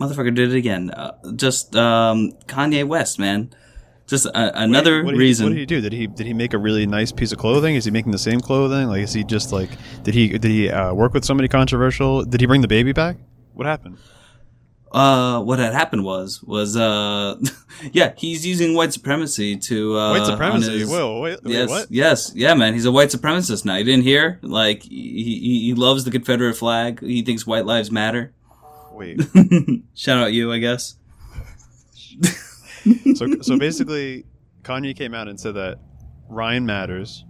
Motherfucker did it again. Uh, just um, Kanye West, man. Just a, another what did, reason. He, what did he do? Did he did he make a really nice piece of clothing? Is he making the same clothing? Like, is he just like did he did he uh, work with somebody controversial? Did he bring the baby back? What happened? uh, what had happened was was uh, yeah, he's using white supremacy to uh, White on supremacy. his- Whoa, wait, wait, yes, what? yes, yeah, man. He's a white supremacist now. You didn't hear? Like he, he he loves the Confederate flag. He thinks white lives matter. Wait. Shout out you, I guess. so so basically, Kanye came out and said that Ryan matters,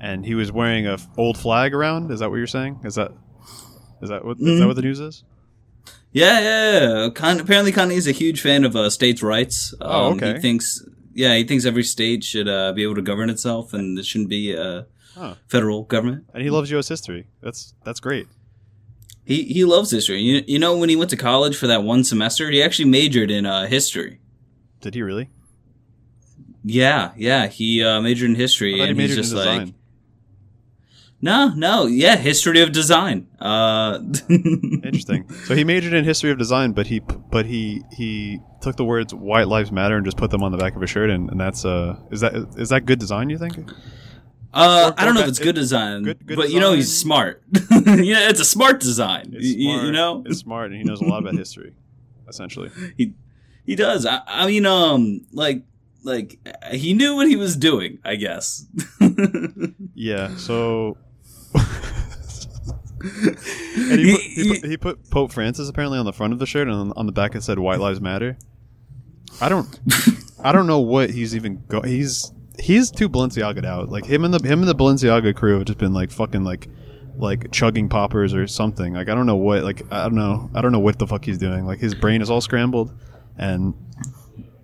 and he was wearing a f- old flag around. Is that what you're saying? Is that is that what is Mm-hmm. that what the news is? Yeah, yeah. yeah. Con- apparently, Kanye is a huge fan of uh, states' rights. Um, Oh, okay. He thinks, yeah, he thinks every state should uh, be able to govern itself, and it shouldn't be a Huh. federal government. And he loves U.S. history. That's that's great. He he loves history. You, you know, when he went to college for that one semester, he actually majored in uh, history. Did he really? Yeah, yeah. He uh, majored in history, and he's just design. like, no, no, yeah, history of design. Uh, Interesting. So he majored in history of design, but he but he he took the words "White Lives Matter" and just put them on the back of his shirt, and, and that's uh is that is that good design? You think? Uh, Or- I don't know if it's good design, good- good but you know he's smart. yeah, it's a smart design. It's You- you, smart. know, it's smart, and he knows a lot about history. Essentially, he he does. I, I mean, um, like like he knew what he was doing. I guess. yeah. So. and he put, he, put, he put Pope Francis apparently on the front of the shirt, and on, on the back it said "White Lives Matter." I don't, I don't know what he's even go. He's he's too Balenciaga out. Like him and the him and the Balenciaga crew have just been like fucking like like chugging poppers or something. Like I don't know what. Like I don't know. I don't know what the fuck he's doing. Like his brain is all scrambled, and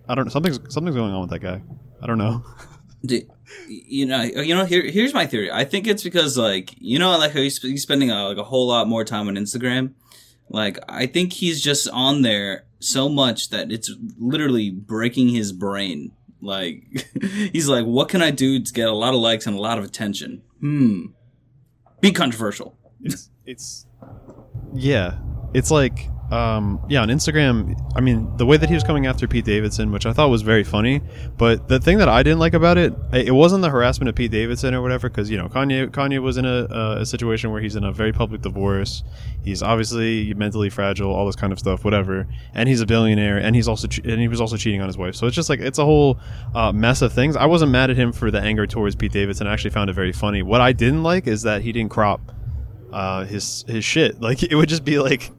I don't. know. Something's something's going on with that guy. I don't know. Do- you know, uh, you know. Here, here's my theory. I think it's because, like, you know, like he's, he's spending a, like a whole lot more time on Instagram. Like, I think he's just on there so much that it's literally breaking his brain. Like, he's like, what can I do to get a lot of likes and a lot of attention? Hmm. Be controversial. it's it's yeah it's like um yeah on instagram i mean the way that he was coming after pete davidson which i thought was very funny but the thing that i didn't like about it it wasn't the harassment of pete davidson or whatever because you know kanye kanye was in a, uh, a situation where he's in a very public divorce. He's obviously mentally fragile all this kind of stuff whatever. And he's a billionaire and he's also che- and he was also cheating on his wife. So it's just like it's a whole uh, mess of things. I wasn't mad at him for the anger towards pete davidson. I actually found it very funny. What i didn't like is that he didn't crop uh, his his shit. Like it would just be like,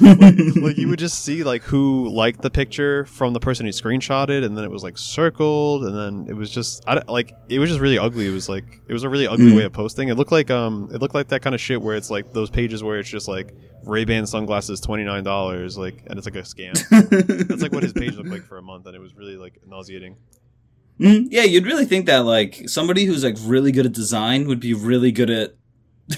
like, like you would just see like who liked the picture from the person who screenshotted, and then it was like circled, and then it was just I don't- like it was just really ugly. It was like it was a really ugly Mm. way of posting. It looked like um it looked like that kind of shit where it's like those pages where it's just like Ray Ban sunglasses twenty nine dollars like and it's like a scam. That's like what his page looked like for a month, and it was really like nauseating. Mm, yeah, you'd really think that like somebody who's like really good at design would be really good at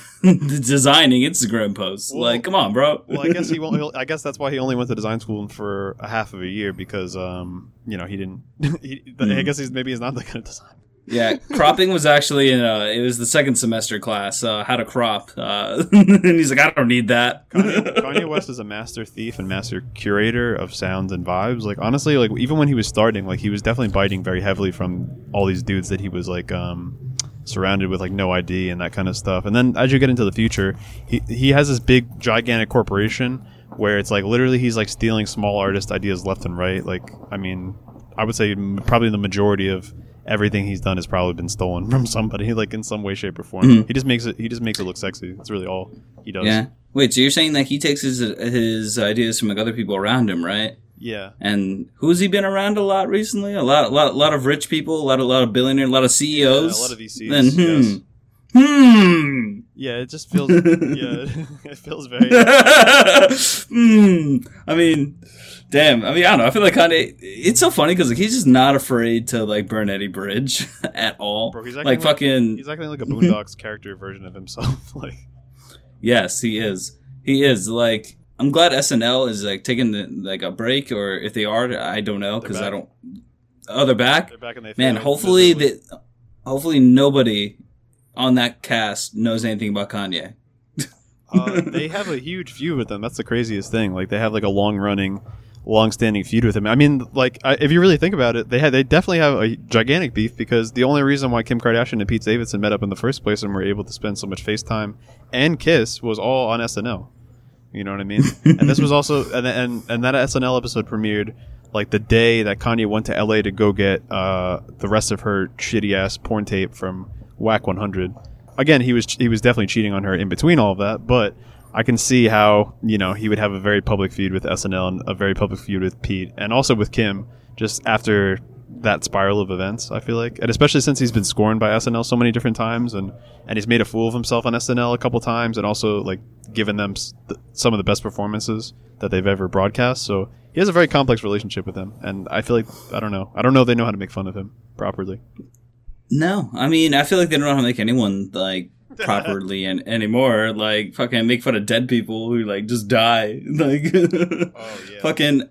designing Instagram posts. Well- like, come on, bro. Well, I guess he won't. I guess that's why he only went to design school for a half of a year because, um, you know, he didn't. He, I Mhm. guess he's maybe he's not that good at design. Yeah, cropping was actually in uh it was the second semester class, uh, how to crop. Uh, and he's like, I don't need that. Kanye, Kanye West is a master thief and master curator of sounds and vibes. Like honestly, like even when he was starting, like he was definitely biting very heavily from all these dudes that he was like um, surrounded with, like No I.D. and that kind of stuff. And then as you get into the future, he he has this big gigantic corporation where it's like literally he's like stealing small artist ideas left and right. Like I mean, I would say probably the majority of everything he's done has probably been stolen from somebody like in some way shape or form Mhm. he just makes it he just makes it look sexy that's really all he does yeah. Wait, so you're saying that he takes his his ideas from like other people around him, right? Yeah And who's he been around a lot recently? A lot, lot, lot of rich people, a lot, a lot of billionaires, a lot of CEOs. Yeah, a lot of VCs, Then, hmm, yes. hmm. Yeah, it just feels. yeah, it feels very. Hmm. I mean, damn. I mean, I don't know. I feel like Kanye. It's so funny because like he's just not afraid to like burn any bridge at all. Bro, he's acting like like- fucking. He's acting like a Boondocks character version of himself. like, Yes, he is. He is like. I'm glad SNL is like taking the, like a break, or if they are, I don't know because I don't. Oh, they're back. they're back and they. Man, hopefully that. Hopefully nobody on that cast knows anything about Kanye. uh, they have a huge feud with them. That's the craziest thing. Like they have like a long running, long standing feud with him. I mean, like I, if you really think about it, they had they definitely have a gigantic beef because the only reason why Kim Kardashian and Pete Davidson met up in the first place and were able to spend so much FaceTime and kiss was all on SNL. You know what I mean? and this was also and and and that SNL episode premiered like the day that Kanye went to LA to go get uh, the rest of her shitty ass porn tape from Wack 100. Again, he was he was definitely cheating on her in between all of that, but I can see how you know he would have a very public feud with SNL and a very public feud with Pete, and also with Kim. Just after that spiral of events, I feel like, and especially since he's been scorned by SNL so many different times, and and he's made a fool of himself on SNL a couple times, and also like given them some of the best performances that they've ever broadcast. So he has a very complex relationship with them, and I feel like I don't know, I don't know if they know how to make fun of him properly. No, I mean I feel like they don't know how to make anyone like properly and anymore. Like fucking make fun of dead people who like just die. Like oh, yeah. fucking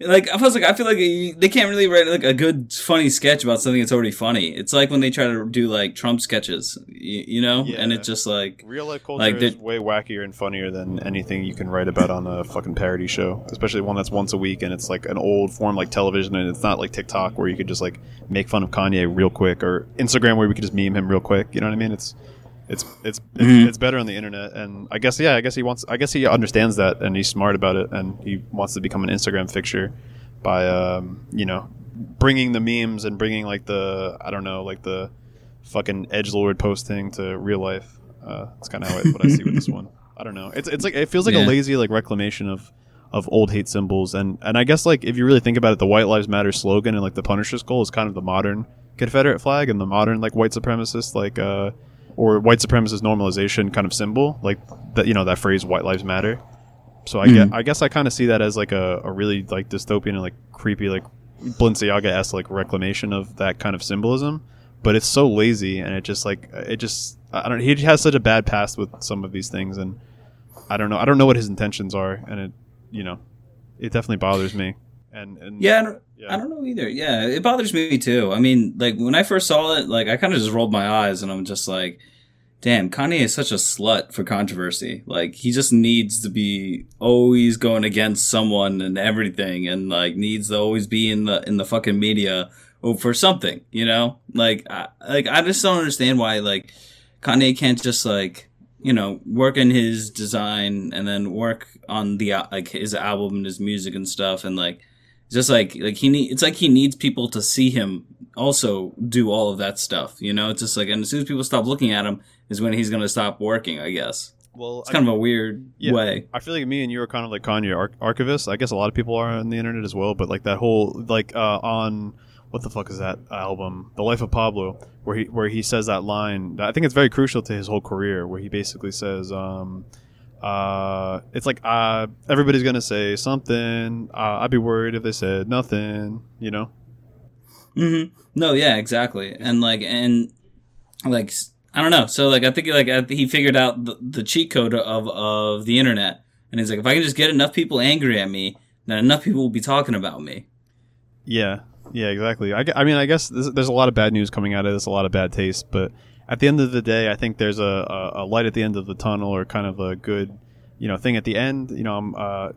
like I was like I feel like they can't really write like a good funny sketch about something that's already funny. It's like when they try to do like Trump sketches, you, you know, yeah. and it's just like real life culture like, is way wackier and funnier than anything you can write about on a fucking parody show, especially one that's once a week and it's like an old form like television and it's not like TikTok where you could just like make fun of Kanye real quick or Instagram where we could just meme him real quick. You know what I mean? It's it's it's mm-hmm. it's better on the internet. And i guess yeah i guess he wants i guess he understands that and he's smart about it and he wants to become an instagram fixture by um, you know bringing the memes and bringing like the i don't know like the fucking edge lord posting to real life. Uh, that's kind of how what i see with this one. I don't know. It's, it's like it feels like yeah. a lazy like reclamation of of old hate symbols. And and i guess like if you really think about it the white lives matter slogan and like the punisher skull is kind of the modern confederate flag and the modern like white supremacist like uh or white supremacist normalization kind of symbol, like that you know that phrase "white lives matter." So I get, mm. I guess I kind of see that as like a, a really like dystopian and like creepy like Balenciaga esque like reclamation of that kind of symbolism. But it's so lazy and it just like it just I don't. He has such a bad past with some of these things, and I don't know. I don't know what his intentions are, and it you know it definitely bothers me. And, and yeah, I don't, yeah. I don't know either. Yeah, it bothers me too. I mean, like when I first saw it, like I kind of just rolled my eyes and I'm just like, damn, Kanye is such a slut for controversy. Like he just needs to be always going against someone and everything, and like needs to always be in the in the fucking media for something. You know, like I, like I just don't understand why like Kanye can't just like you know work in his design and then work on the like his album and his music and stuff and like just like like he need it's like he needs people to see him also do all of that stuff you know? It's just like and as soon as people stop looking at him is when he's going to stop working i guess. Well it's kind of a weird yeah, way. I feel like me and you are kind of like kanye arch- archivists. I guess a lot of people are on the internet as well but like that whole like uh on what the fuck is that album? The life of pablo where he where he says that line i think it's very crucial to his whole career where he basically says um uh, it's like uh, everybody's gonna say something. Uh, I'd be worried if they said nothing. You know. Mm-hmm. No, yeah, exactly, and like, and like, I don't know. So like, I think like he figured out the, the cheat code of of the internet, and he's like, if I can just get enough people angry at me, then enough people will be talking about me. Yeah, yeah, exactly. I, I mean, I guess there's a lot of bad news coming out of this, a lot of bad taste, but at the end of the day, I think there's a, a, light at the end of the tunnel, or kind of a good, you know, thing at the end. You know, I'm uh,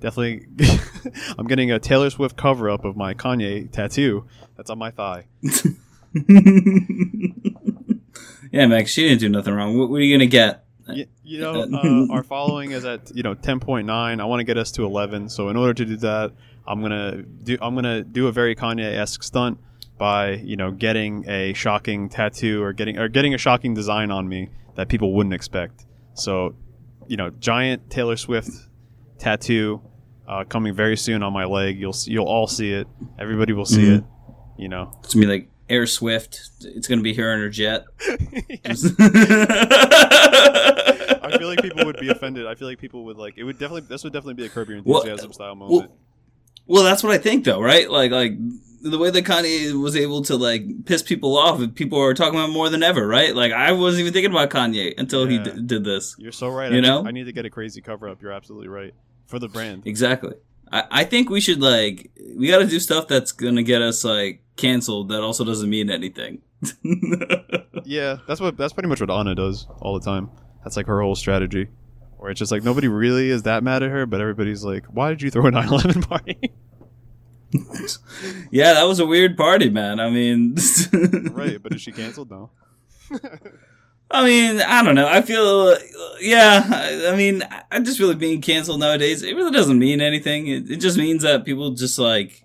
definitely I'm getting a Taylor Swift cover up of my Kanye tattoo that's on my thigh. yeah, Max, she didn't do nothing wrong. What, what are you gonna get? You, you know, uh, our following is at you know 10.9. I want to get us to 11. So in order to do that, I'm gonna do I'm gonna do a very Kanye esque stunt by you know getting a shocking tattoo or getting or getting a shocking design on me that people wouldn't expect. So, you know, giant Taylor Swift tattoo uh, coming very soon on my leg. You'll you'll all see it. Everybody will see mm-hmm. it. You know, it's gonna be like Air Swift. It's gonna be here on her jet. I feel like people would be offended. I feel like people would like it. Would definitely this would definitely be a Curb Your Enthusiasm well, style moment. Well, well, that's what I think, though, right? Like, like the way that Kanye was able to like piss people off, people are talking about more than ever, right? Like I wasn't even thinking about Kanye until yeah. he d- did this. You're so right. You I know, need, I need to get a crazy cover up. You're absolutely right for the brand. Exactly. I, I think we should like we got to do stuff that's gonna get us like canceled. That also doesn't mean anything. yeah, that's what that's pretty much what Anna does all the time. That's like her whole strategy. where it's just like nobody really is that mad at her, but everybody's like, "Why did you throw a 9/11 party?" yeah, that was a weird party, man. I mean, right, but is she canceled? No. I mean, I don't know. I feel, yeah. I, I mean, I just really being canceled nowadays. It really doesn't mean anything. It, it just means that people just like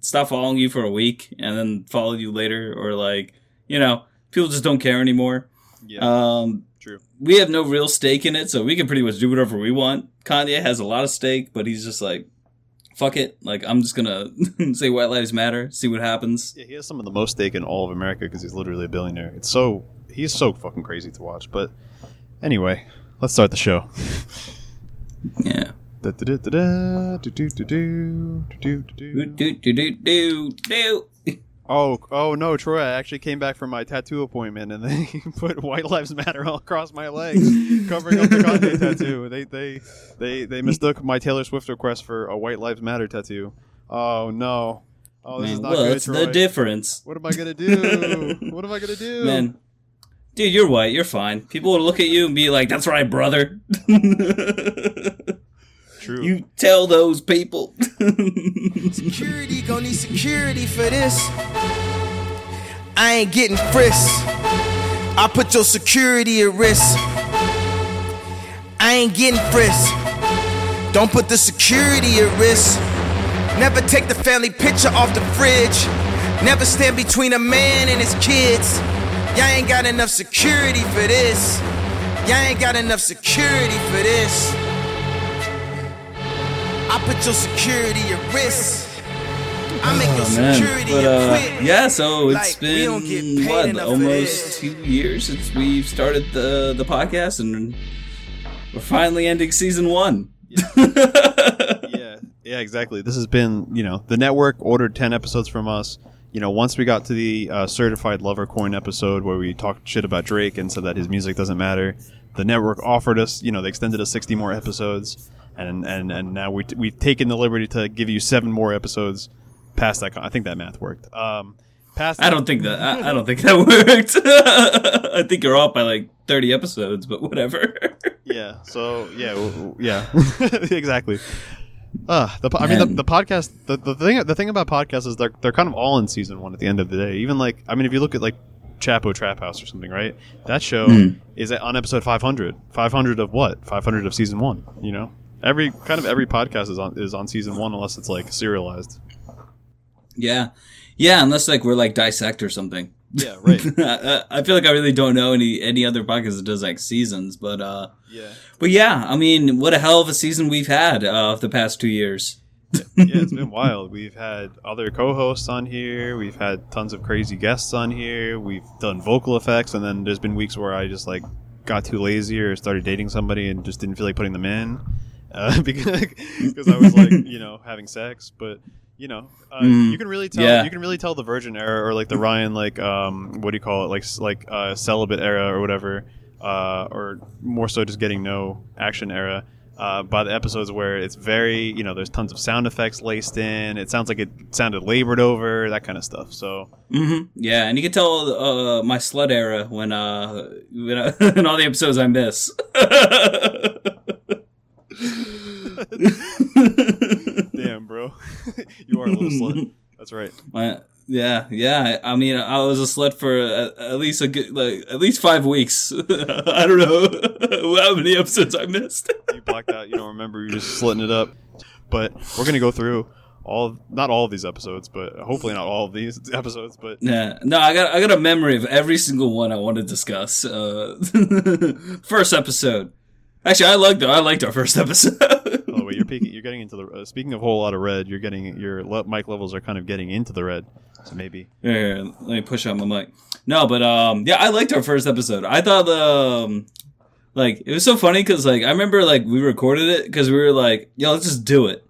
stop following you for a week and then follow you later, or like, you know, people just don't care anymore. Yeah. Um, True. we have no real stake in it, so we can pretty much do whatever we want. Kanye has a lot of stake, but he's just like, fuck it. Like, I'm just gonna say White Lives Matter, see what happens. Yeah, he has some of the most stake in all of America because he's literally a billionaire. It's so he's so fucking crazy to watch. But anyway, let's start the show. Yeah. Da, do, do, do, do, do, do, Do, do. do, do, do, do. Oh, oh no, Troy! I actually came back from my tattoo appointment, and they put "White Lives Matter" all across my legs, covering up the Kanye tattoo. They, they, they, they mistook my Taylor Swift request for a "White Lives Matter" tattoo. Oh no! Oh, this is Man, not good, what's Troy. the difference? What am I gonna do? what am I gonna do? Man. Dude, you're white. You're fine. People will look at you and be like, "That's right, brother." True. you tell those people. Security gon' need security for this. I ain't getting frisked. I put your security at risk. I ain't getting frisked. Don't put the security at risk. Never take the family picture off the fridge. Never stand between a man and his kids. Y'all ain't got enough security for this. Y'all ain't got enough security for this. I put your security at risk. I make your Oh, man. security But, a uh, yeah, so it's Like, we don't get been what almost two years since we've started the the podcast, and we're finally ending season one. yeah, yeah, exactly. This has been, you know, the network ordered ten episodes from us. You know, once we got to the uh, certified lover coin episode where we talked shit about Drake and said that his music doesn't matter, the network offered us, you know, they extended us sixty more episodes, and and and now we we've taken the liberty to give you seven more episodes past that. Con- I think that math worked. Um, past I don't think that I, I don't think that worked. I think you're off by like thirty episodes, but whatever. yeah. So yeah, yeah, exactly. Uh, the, I mean, the, the podcast. The, the thing, the thing about podcasts is they're they're kind of all in season one at the end of the day. Even like, I mean, if you look at like Chapo Trap House or something, right? That show Hmm. is on episode 500. 500 of what? 500 of season one. You know, every kind of every podcast is on is on season one unless it's like serialized. yeah, yeah, unless like we're like dissect or something. Yeah, right. I, I feel like I really don't know any any other podcast that does like seasons, but uh, yeah, but yeah, I mean, what a hell of a season we've had uh, the past two years. yeah, it's been wild. We've had other co-hosts on here. We've had tons of crazy guests on here. We've done vocal effects, and then there's been weeks where I just like got too lazy or started dating somebody and just didn't feel like putting them in uh, because because I was like you know having sex. But you know, uh, Mm, you can really tell. yeah. You can really tell the virgin era or like the Ryan like um what do you call it like like uh, celibate era or whatever. Uh, or more so just getting no action era uh, by the episodes where it's very, you know, there's tons of sound effects laced in. It sounds like it sounded labored over, that kind of stuff. So, hmm Yeah, and you can tell uh, my slut era when uh when, uh, in all the episodes I miss. damn, bro, you are a little slut. That's right. My, yeah, yeah. I mean, I was a slut for at, at least a good, like at least five weeks. I don't know how many episodes I missed. You blacked out. You don't remember. You're just slitting it up. But we're gonna go through all, not all of these episodes, but hopefully not all of these episodes. But Yeah, no, I got I got a memory of every single one I want to discuss. Uh, first episode. Actually, I liked I liked our first episode. oh wait, you're peeking, you're getting into the. Uh, speaking of a Whole Lotta Red, you're getting your le- mic levels are kind of getting into the red. So maybe. Here, here, let me push out my mic. No, but um, yeah, I liked our first episode. I thought um, like it was so funny because like I remember like we recorded it because we were like, yo, let's just do it,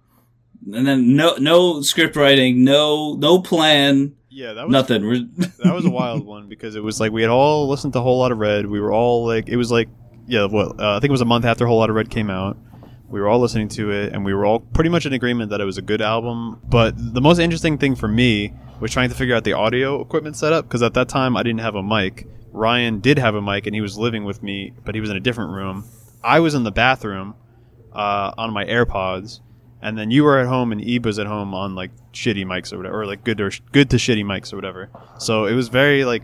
and then no no script writing, no no plan, Yeah, that was nothing. That was a wild one because it was like we had all listened to a Whole Lotta Red. We were all like, it was like, yeah, what uh, I think it was a month after Whole Lotta Red came out. We were all listening to it, and we were all pretty much in agreement that it was a good album. But the most interesting thing for me was trying to figure out the audio equipment setup because at that time I didn't have a mic. Ryan did have a mic, and he was living with me, but he was in a different room. I was in the bathroom uh, on my AirPods, and then you were at home and Ebe was at home on like shitty mics or whatever, or like good or good to shitty mics or whatever. So it was very like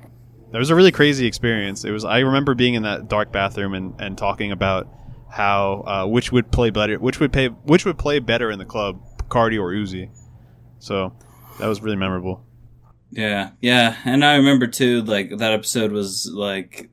that was a really crazy experience. It was I remember being in that dark bathroom and, and talking about how uh, which would play better, which would pay, which would play better in the club, Cardi or Uzi. So that was really memorable. Yeah, yeah, and I remember too. Like that episode was like,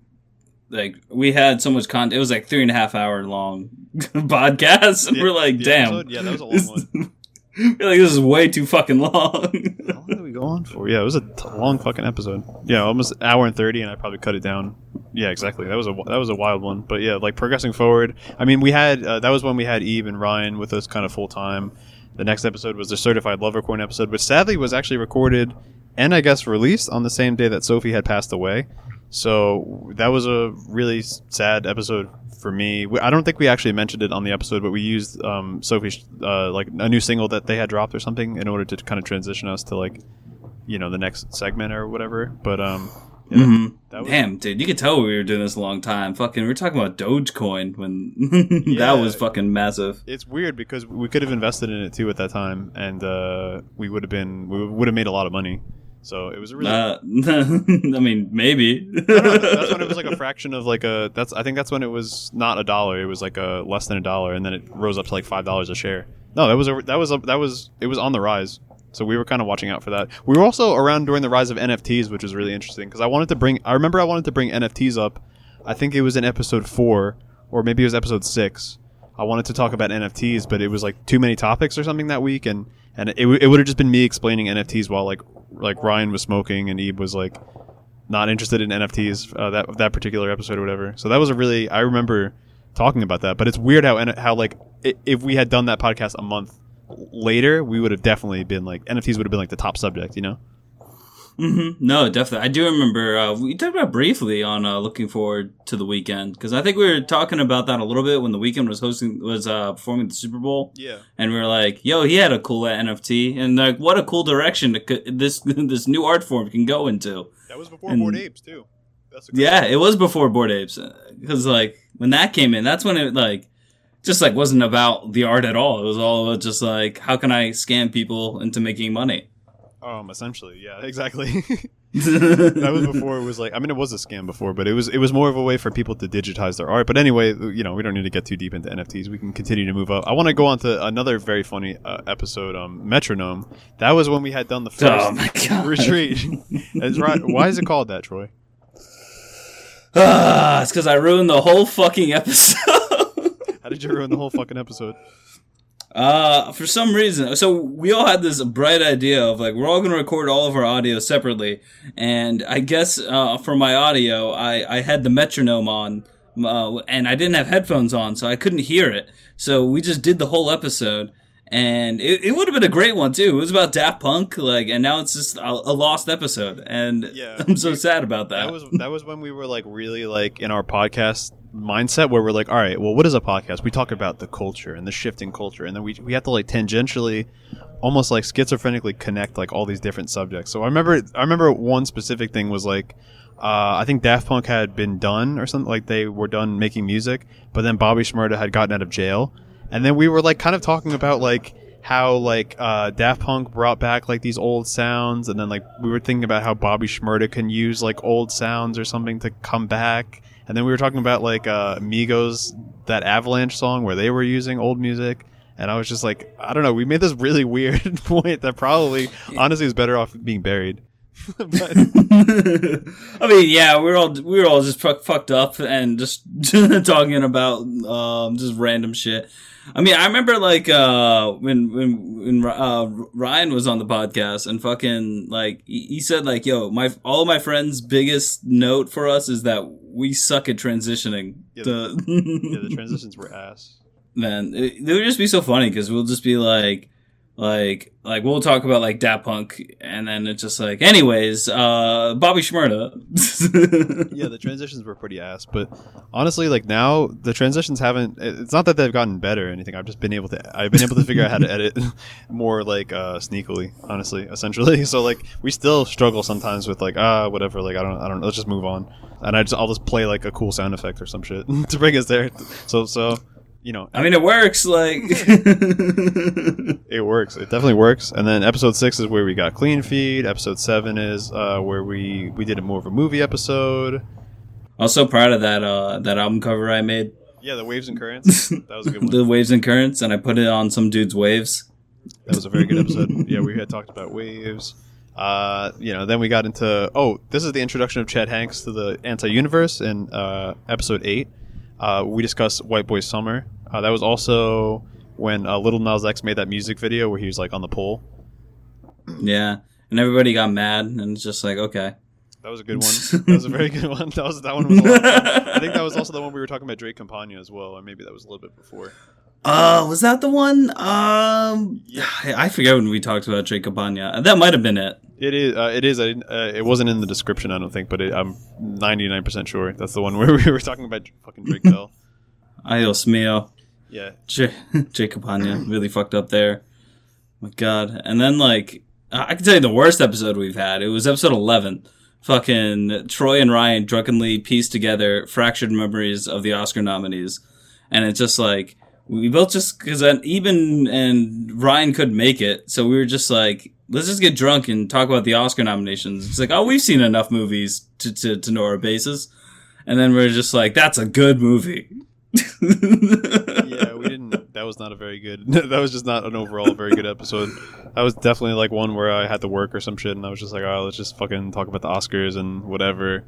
like we had so much content. It was like three and a half hour long podcast, and The- we're like, damn, episode? Yeah, that was a long one. we're like this is way too fucking long. We go on for? Yeah, it was a t- long fucking episode. Yeah, almost an hour and thirty, and I probably cut it down. Yeah, exactly. That was a that was a wild one. But yeah, like progressing forward. I mean, we had uh, that was when we had Eve and Ryan with us kind of full time. The next episode was the certified lover coin episode, which sadly was actually recorded and I guess released on the same day that Sophie had passed away. So that was a really sad episode for me. We, I don't think we actually mentioned it on the episode, but we used um, Sophie's uh, like a new single that they had dropped or something in order to kind of transition us to like you know the next segment or whatever. But um, yeah, Mhm. that was, Damn, dude, you could tell we were doing this a long time. Fucking, we were talking about Dogecoin when Yeah. that was fucking massive. it's weird because we could have invested in it too at that time, and uh, we would have been we would have made a lot of money. So it was a really Uh, I mean, maybe. No, no, that's when it was like a fraction of like a that's I think that's when it was not a dollar it was like a less than a dollar and then it rose up to like five dollars a share. No that was a that was a, that was it was on the rise. So we were kind of watching out for that. We were also around during the rise of NFTs which was really interesting because I wanted to bring I remember I wanted to bring NFTs up. I think it was in episode four or maybe it was episode six. I wanted to talk about NFTs but it was like too many topics or something that week and and it, w- it would have just been me explaining NFTs while like like Ryan was smoking and Ebe was like not interested in NFTs uh, that that particular episode or whatever. So that was a really I remember talking about that. But it's weird how how like if we had done that podcast a month later, we would have definitely been like NFTs would have been like the top subject, you know? Hmm No, definitely. I do remember uh, we talked about briefly on uh, looking forward to the weekend because I think we were talking about that a little bit when the Weeknd was hosting was uh, performing the Super Bowl, Yeah. and we were like, "Yo, he had a cool NFT, and like, what a cool direction to, this this new art form can go into." That was before And- Bored Apes too. That's Yeah, it was before Bored Apes because like when that came in, that's when it like just like wasn't about the art at all. It was all about just like how can I scam people into making money. Um, essentially, yeah, exactly. that was before it was like I mean it was a scam before, but it was it was more of a way for people to digitize their art. But anyway, you know we don't need to get too deep into NFTs. We can continue to move up. I want to go on to another very funny uh, episode, um, Metronome. That was when we had done the first Oh my god! retreat. Right. Why is it called that, Troy? Ah, it's because I ruined the whole fucking episode. How did you ruin the whole fucking episode? Uh, for some reason, so we all had this bright idea of like we're all gonna record all of our audio separately, and I guess uh, for my audio, I I had the metronome on, uh, and I didn't have headphones on, so I couldn't hear it. So we just did the whole episode, and it, it would have been a great one too. It was about Daft Punk, like, and now it's just a, a lost episode, and Yeah. I'm so sad about that. That was that was when we were like really like in our podcast mindset where we're like, all right, well, what is a podcast? We talk about the culture and the shifting culture, and then we we have to like tangentially, almost like schizophrenically connect like all these different subjects. So I remember I remember one specific thing was like. Uh, I think Daft Punk had been done or something like they were done making music, but then Bobby Shmurda had gotten out of jail, and then we were like kind of talking about like how like uh, Daft Punk brought back like these old sounds, and then like we were thinking about how Bobby Shmurda can use like old sounds or something to come back, and then we were talking about like uh, Migos that Avalanche song where they were using old music. And I was just like, I don't know. We made this really weird point that probably, honestly, is better off being buried. but, I mean, yeah, we we're all we were all just fuck, fucked up and just talking about um, just random shit. I mean, I remember like uh, when when when uh, Ryan was on the podcast and fucking like he he said like, "Yo, my all of my friends' biggest note for us is that we suck at transitioning." Yeah, to- yeah, the transitions were ass. man, it, it would just be so funny because we'll just be like, like like we'll talk about like Da Punk, and then it's just like, anyways, uh, Bobby Shmurda. yeah, the transitions were pretty ass, but honestly, like now the transitions haven't. It's not that they've gotten better or anything. I've just been able to. I've been able to figure out how to edit more like uh, sneakily, honestly, essentially. So like we still struggle sometimes with like ah whatever. Like I don't I don't. Let's just move on, and I just I'll just play like a cool sound effect or some shit to bring us there. So so you know, I mean, it works. Like it works. It definitely works. And then episode six is where we got clean feed. Episode seven is uh, where we we did a more of a movie episode. I was so proud of that uh, that album cover I made. Yeah, the waves and currents. That was a good one. the waves and currents, and I put it on some dude's waves. That was a very good episode. yeah, we had talked about waves. Uh, you know, then we got into oh, this is the introduction of Chet Hanks to the anti-universe in uh, episode eight. Uh, we discussed White Boy Summer. Uh, that was also when uh, Lil Nas X made that music video where he was like on the pole. Yeah, and everybody got mad, and it's just like okay. That was a good one. That was a very good one. That was that one was. A lot of fun. I think that was also the one we were talking about Drake Campana as well, or maybe that was a little bit before. Uh, was that the one? Um, I forget when we talked about Drake Campana. That might have been it. It is. Uh, it is. I didn't, uh, it wasn't in the description, I don't think, but it, I'm 99 percent sure that's the one where we were talking about fucking Drake Bell. Adios mio. Yeah. J- Jake Campana really fucked up there. My God. And then like I can tell you the worst episode we've had. It was episode eleven. Fucking Troy and Ryan drunkenly pieced together fractured memories of the Oscar nominees, and it's just like we both just because Eben and Ryan couldn't make it, so we were just like, let's just get drunk and talk about the Oscar nominations. It's like, oh, we've seen enough movies to to, to know our bases, and then we're just like, that's a good movie. yeah, we didn't. That was not a very good. That was just not an overall very good episode. That was definitely like one where I had to work or some shit, and I was just like, oh, let's just fucking talk about the Oscars and whatever.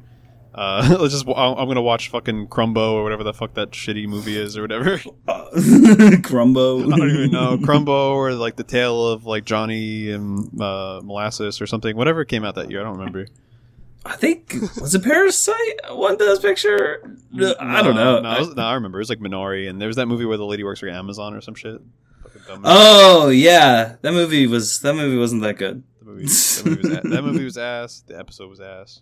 Uh, let's just. I'm gonna watch fucking Crumbo or whatever the fuck that shitty movie is or whatever. Crumbo. I don't even know Crumbo or like the tale of like Johnny and uh, Molasses or something. Whatever came out that year, I don't remember. I think was it Parasite won Best Picture. I don't know. No, I, was, no, I remember it was like Minari, and there was that movie where the lady works for Amazon or some shit. Oh yeah, that movie was that movie wasn't that good. The movie, that, movie was, that movie was ass. The episode was ass.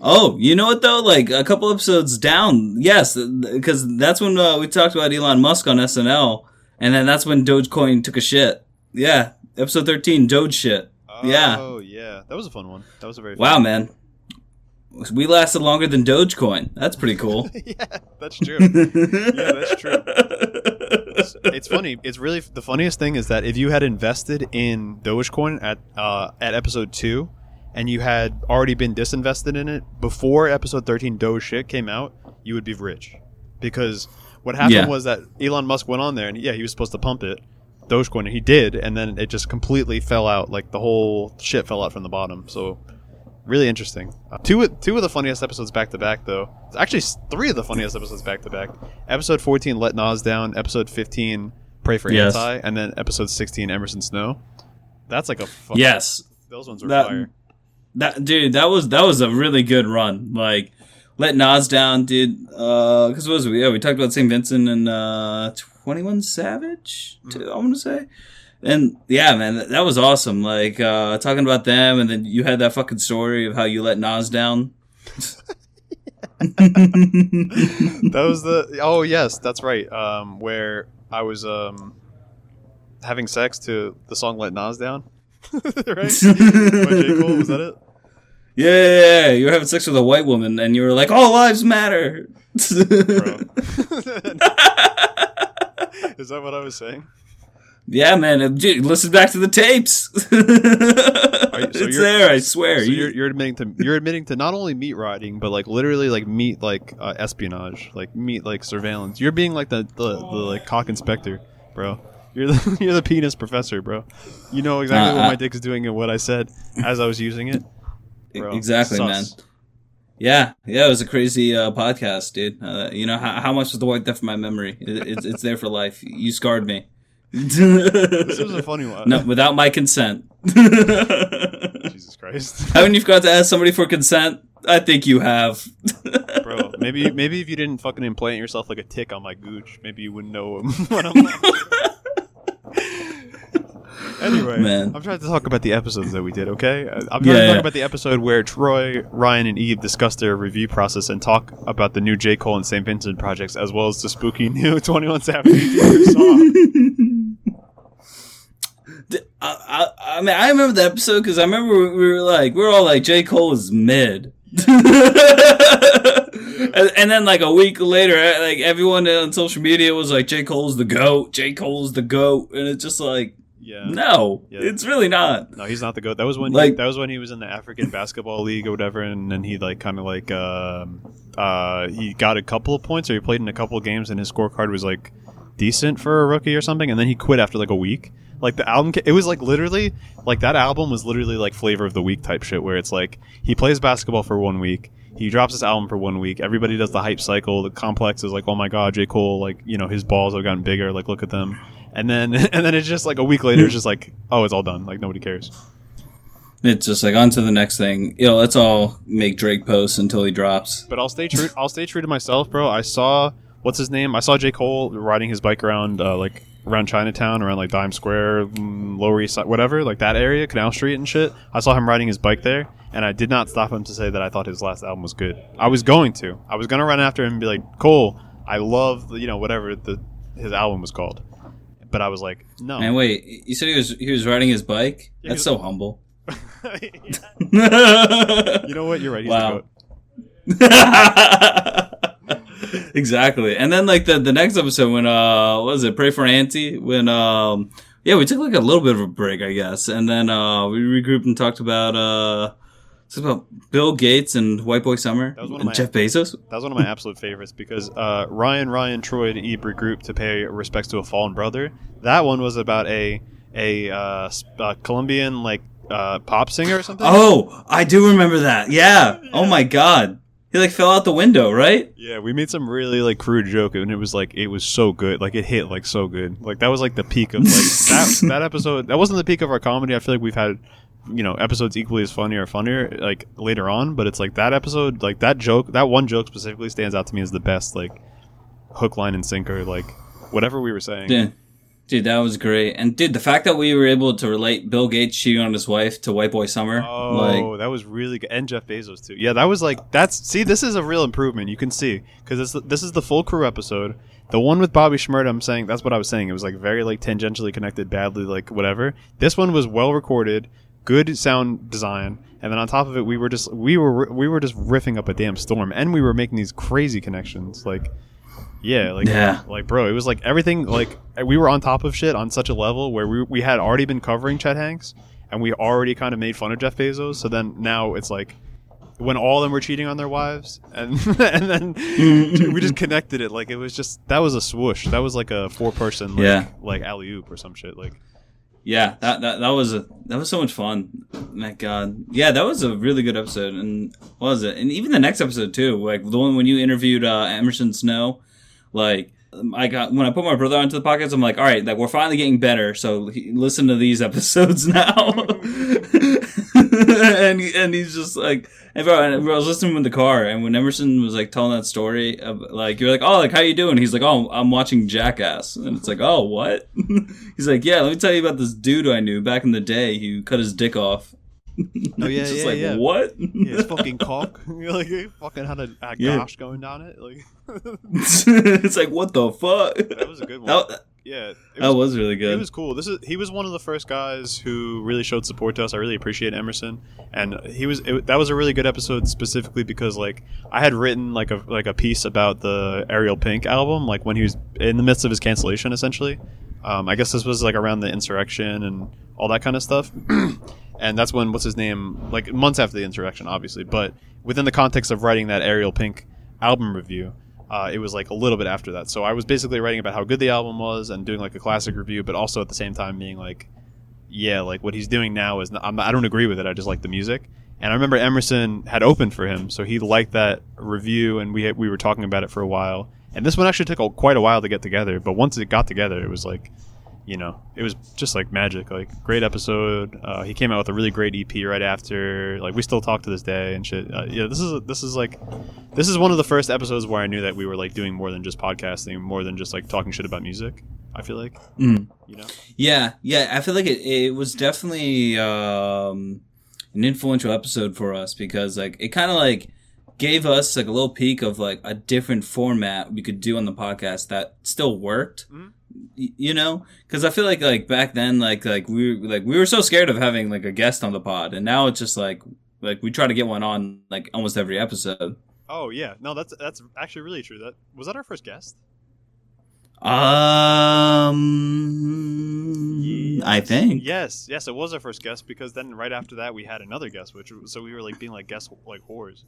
Oh, you know what though? Like a couple episodes down, yes, because that's when uh, we talked about Elon Musk on SNL, and then that's when Dogecoin took a shit. Yeah, episode thirteen, Doge shit. Oh, yeah. Oh yeah, that was a fun one. That was a very wow, man. We lasted longer than Dogecoin. That's pretty cool. yeah, that's true. yeah, that's true. It's, it's, funny. It's really the funniest thing is that if you had invested in Dogecoin at uh, at episode two, and you had already been disinvested in it before episode thirteen Doge shit came out, you would be rich. Because what happened yeah. was that Elon Musk went on there, and yeah, he was supposed to pump it, Dogecoin, and he did, and then it just completely fell out. Like the whole shit fell out from the bottom. So really interesting. Uh, two two of the funniest episodes back to back, though. Actually, three of the funniest episodes back to back. Episode fourteen, Let Nas Down. Episode fifteen, Pray for yes. Anti, and then episode sixteen, Emerson Snow. That's like a yes. Those ones were that, fire. That dude, that was that was a really good run. Like let Nas down, dude. Because uh, what was we? Yeah, we talked about St. Vincent and uh, Twenty One Savage. Mm-hmm. I want to say and yeah, man, that was awesome. Like uh, talking about them, and then you had that fucking story of how you let Nas down. that was the oh yes, that's right. Um, where I was um having sex to the song "Let Nas Down," right? Cole, was that it? Yeah, you were having sex with a white woman, and you were like, "All lives matter." Is that what I was saying? Yeah, man. Dude, listen back to the tapes. You, so it's there. I swear. So you're, you're, admitting to you're admitting to not only meat riding, but like literally like meat like uh, espionage, like meat like surveillance. You're being like the, the, the like cock inspector, bro. You're the you're the penis professor, bro. You know exactly uh, what my dick is doing and what I said as I was using it. Bro. Exactly, Sus. man. Yeah, yeah, it was a crazy uh, podcast, dude. Uh, you know how, how much was the white death for my memory? It, it's it's there for life. You scarred me this was a funny one. No, without my consent. Jesus Christ! Haven't you forgot to ask somebody for consent? I think you have. Bro, maybe maybe if you didn't fucking implant yourself like a tick on my gooch, maybe you wouldn't know what I'm. Anyway, Man. I'm trying to talk about the episodes that we did. Okay, Uh, I'm trying Yeah, to talk yeah. about the episode where Troy, Ryan, and Eve discuss their review process and talk about the new J Cole and St. Vincent projects, as well as the spooky new 21 Savage song. I, I, I mean, I remember the episode because I remember we we were like, we are all like, J. Cole is mid. And, and then like a week later, like everyone on social media was like, J. Cole's the goat. J. Cole's the goat, and it's just like, Yeah. no, Yeah. it's really not. No, he's not the goat. That was when Like- he, that was when he was in the African basketball league or whatever, and then he like kind of like um, uh, he got a couple of points or he played in a couple of games, and his scorecard was like decent for a rookie or something, and then he quit after like a week. Like the album, ca- it was like literally like that album was literally like flavor of the week type shit, where it's like he plays basketball for one week. He drops his album for one week. Everybody does the hype cycle. The complex is like, oh my god, J. Cole, like, you know, his balls have gotten bigger. Like, look at them. And then, and then it's just like a week later, it's just like, oh, it's all done. Like, nobody cares. It's just like on to the next thing. You know, let's all make Drake posts until he drops. But I'll stay true. I'll stay true to myself, bro. I saw what's his name. I saw J Cole riding his bike around, uh, like around Chinatown, around like Dime Square, mm, Lower East Side, whatever, like that area, Canal Street and shit. I saw him riding his bike there, and I did not stop him to say that I thought his last album was good. I was going to. I was gonna run after him and be like, Cole, I love you know whatever the his album was called. But I was like, no. And wait, you said he was he was riding his bike? Yeah, That's so humble. you know what? You're right. He's Wow. exactly. And then like the the next episode when uh what was it Pray for Auntie when um yeah we took like a little bit of a break I guess and then uh we regrouped and talked about uh talked about Bill Gates and White Boy Summer That was one of and my- Jeff Bezos. That was one of my absolute favorites because uh, Ryan, Ryan, Troy, to Ebert group to pay respects to a fallen brother. That one was about a a uh, uh, Colombian like uh, pop singer or something. Oh, I do remember that. Yeah. Oh my god. He like fell out the window, right? Yeah, we made some really like crude joke, and it was like it was so good. Like it hit like so good. Like that was like the peak of like that that episode. That wasn't the peak of our comedy. I feel like we've had you know episodes equally as funny or funnier like later on, but it's like that episode, like that joke, that one joke specifically stands out to me as the best like hook, line, and sinker. Like whatever we were saying. Yeah. Dude, that was great. And dude, the fact that we were able to relate Bill Gates cheating on his wife to White Boy Summer, Oh, like that was really good, and Jeff Bezos too. Yeah, that was like that's see, this is a real improvement. You can see because this this is the full crew episode. The one with Bobby Shmurda, I'm saying that's what I was saying. It was like very like tangentially connected, badly like whatever. This one was well recorded, good sound design, and then on top of it, we were just we were we were just riffing up a damn storm, and we were making these crazy connections. Like, yeah, like Yeah. like bro, it was like everything. Like we were on top of shit on such a level where we we had already been covering Chet Hanks, and we already kind of made fun of Jeff Bezos. So then now it's like when all of them were cheating on their wives, and and then we just connected it. Like it was just that was a swoosh. That was like a four person like, Yeah. like alley oop or some shit. Like yeah, that, that that was a that was so much fun. My God, yeah, that was a really good episode. And was it? And even the next episode too, like the one when you interviewed uh, Emerson Snow, like. I got when I put my brother onto the podcast. I'm like, all right, like we're finally getting better. So he, listen to these episodes now. and and he's just like, and and I was listening in the car, and when Emerson was like telling that story, of, like you're like, oh, like how you doing? He's like, oh, I'm watching Jackass, and it's like, oh, what? he's like, yeah, let me tell you about this dude I knew back in the day who cut his dick off. Oh, yeah, It's just yeah, like yeah. what? yeah, it's fucking cock. You're like he fucking had a, a Yeah. gosh going down it. Like it's like what the fuck? that was a good one. That, yeah, it that was really good. It was cool. This is he was one of the first guys who really showed support to us. I really appreciate Emerson, and he was it, that was a really good episode specifically because like I had written like a like a piece about the Ariel Pink album like when he was in the midst of his cancellation essentially. Um, I guess this was like around the insurrection and all that kind of stuff. and that's when what's his name like months after the insurrection obviously but within the context of writing that ariel pink album review uh, it was like a little bit after that. So i was basically writing about how good the album was and doing like a classic review but also at the same time being like yeah like what he's doing now is not, I'm i don't agree with it. I just like the music. And i remember emerson had opened for him so he liked that review and we, we were talking about it for a while. And this one actually took a, quite a while to get together but once it got together it was like you know, it was just like magic. Like great episode. Uh, he came out with a really great EP right after. Like we still talk to this day and shit. Uh, yeah, this is this is like this is one of the first episodes where I knew that we were like doing more than just podcasting, more than just like talking shit about music. I feel like Mm. you know. Yeah, yeah. I feel like it, it was definitely um, an influential episode for us because like it kind of like gave us like a little peek of like a different format we could do on the podcast that still worked. Mhm. You know, because I feel like like back then like like we were, like we were so scared of having like a guest on the pod, and now it's just like like we try to get one on like almost every episode. Oh yeah, no, that's that's actually really true. That was that our first guest. Um, I think. Yes, yes, it was our first guest because then right after that we had another guest, which so we were like being like guest like whores.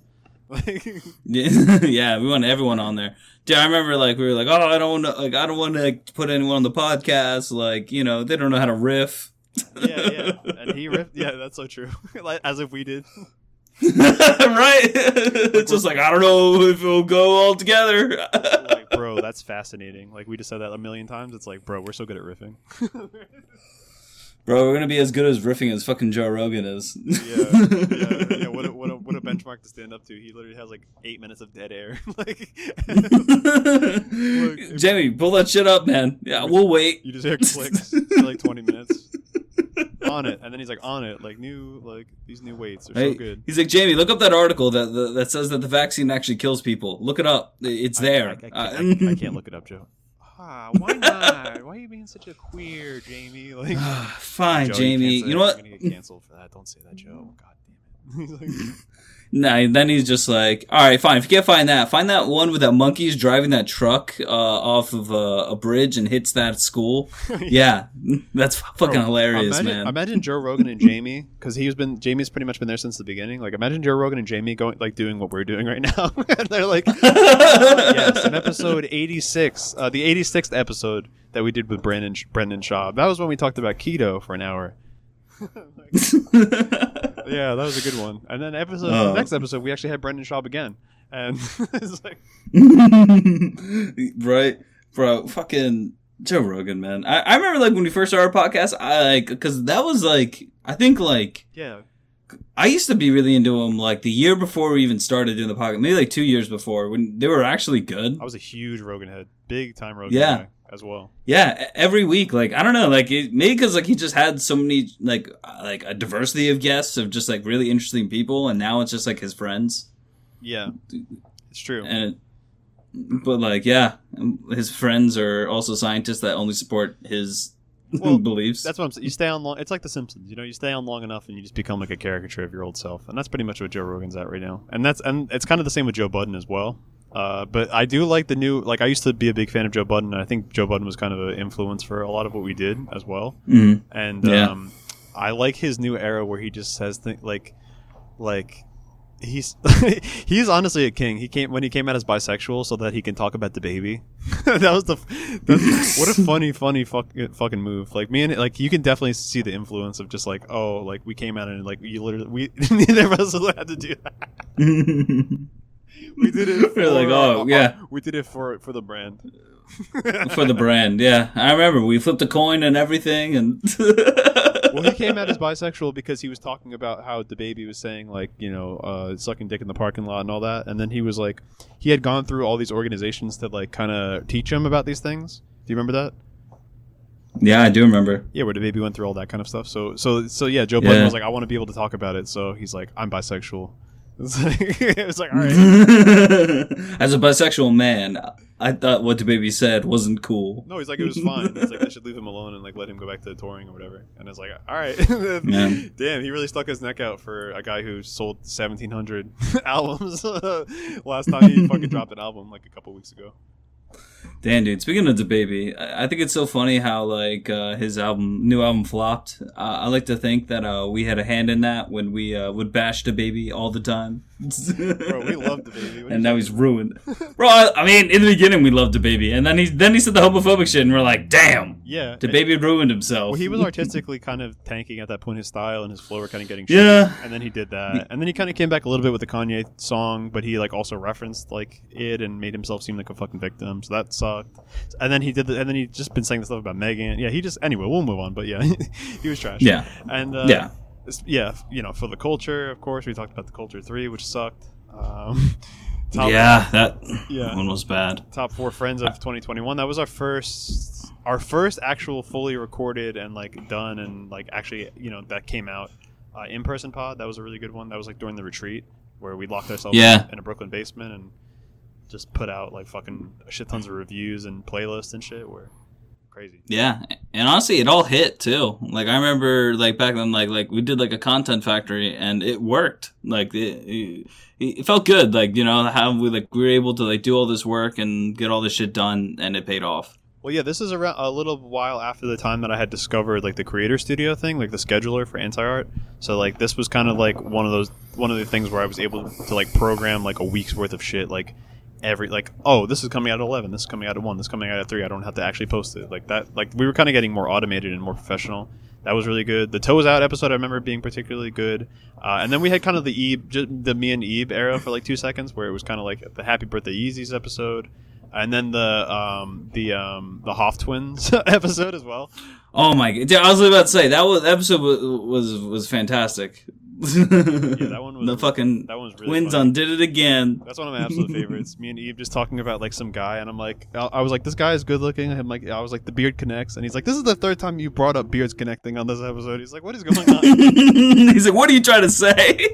Like, Yeah, yeah, we want everyone on there. Dude, I remember like we were like, oh, I don't want to, like, I don't want to put anyone on the podcast. Like, you know, they don't know how to riff. yeah, yeah, and he riffed. Yeah, that's so true. like, as if we did. right? it's just like I don't know if it'll go all together. like, bro, that's fascinating. Like we just said that a million times. It's like, bro, we're so good at riffing. Bro, we're gonna be as good as riffing as fucking Joe Rogan is. yeah, yeah, yeah. What a, what a what a benchmark to stand up to. He literally has like eight minutes of dead air. like Jamie, pull that shit up, man. Yeah, we'll wait. you just hear clicks for like twenty minutes on it, and then he's like on it, like new like these new weights are Hey, so good. He's like, Jamie, look up that article that that, that says that the vaccine actually kills people. Look it up. It's there. I, I, I, can't, Uh, I, I can't look it up, Joe. Ah, why not? Why are you being such a queer, Jamie? Like, Fine, Joe, Jamie. can't You know what? You're gonna get canceled for that. Don't say that, Joe. God damn it. Nah, then he's just like, all right, fine. If you can't find that, find that one with that monkey's driving that truck uh, off of uh, a bridge and hits that school. yeah, that's fucking Bro, hilarious, imagine, man. Imagine Joe Rogan and Jamie, because he's been Jamie's pretty much been there since the beginning. Like, imagine Joe Rogan and Jamie going like doing what we're doing right now. and they're like, yes, in episode eighty six, uh, the eighty sixth episode that we did with Brandon Brendan Schaub. That was when we talked about keto for an hour. Yeah, that was a good one. And then episode Oh. next episode, we actually had Brendan Schaub again, and it's like, right, bro? Fucking Joe Rogan, man. I, I remember like when we first started our podcast, I like because that was like I think like yeah, I used to be really into them like the year before we even started doing the podcast, maybe like two years before when they were actually good. I was a huge Rogan head, big time Rogan Yeah. guy as well. Yeah, every week. Like I don't know, like it, maybe because like he just had so many like uh, like a diversity of guests of just like really interesting people, and now it's just like his friends. Yeah, it's true. And but like yeah, his friends are also scientists that only support his Well, beliefs. That's what I'm saying. You stay on long. It's like The Simpsons. You know, you stay on long enough, and you just become like a caricature of your old self. And that's pretty much what Joe Rogan's at right now. And that's and it's kind of the same with Joe Budden as well. Uh, but I do like the new. Like I used to be a big fan of Joe Budden. And I think Joe Budden was kind of an influence for a lot of what we did as well. Mhm. And Yeah. um, I like his new era where he just says things like, like. He's he's honestly a king. He came when he came out as bisexual so that he can talk about DaBaby. that was the what a funny funny fuck, fucking move. Like me and like you can definitely see the influence of just like oh like we came out and like you literally we neither of us had to do that. We did it. For, We're like, oh, uh, yeah. we did it for for the brand. for the brand. Yeah, I remember we flipped a coin and everything, and well, he came out as bisexual because he was talking about how DaBaby was saying like you know uh, sucking dick in the parking lot and all that, and then he was like he had gone through all these organizations to like kind of teach him about these things. Do you remember that? yeah, I do remember. Yeah, where DaBaby went through all that kind of stuff. So so so yeah, Joe Budden Yeah. was like, I want to be able to talk about it. So he's like, I'm bisexual. It's like, it was like all right. As a bisexual man, I thought what DaBaby said wasn't cool. No, he's like it was fine. It's like I should leave him alone and like let him go back to touring or whatever. And it's like, all right, Yeah. damn, he really stuck his neck out for a guy who sold seventeen hundred albums last time he fucking dropped an album like a couple weeks ago. Damn, dude. Speaking of DaBaby, I think it's so funny how like uh, his album, new album, flopped. Uh, I like to think that uh, we had a hand in that when we uh, would bash DaBaby all the time. Bro, we loved DaBaby. And now he's ruined. Bro, I, I mean, in the beginning we loved DaBaby, and then he then he said the homophobic shit, and we're like, damn, Yeah, DaBaby ruined himself. Well, he was artistically kind of tanking at that point. His style and his flow were kind of getting shitty. Yeah. and then he did that, and then he kind of came back a little bit with the Kanye song, but he like also referenced like it and made himself seem like a fucking victim. So that sucked. sucked. And then he did, the, and then he just been saying the stuff about Megan. Yeah, he just anyway. We'll move on, but yeah, he was trash. Yeah. and uh, Yeah. yeah, you know, for the culture, of course, we talked about the culture three, which sucked. Um, top, yeah, that Yeah. one was bad. top four friends of 2021. That was our first, our first actual fully recorded and like done and like actually, you know, that came out uh, in person pod. That was a really good one. That was like during the retreat where we locked ourselves Yeah. in a Brooklyn basement and just put out like fucking shit tons of reviews and playlists and shit. Were crazy. Yeah, and honestly, it all hit too. Like I remember, like back then, like like we did like a content factory, and it worked. Like it, it, it felt good. Like you know how we like we were able to like do all this work and get all this shit done, and it paid off. Well, yeah, this is around a little while after the time that I had discovered like the creator studio thing, like the scheduler for anti art. So like this was kind of like one of those one of the things where I was able to like program like a week's worth of shit, like every like oh this is coming out at eleven, this is coming out at one, this is coming out at three. I don't have to actually post it like that. Like we were kind of getting more automated and more professional. That was really good. The toes out episode I remember being particularly good. Uh, and then we had kind of the Eve, the me and Eve era for like two seconds, where it was kind of like the Happy Birthday Yeezys episode and then the um the um the Hoff twins episode as well. Oh my god! I was about to say that was episode was was, was fantastic. Yeah, that one was- the fucking that one was really twins funny. undid it again. That's one of my absolute favorites. Me and Eve just talking about like some guy, and I'm like, I I was like, this guy is good looking. I'm like, I was like, the beard connects, and he's like, this is the third time you brought up beards connecting on this episode. He's like, what is going on? He's like, "What are you trying to say?"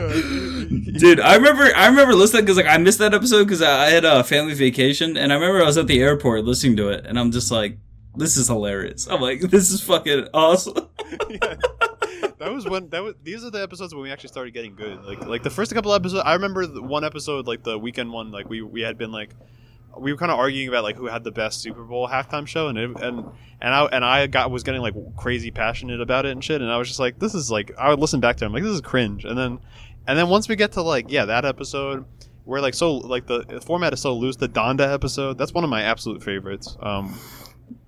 Dude, I remember I remember listening because like I missed that episode because I I had a family vacation and I remember I was at the airport listening to it and I'm just like, this is hilarious. I'm like, this is fucking awesome. Yeah. That was when that was. These are the episodes when we actually started getting good. Like like the first couple episodes. I remember one episode, like the Weeknd one. Like we we had been like we were kind of arguing about like who had the best Super Bowl halftime show, and it, and and I and I got was getting like crazy passionate about it and shit. And I was just like, this is like I would listen back to him like this is cringe. And then and then once we get to like yeah that episode. Where like so like the, the format is so loose. The Donda episode that's one of my absolute favorites. Um,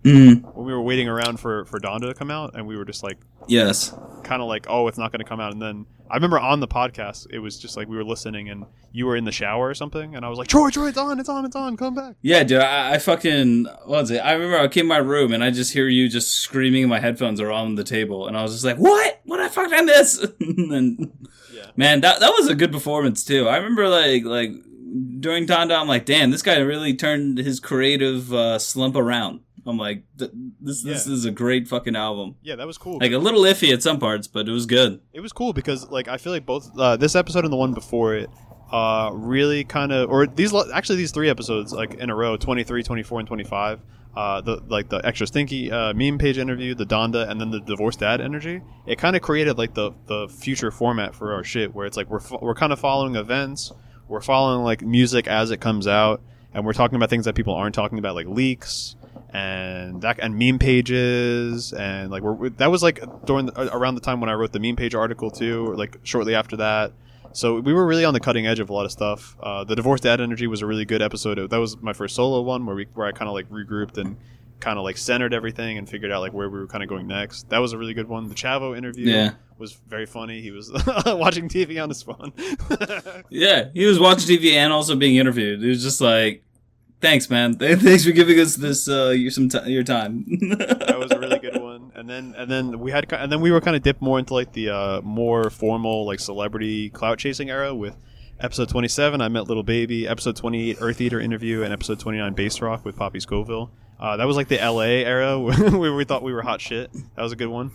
Mm, when we were waiting around for for Donda to come out, and we were just like yes. kind of like, oh, it's not going to come out. And then I remember on the podcast, it was just like we were listening, and you were in the shower or something, and I was like, Troy, Troy, it's on, it's on, it's on, come back. Yeah, dude, I, I fucking what was it? I remember I came in my room and I just hear you just screaming. My headphones are on the table, and I was just like, "What? What I fucked I miss?" and Yeah. man, that that was a good performance too. I remember like like during Donda, I'm like, "Damn, this guy really turned his creative uh, slump around." I'm like, "This this Yeah. is a great fucking album." Yeah, that was cool. Like a little iffy at some parts, but it was good. it was cool because like I feel like both uh, this episode and the one before it uh, really kind of or these actually these three episodes like in a row 23 24 and 25 uh, the like the extra stinky uh, meme page interview the donda and then the divorced dad energy it kind of created like the the future format for our shit where it's like we're, fo- we're kind of following events we're following like music as it comes out and we're talking about things that people aren't talking about like leaks and that and meme pages and like we're, that was like during the, around the time when I wrote the meme page article too, or like shortly after that. So we were really on the cutting edge of a lot of stuff. Uh, the divorced dad energy was a really good episode. That was my first solo one where we where I kind of like regrouped and kind of like centered everything and figured out like where we were kind of going next. That was a really good one. The Chavo interview Yeah. was very funny. He was watching TV on his phone. Yeah, he was watching TV and also being interviewed. It was just like, "Thanks, man. Thanks for giving us this uh, your some ti your time." that was a really good one. And then and then we had and then we were kind of dipped more into like the uh, more formal like celebrity clout chasing era with episode 27 I met Lil Baby, episode 28 Eartheater interview and episode 29 Bass Rock with Poppy Scoville. Uh, that was like the LA era where we thought we were hot shit. That was a good one.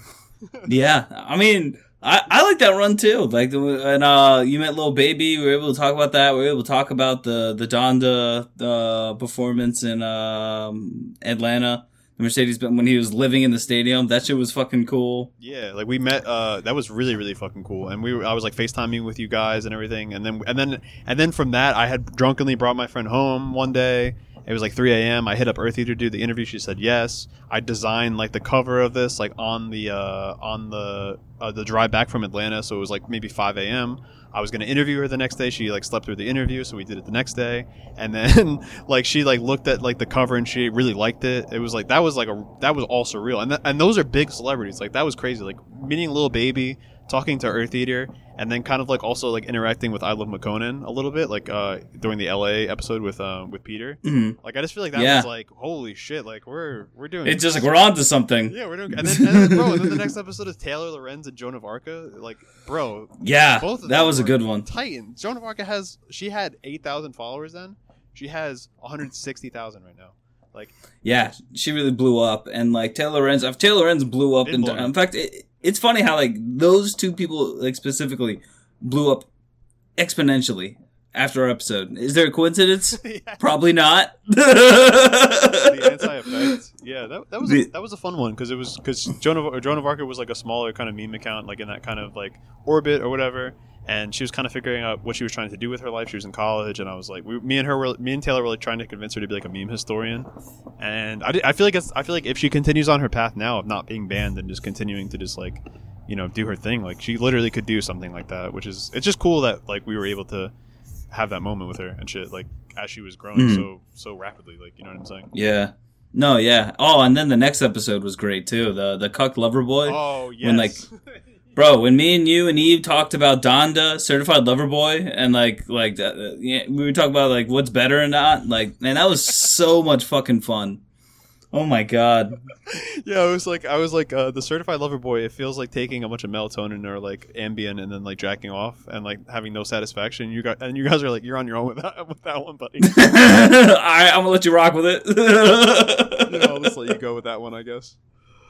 Yeah, I mean, I, I like that run too. Like, and uh, you met Lil Baby. We were able to talk about that. We were able to talk about the the Donda uh, performance in um, Atlanta. The Mercedes Benz when he was living in the stadium. That shit was fucking cool. Yeah, like we met. Uh, that was really really fucking cool. And we were, I was like FaceTiming with you guys and everything. And then and then and then from that, I had drunkenly brought my friend home one day. It was like 3 a.m. I hit up Eartheater to do the interview. She said yes. I designed like the cover of this like on the uh, on the uh, the drive back from Atlanta. So it was like maybe 5 a.m. I was gonna interview her the next day. She like slept through the interview, so we did it the next day. And then like she like looked at like the cover and she really liked it. It was like that was like a that was all surreal. And th- and those are big celebrities. Like that was crazy. Like meeting a Lil Baby, talking to Eartheater, and then kind of like also like interacting with I Love Makonnen a little bit, like uh, during the LA episode with uh, with Peter. Mhm. Like I just feel like that Yeah. was like holy shit, like we're we're doing It's just like we're on to something. yeah we're doing and then, and then bro and then the next episode is Taylor Lorenz and Joan of Arca like bro Yeah, both of that them was a good one. Titan Joan of Arca has she had eight thousand followers then she has one hundred sixty thousand right now like Yeah, she really blew up, and like Taylor Lorenz, if Taylor Lorenz blew up, in, in fact, it, it's funny how like those two people like specifically blew up exponentially after our episode. Is there a coincidence? yeah. Probably not. the anti-effect. Yeah, that, that was The- a, that was a fun one because it was because Joan of Joan of Arc was like a smaller kind of meme account, like in that kind of like orbit or whatever. And she was kind of figuring out what she was trying to do with her life. She was in college, and I was like, we, me and her, were, me and Taylor were like trying to convince her to be like a meme historian. And I, I feel like it's, I feel like if she continues on her path now of not being banned and just continuing to just like, you know, do her thing, like she literally could do something like that. Which is it's just cool that like we were able to have that moment with her and shit like as she was growing Mhm. so so rapidly. Like you know what I'm saying. yeah. No, yeah. Oh, and then the next episode was great too. The the cuck lover boy. Oh yes. When, like, Bro, when me and you and Eve talked about Donda, certified lover boy, and like like uh, yeah, we were talking about like what's better or not, like man, that was so much fucking fun. Oh my god. yeah, I was like, I was like, uh, the certified lover boy. It feels like taking a bunch of melatonin or like Ambien and then like jacking off and like having no satisfaction. You got and you guys are like, you're on your own with that with that one, buddy. Alright, I'm gonna let you rock with it. know, I'll just let you go with that one, I guess.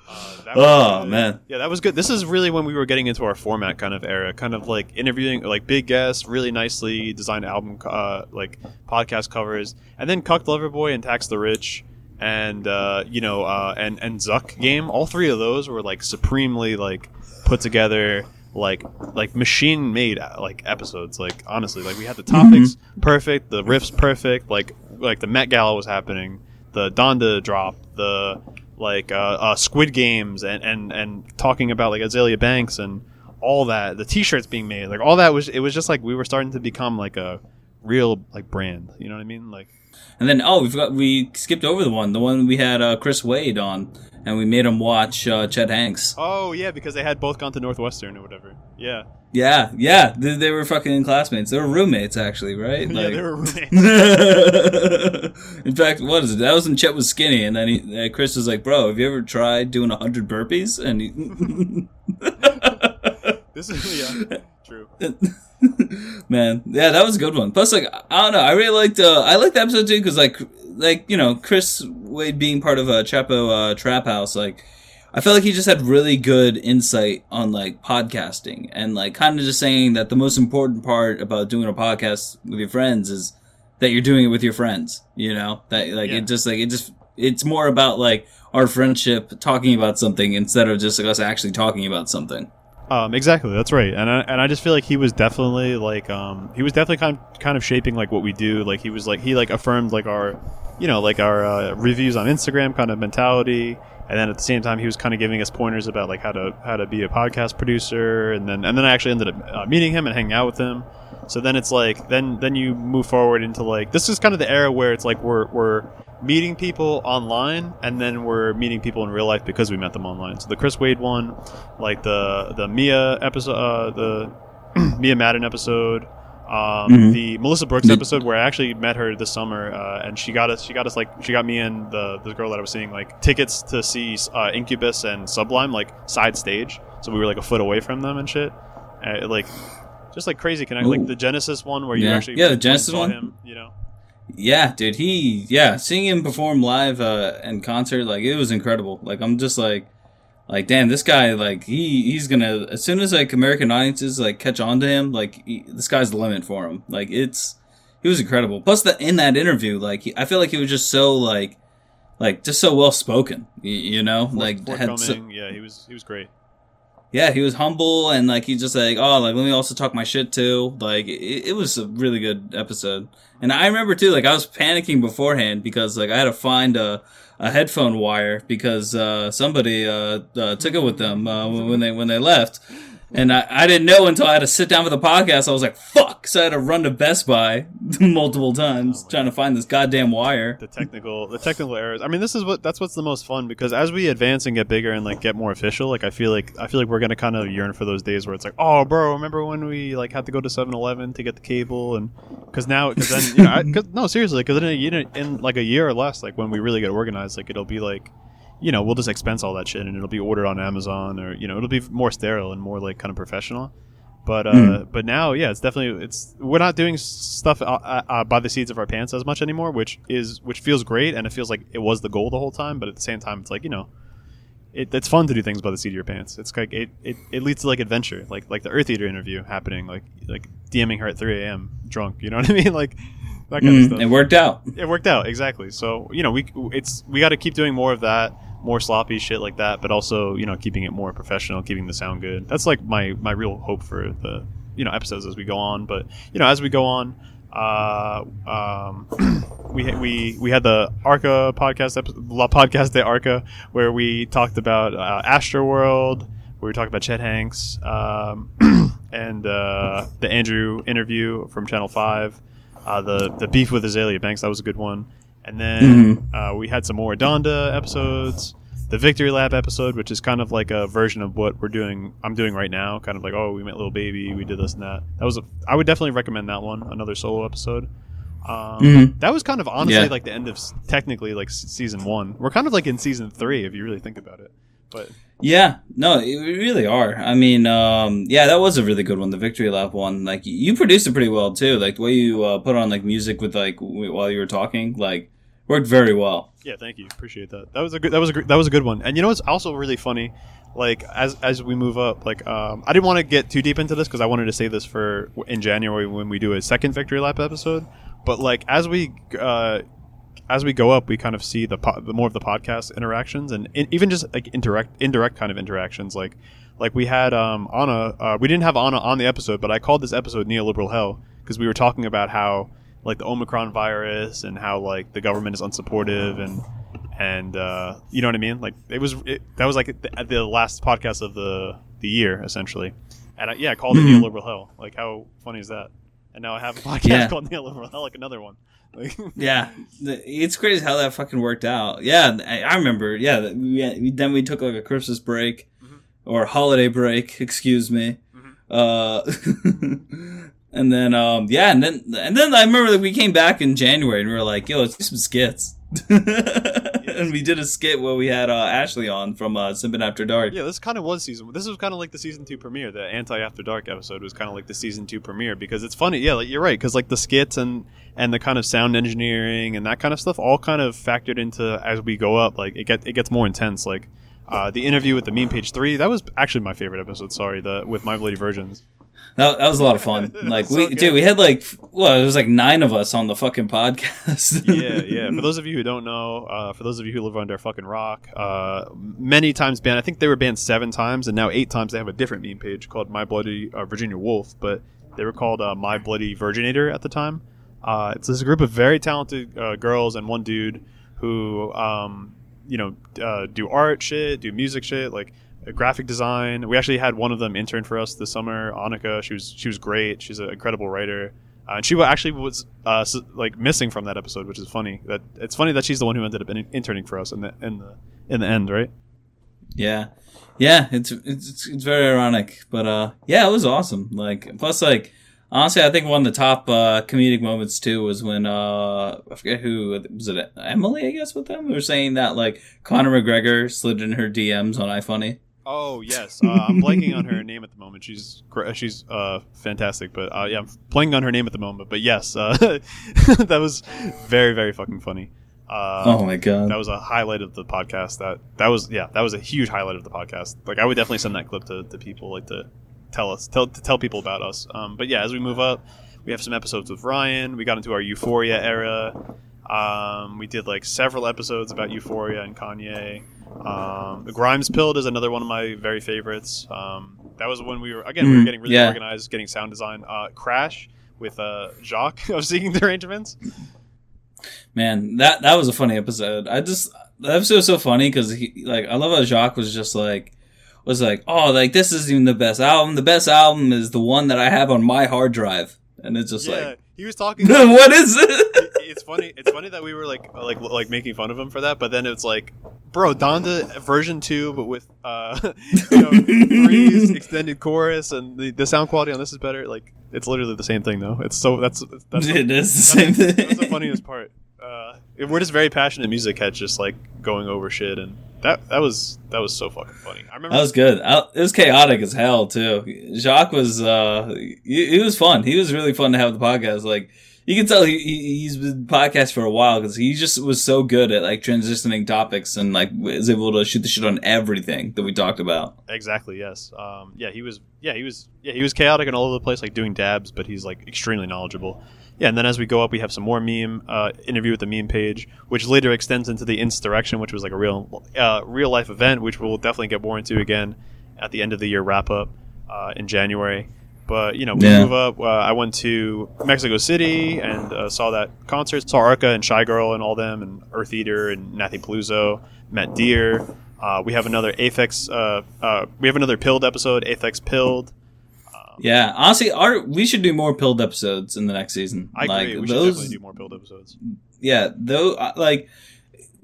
Uh, that Oh, man. yeah, that was good. This is really when we were getting into our format kind of era, kind of like interviewing like big guests, really nicely designed album, uh, like podcast covers, and then Cucked Lover Boy and Tax the Rich, and uh, you know, uh, and and Zuck game. All three of those were like supremely like put together. Like like machine made like episodes like honestly like we had the topics perfect the riffs perfect like like the Met Gala was happening the Donda drop, the like uh, uh, Squid Games, and, and and talking about like Azealia Banks and all that, the T-shirts being made, like all that was it was just like we were starting to become like a real like brand. You know what I mean? Like and then oh, we forgot we skipped over the one, the one we had uh, Chris Wade on, and we made him watch uh, Chet Hanks. oh yeah, because they had both gone to Northwestern or whatever. Yeah, Yeah, yeah, they, they were fucking classmates. They were roommates actually, right? yeah, Like- they were roommates. in fact, what is it? That was when Chet was skinny, and then he, uh, Chris was like, "Bro, have you ever tried doing hundred burpees?" And he, this is yeah, true. man, yeah, that was a good one. Plus, like, I don't know, I really liked, uh, I liked the episode too because, like, like you know, Chris Wade being part of a Chapo uh, Trap House, like, I felt like he just had really good insight on like podcasting and like kind of just saying that the most important part about doing a podcast with your friends is that you're doing it with your friends. You know that like Yeah. it just like it just it's more about like our friendship talking about something instead of just like us actually talking about something. Um, exactly, that's right, and I, and I just feel like he was definitely like um, he was definitely kind of, kind of shaping like what we do. Like he was like he like affirmed like our, you know, like our uh, reviews on Instagram kind of mentality, and then at the same time he was kind of giving us pointers about like how to how to be a podcast producer, and then and then I actually ended up uh, meeting him and hanging out with him. So then it's like then then you move forward into like this is kind of the era where it's like we're we're meeting people online and then we're meeting people in real life because we met them online. So the Chris Wade one, like the the Mia episode, uh, the Mia Madden episode, um, Mhm. the Melissa Brooks episode where I actually met her this summer, uh, and she got us she got us like she got me and the the girl that I was seeing like tickets to see uh, Incubus and Sublime like side stage, so we were like a foot away from them and shit, uh, like. Just like crazy connect, like the Genesis one where you Yeah. actually Yeah, the Genesis saw one. him, you know. Yeah, dude, he yeah, seeing him perform live uh in concert like it was incredible. Like I'm just like like damn, this guy like he he's going to as soon as like American audiences like catch on to him, like he, the sky's the limit for him. Like it's he was incredible. Plus that in that interview, like he, I feel like he was just so like like just so well spoken, you, you know? like had so- yeah, he was he was great. Yeah, he was humble and like he's just like, oh, like let me also talk my shit too. Like it, it was a really good episode. And I remember too, like I was panicking beforehand because like I had to find a, a headphone wire because uh, somebody uh, uh, took it with them uh, when they when they left. And I, I didn't know until I had to sit down for the podcast. I was like, fuck. So I had to run to Best Buy multiple times oh trying to find this goddamn wire. the technical the technical errors. I mean, this is what that's what's the most fun because as we advance and get bigger and like get more official, like I feel like I feel like we're gonna kind of yearn for those days where it's like, oh, bro, remember when we like had to go to 7-Eleven to get the cable and because now because then you know I, cause, no seriously because in, a, in like a year or less like when we really get organized like it'll be like you know we'll just expense all that shit and it'll be ordered on Amazon or you know it'll be more sterile and more like kind of professional. But uh, Mhm. but now, yeah, it's definitely it's we're not doing stuff uh, uh, uh, by the seats of our pants as much anymore, which is which feels great, and it feels like it was the goal the whole time. But at the same time, it's like you know, it, it's fun to do things by the seat of your pants. It's like it, it, it leads to like adventure, like like the Eartheater interview happening, like like DMing her at 3 a.m. drunk. You know what I mean? Like that kind of Mm, stuff. it worked out. It worked out exactly. So you know, we it's we got to keep doing more of that, more sloppy shit like that, but also you know keeping it more professional, keeping the sound good. That's like my my real hope for the you know episodes as we go on. But you know, as we go on, uh, um, we we we had the Arca podcast episode, La Podcast de Arca, where we talked about uh, Astro World, where we talked about Chet Hanks, um, and uh, the Andrew interview from Channel Five uh, the the beef with Azealia Banks. That was a good one. And then uh, we had some more Donda episodes. The Victory Lap episode, which is kind of like a version of what we're doing. I'm doing right now. Kind of like, oh, we met Lil Baby. We did this and that. That was. A, I would definitely recommend that one. Another solo episode. Um, Mhm. That was kind of honestly Yeah. like the end of technically like season one. We're kind of like in season three if you really think about it. But Yeah, no, we really are. I mean, um, yeah, that was a really good one, the Victory Lap one. Like, you produced it pretty well too. Like the way you uh, put on like music with like w- while you were talking, like worked very well. Yeah, thank you. Appreciate that. That was a good. That was a that was a good one. And you know what's also really funny, like as as we move up, like um, I didn't want to get too deep into this because I wanted to save this for in January when we do a second victory lap episode. But like as we uh, as we go up, we kind of see the, po- the more of the podcast interactions and in, even just like indirect indirect kind of interactions. Like like we had um, Anna. Uh, we didn't have Anna on the episode, but I called this episode "Neoliberal Hell" because we were talking about how like the Omicron virus and how like the government is unsupportive and and uh, you know what I mean. Like it was it, that was like the, the last podcast of the the year essentially, and I, yeah, I called it. "Neoliberal Hell." Like how funny is that? And now I have a podcast Yeah. called "Neoliberal Hell," like another one. Like, Yeah, it's crazy how that fucking worked out. Yeah, I, I remember. Yeah, we, then we took like a Christmas break Mhm. or holiday break. Excuse me. Mhm. Uh, and then um, yeah, and then and then I remember that we came back in January and we were like, "Yo, let's do some skits." and we did a skit where we had uh, Ashley on from uh, Simpin After Dark. Yeah, this kind of was season. This was kind of like the season two premiere. The anti After Dark episode was kind of like the season two premiere because it's funny. Yeah, like you're right because like the skits and and the kind of sound engineering and that kind of stuff all kind of factored into as we go up. Like it get it gets more intense. Like uh, the interview with the meme page three that was actually my favorite episode. Sorry, the with my bloody virgins. That, that was a lot of fun. Like we, dude, we had like well, it was like nine of us on the fucking podcast. yeah, yeah. For those of you who don't know, uh, for those of you who live under a fucking rock, uh, many times banned. I think they were banned seven times, and now eight times they have a different meme page called My Bloody uh, Virginia Wolf, but they were called uh, My Bloody Virginator at the time. Uh, it's this group of very talented uh, girls and one dude who, um, you know, uh, do art shit, do music shit, like uh, graphic design. We actually had one of them intern for us this summer. Annika, she was she was great. She's an incredible writer. Uh, and she actually was uh, like missing from that episode, which is funny. That it's funny that she's the one who ended up in, interning for us in the in the in the end, right? Yeah, yeah, it's it's it's very ironic, but uh, yeah, it was awesome. Like plus, like honestly, I think one of the top uh, comedic moments too was when uh, I forget who was it, Emily, I guess, with them. Were saying that like Conor McGregor slid in her DMs on iFunny. Oh yes, uh, I'm blanking on her name at the moment. She's she's uh, fantastic, but uh, yeah, I'm blanking on her name at the moment. But yes, uh, that was very very fucking funny. Uh, oh my god! that was a highlight of the podcast. That that was yeah, that was a huge highlight of the podcast. Like I would definitely send that clip to, to people, like to tell us, tell to tell people about us. Um, but yeah, as we move up, we have some episodes with Ryan. We got into our Euphoria era. Um, we did like several episodes about Euphoria and Kanye. Um, the Grimes Pilled is another one of my very favorites. Um, that was when we were again we were Mm, getting really yeah. organized, getting sound design. Uh, Crash with uh, Jacques of Seeking the Arrangements. Man, that that was a funny episode. I just that episode was so funny because he like I love how Jacques was just like, was like, "Oh, like this isn't even the best album. The best album is the one that I have on my hard drive." And it's just yeah, like, he was talking. what is it? it's funny. It's funny that we were like like like making fun of him for that, but then it's like, bro, Donda version two, but with uh, you know, Freeze extended chorus, and the, the sound quality on this is better. Like, it's literally the same thing, though. It's so that's that's it is the same thing. that's the funniest part. Uh, we're just very passionate music heads, just like going over shit, and that that was that was so fucking funny. I remember That was good. I, it was chaotic as hell too. Jacques was uh, he, he was fun. He was really fun to have the podcast. Like you can tell he, he he's been podcast for a while because he just was so good at like transitioning topics and like was able to shoot the shit on everything that we talked about. Exactly. Yes. Um, yeah. He was. Yeah. He was. Yeah. He was chaotic and all over the place, like doing dabs, but he's like extremely knowledgeable. Yeah. And then as we go up, we have some more meme uh, interview with the meme page, which later extends into the insurrection, which was like a real, uh, real life event, which we'll definitely get more into again at the end of the year wrap up uh, in January. But you know, we Yeah. move up. Uh, I went to Mexico City and uh, saw that concert. Saw Arca and Shygirl and all them, and Eartheater and Nathy Peluso. Met Deer. Uh, we have another Aphex. Uh, uh, we have another Pilled episode. Aphex Pilled. Yeah, honestly, our we should do more pilled episodes in the next season. I like, agree. We should definitely do more Pilled episodes. yeah, though, uh, like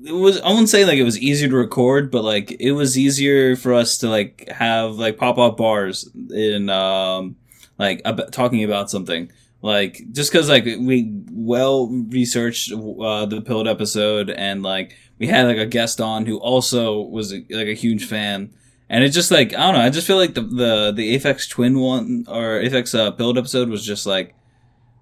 it was. I wouldn't say like it was easier to record, but like it was easier for us to like have like pop up bars in um like ab- talking about something. Like just because like we well researched uh, the pilled episode and like we had like a guest on who also was like a huge fan. And it's just like I don't know. I just feel like the the the Aphex Twin one or Aphex uh, build episode was just like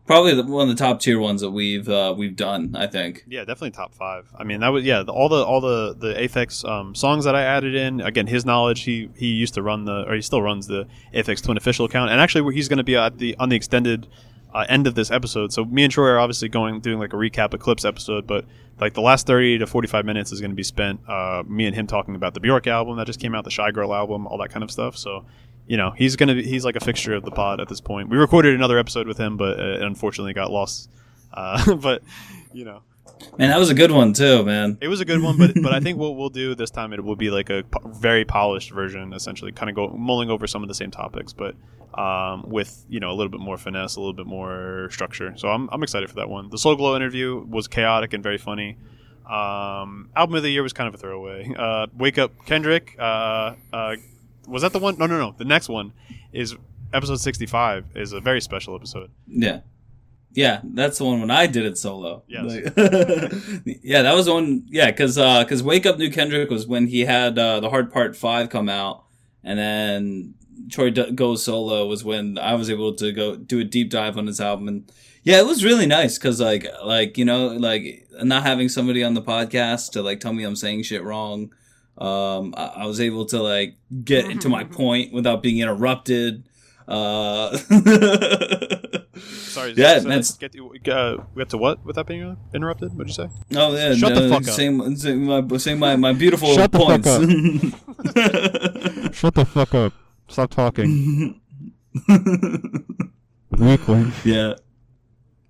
probably the, one of the top tier ones that we've uh, we've done. I think. Yeah, definitely top five. I mean, that was yeah. The, all the all the the Aphex um, songs that I added in. Again, his knowledge. He he used to run the or he still runs the Aphex Twin official account. And actually, he's going to be at the on the extended uh, end of this episode. So me and Troy are obviously going doing like a recap Eclipse episode, but like the last thirty to forty five minutes is going to be spent uh, me and him talking about the Bjork album that just came out, the Shygirl album, all that kind of stuff. So. You know, he's gonna be, he's like a fixture of the pod at this point. We recorded another episode with him, but uh, it unfortunately got lost. Uh, but you know, Man, that was a good one too, man. it was a good one, but but I think what we'll do this time it will be like a po- very polished version, essentially, kind of go mulling over some of the same topics, but um, with you know a little bit more finesse, a little bit more structure. So I'm, I'm excited for that one. The Soul Glo interview was chaotic and very funny. Um, album of the year was kind of a throwaway. Uh, Wake Up Kendrick. Uh, uh, was that the one? No, no, no. The next one is episode 65. Is a very special episode. Yeah. Yeah, that's the one when I did it solo. Yes. Like- yeah, that was the one. Yeah, because because Wake Up New Kendrick was when he had uh, the Heart Part Five come out, and then Troy D- goes solo was when I was able to go do a deep dive on his album, and yeah, it was really nice because like like you know like not having somebody on the podcast to like tell me I'm saying shit wrong. Um, I, I was able to like get into my point without being interrupted. Uh, Sorry. Yeah, so that's- Get to, uh, we got to what without being interrupted? What'd you say? Oh yeah, Shut the no, fuck up. Saying, saying my saying my, my beautiful Shut the fuck points. Shut the fuck up. Stop talking. Weakling. yeah.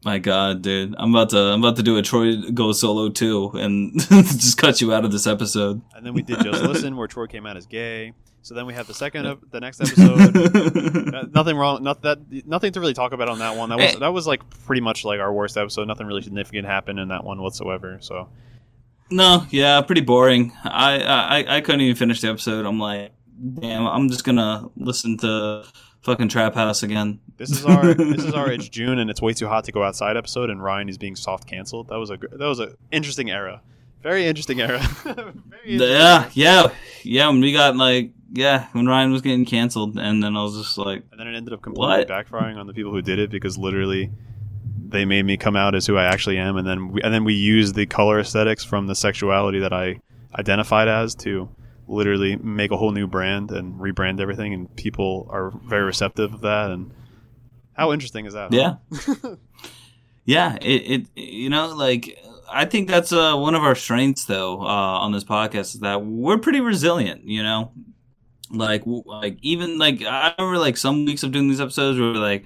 My God, dude, I'm about to I'm about to do a Troy go solo too, and just cut you out of this episode. And then we did Just Listen, where Troy came out as gay. So then we have the second, of, the next episode. Uh, nothing wrong. Not that. Nothing to really talk about on that one. That was Eh. that was like pretty much like our worst episode. Nothing really significant happened in that one whatsoever. So no, yeah, pretty boring. I, I I couldn't even finish the episode. I'm like, damn, I'm just gonna listen to fucking Trap House again. this is our this is our it's June and it's way too hot to go outside episode. And Ryan is being soft canceled. That was a that was a interesting era. Very interesting era. Very interesting Yeah, yeah, yeah. When we got like, yeah, when Ryan was getting canceled, and then I was just like, And then it ended up completely What? backfiring on the people who did it because literally they made me come out as who I actually am, and then we, and then we used the color aesthetics from the sexuality that I identified as to literally make a whole new brand and rebrand everything, and people are very receptive of that. And how interesting is that? Yeah. yeah, it, it you know, like I think that's uh, one of our strengths though, uh, on this podcast is that we're pretty resilient, you know? Like like even like I remember like some weeks of doing these episodes where we're like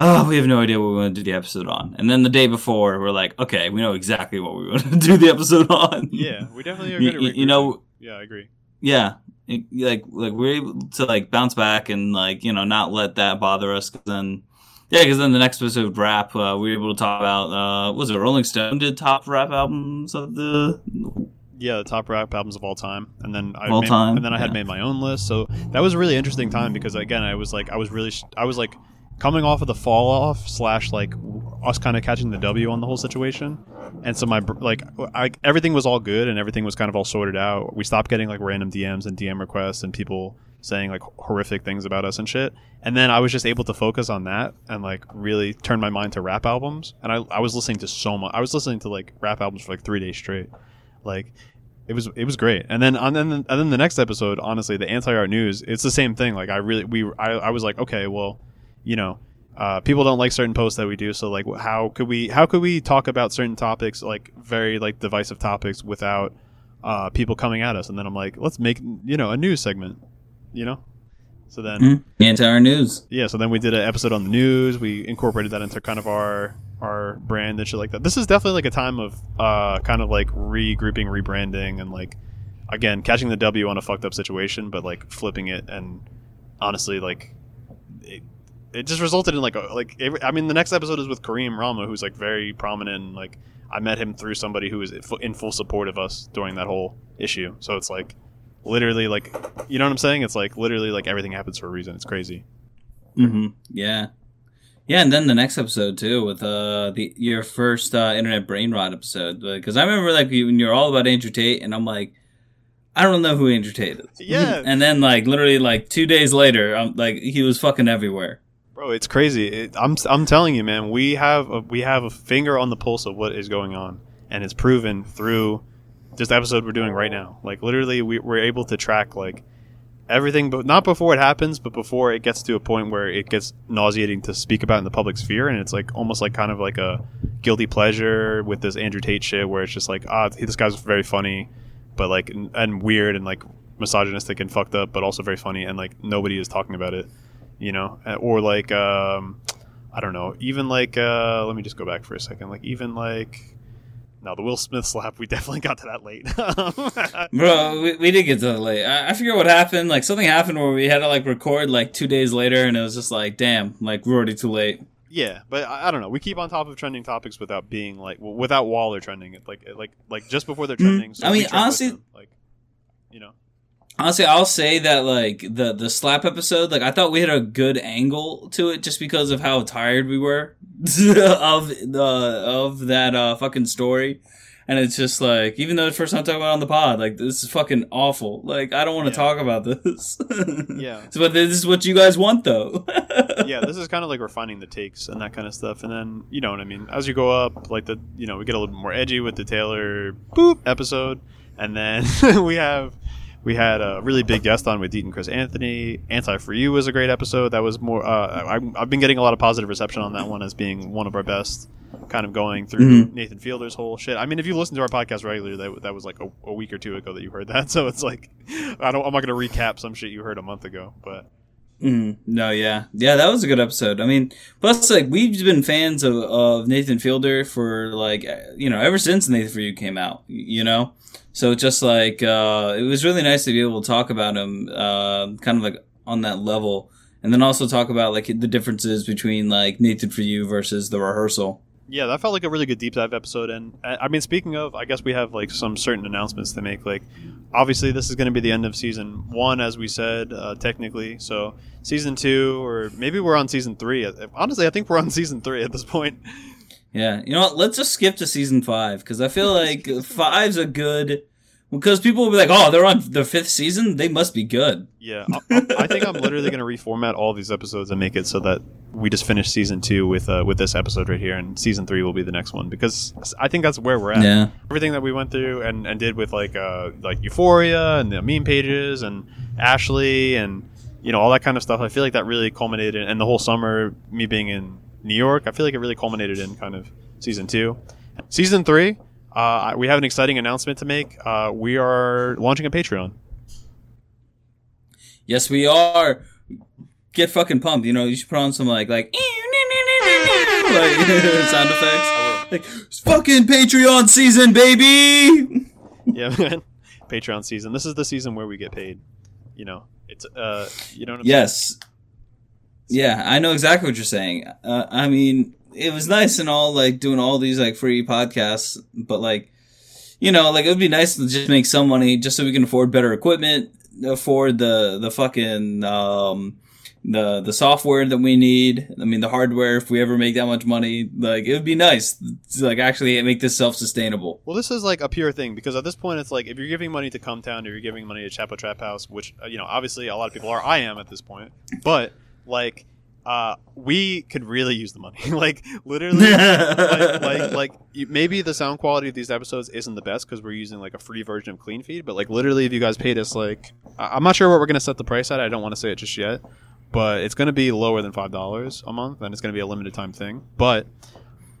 Oh, we have no idea what we want to do the episode on. And then the day before, we're like, okay, we know exactly what we want to do the episode on. yeah, we definitely are You- you- you know-. Yeah, I agree. Yeah. it- like like we're able to like bounce back and like you know not let that bother us. 'cause then yeah, because then the next episode rap, uh, we were able to talk about uh, was it Rolling Stone did top rap albums of the yeah, the top rap albums of all time, and then I All made, time, and then I had yeah. made my own list. So that was a really interesting time because again, I was like, I was really, sh- I was like coming off of the fall off slash like us kind of catching the W on the whole situation, and so my like I, everything was all good and everything was kind of all sorted out. We stopped getting like random DMs and DM requests and people saying like horrific things about us and shit. And then I was just able to focus on that and like really turn my mind to rap albums. And I, I was listening to so much. I was listening to like rap albums for like three days straight. Like it was it was great. And then on then and then the next episode, honestly, the anti art news, it's the same thing. Like I really we I, I was like, okay, well, you know, uh, people don't like certain posts that we do. So like, how could we how could we talk about certain topics like very like divisive topics without uh, people coming at us? And then I'm like, let's make you know a news segment, you know. So then Mhm. anti news. yeah, so then we did an episode on the news. We incorporated that into kind of our our brand and shit like that. This is definitely like a time of uh kind of like regrouping, rebranding, and like again catching the W on a fucked up situation, but like flipping it and honestly like it, it just resulted in like a, like every, I mean the next episode is with Kareem Rahma, who's like very prominent. And, like I met him through somebody who was in full support of us during that whole issue. So it's like literally like you know what I'm saying? It's like literally like everything happens for a reason. It's crazy. hmm Yeah, yeah, and then the next episode too with uh the your first uh, internet brain rot episode because I remember like you- when you're all about Andrew Tate and I'm like. I don't know who Andrew Tate is. Yeah. and then like literally like two days later, I'm like he was fucking everywhere. Bro, it's crazy. It, I'm I'm telling you, man. We have a, we have a finger on the pulse of what is going on, and it's proven through this episode we're doing right now. Like literally, we, we're able to track like everything, but not before it happens, but before it gets to a point where it gets nauseating to speak about in the public sphere, and it's like almost like kind of like a guilty pleasure with this Andrew Tate shit, where it's just like, ah, this guy's very funny, but like and, and weird and like misogynistic and fucked up, but also very funny, and like nobody is talking about it you know Uh, or like um i don't know even like uh let me just go back for a second like even like no the will smith slap we definitely got to that late Bro, we, we did get to that late. I, I forget what happened. Like something happened where we had to like record like two days later, and it was just like, damn, like we're already too late. yeah but I, I don't know we keep on top of trending topics without being like w- without while they're trending it like like like just before they're trending so Mm, I mean, honestly- them, like you know Honestly, I'll say that like the the slap episode, like I thought we had a good angle to it just because of how tired we were of the of that uh fucking story. And it's just like, even though it's the first time talking about it on the pod, like this is fucking awful. Like I don't want to Yeah. talk about this. Yeah. So, but this is what you guys want, though. yeah, this is kind of like refining the takes and that kind of stuff. And then, you know what I mean? As you go up, like the, you know, we get a little bit more edgy with the Taylor boop episode. And then we have, we had a really big guest on with Deaton Chris Anthony. Anti for You was a great episode. That was more, uh, I, I've been getting a lot of positive reception on that one as being one of our best. Kind of going through Mhm. Nathan Fielder's whole shit. I mean, if you listen to our podcast regularly, that, that was like a, a week or two ago that you heard that. So it's like, I don't, I'm not going to recap some shit you heard a month ago, but Mm, no, yeah, yeah, that was a good episode. I mean, plus like we've been fans of, of Nathan Fielder for like you know ever since Nathan for You came out, you know. So just like uh, it was really nice to be able to talk about him, uh, kind of like on that level, and then also talk about like the differences between like Nathan for You versus the rehearsal. Yeah, that felt like a really good deep dive episode. And I I mean, speaking of, I guess we have like some certain announcements to make. Like, obviously, this is going to be the end of season one, as we said, uh, technically. So, season two, or maybe we're on season three. Honestly, I think we're on season three at this point. Yeah, you know what? Let's just skip to season five because I feel like five's a good because people will be like, oh, they're on the fifth season, they must be good. Yeah, I, I think I'm literally going to reformat all these episodes and make it so that we just finish season two with uh, with this episode right here, and season three will be the next one because I think that's where we're at. Yeah. everything that we went through and, and did with like uh like Euphoria and the meme pages and Ashley and you know all that kind of stuff. I feel like that really culminated and the whole summer me being in New York. I feel like it really culminated in kind of season two, season three. Uh, we have an exciting announcement to make. Uh, we are launching a Patreon. Yes, we are. Get fucking pumped. You know, you should put on some like like, like sound effects. Like fucking Patreon season, baby. Yeah, man. Patreon season. This is the season where we get paid. You know, it's uh, you know I'm saying? Yeah, I know exactly what you're saying. Uh, I mean, it was nice and all, like doing all these like free podcasts, but like, you know, like it would be nice to just make some money just so we can afford better equipment, afford the the fucking um the the software that we need. I mean, the hardware. If we ever make that much money, like it would be nice to like actually make this self sustainable. Well, this is like a pure thing because at this point, it's like if you're giving money to Cumtown, if you're giving money to Chapo Trap House, which uh, you know, obviously a lot of people are. I am at this point, but like, uh, we could really use the money. like literally, like like, like maybe the sound quality of these episodes isn't the best because we're using like a free version of Clean Feed. But like literally, if you guys paid us like, I- I'm not sure what we're gonna set the price at. I don't want to say it just yet, but it's gonna be lower than five dollars a month, and it's gonna be a limited time thing. But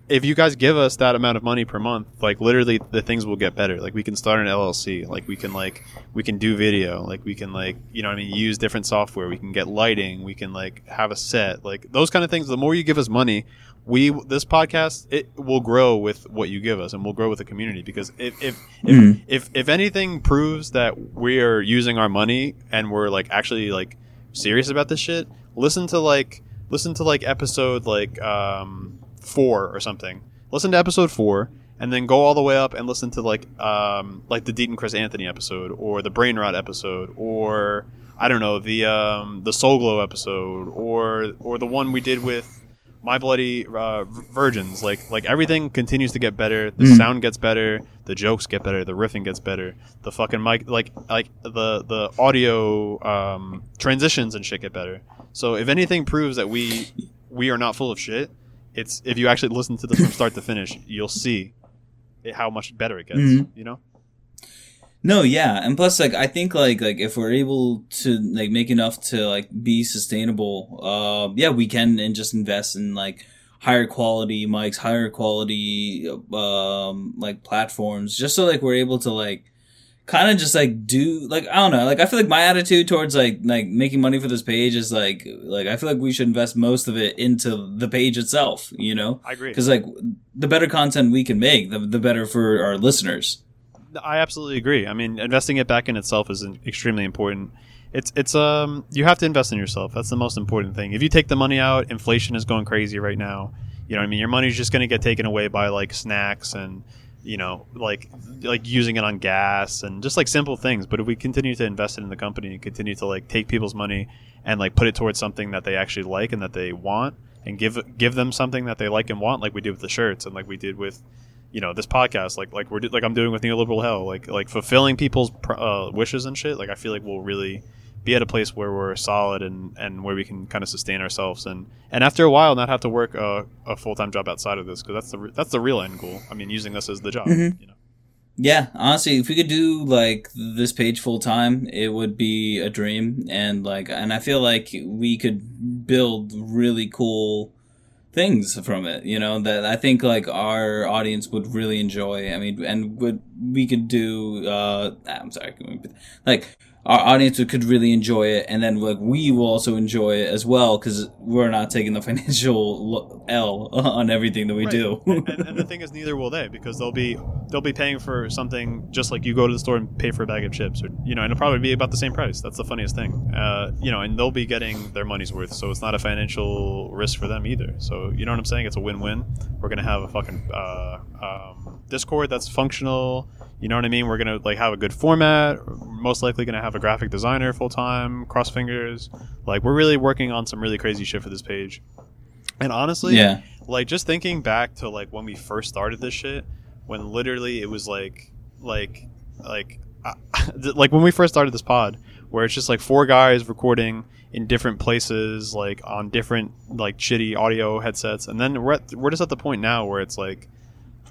if you guys give us that amount of money per month, like literally the things will get better. Like we can start an LLC, like we can like we can do video, like we can like you know what I mean use different software. We can get lighting, we can like have a set, like those kind of things. The more you give us money, we this podcast it will grow with what you give us, and we'll grow with the community. Because if if if, Mhm. if, if anything proves that we are using our money and we're like actually like serious about this shit, listen to like listen to like episode like um four or something. Listen to episode four, and then go all the way up and listen to like um like the Deaton Chris Anthony episode, or the Brain Rot episode, or I don't know the um the Soul Glo episode, or or the one we did with My Bloody uh, Virgins. Like like everything continues to get better. The Mm. sound gets better. The jokes get better. The riffing gets better. The fucking mic like like the the audio um transitions and shit get better. So if anything proves that we we are not full of shit, it's if you actually listen to this from start to finish, you'll see it, how much better it gets. Mhm. You know? No, yeah, and plus, like, I think, like, like if we're able to like make enough to like be sustainable, uh, yeah, we can and just invest in like higher quality mics, higher quality, um, like platforms, just so like we're able to like kind of just like do like I don't know, like I feel like my attitude towards like like making money for this page is like like I feel like we should invest most of it into the page itself, you know, I agree. because like the better content we can make, the the better for our listeners. I absolutely agree. I mean, investing it back in itself is extremely important. It's it's um you have to invest in yourself. That's the most important thing. If you take the money out, inflation is going crazy right now. You know what I mean? Your money's just going to get taken away by like snacks and you know, like like using it on gas and just like simple things. But if we continue to invest it in the company and continue to like take people's money and like put it towards something that they actually like and that they want and give give them something that they like and want, like we did with the shirts and like we did with you know this podcast like like we're like I'm doing with neoliberal hell like like fulfilling people's uh, wishes and shit like I feel like we'll really be at a place where we're solid and and where we can kind of sustain ourselves and and after a while not have to work a, a full-time job outside of this because that's the re- that's the real end goal I mean using this as the job Mhm. you know Yeah, honestly, if we could do like this page full time, it would be a dream. And like, and I feel like we could build really cool things from it. You know that I think like our audience would really enjoy. I mean, and would we could do? uh I'm sorry, like our audience could really enjoy it, and then like we will also enjoy it as well because we're not taking the financial L on everything that we Right. do. and, and, and the thing is neither will they because they'll be they'll be paying for something just like you go to the store and pay for a bag of chips or you know and it'll probably be about the same price. That's the funniest thing. Uh, you know and they'll be getting their money's worth so it's not a financial risk for them either. So you know what i'm saying? It's a win-win. We're gonna have a fucking uh, um, discord that's functional you know what i mean? We're gonna like have a good format most likely gonna have a graphic designer full-time cross fingers. Like we're really working on some really crazy shit for this page. And honestly yeah. like just thinking back to like when we first started this shit when literally it was like like like uh, like when we first started this pod where it's just like four guys recording in different places like on different like shitty audio headsets. And then we're at, we're just at the point now where it's like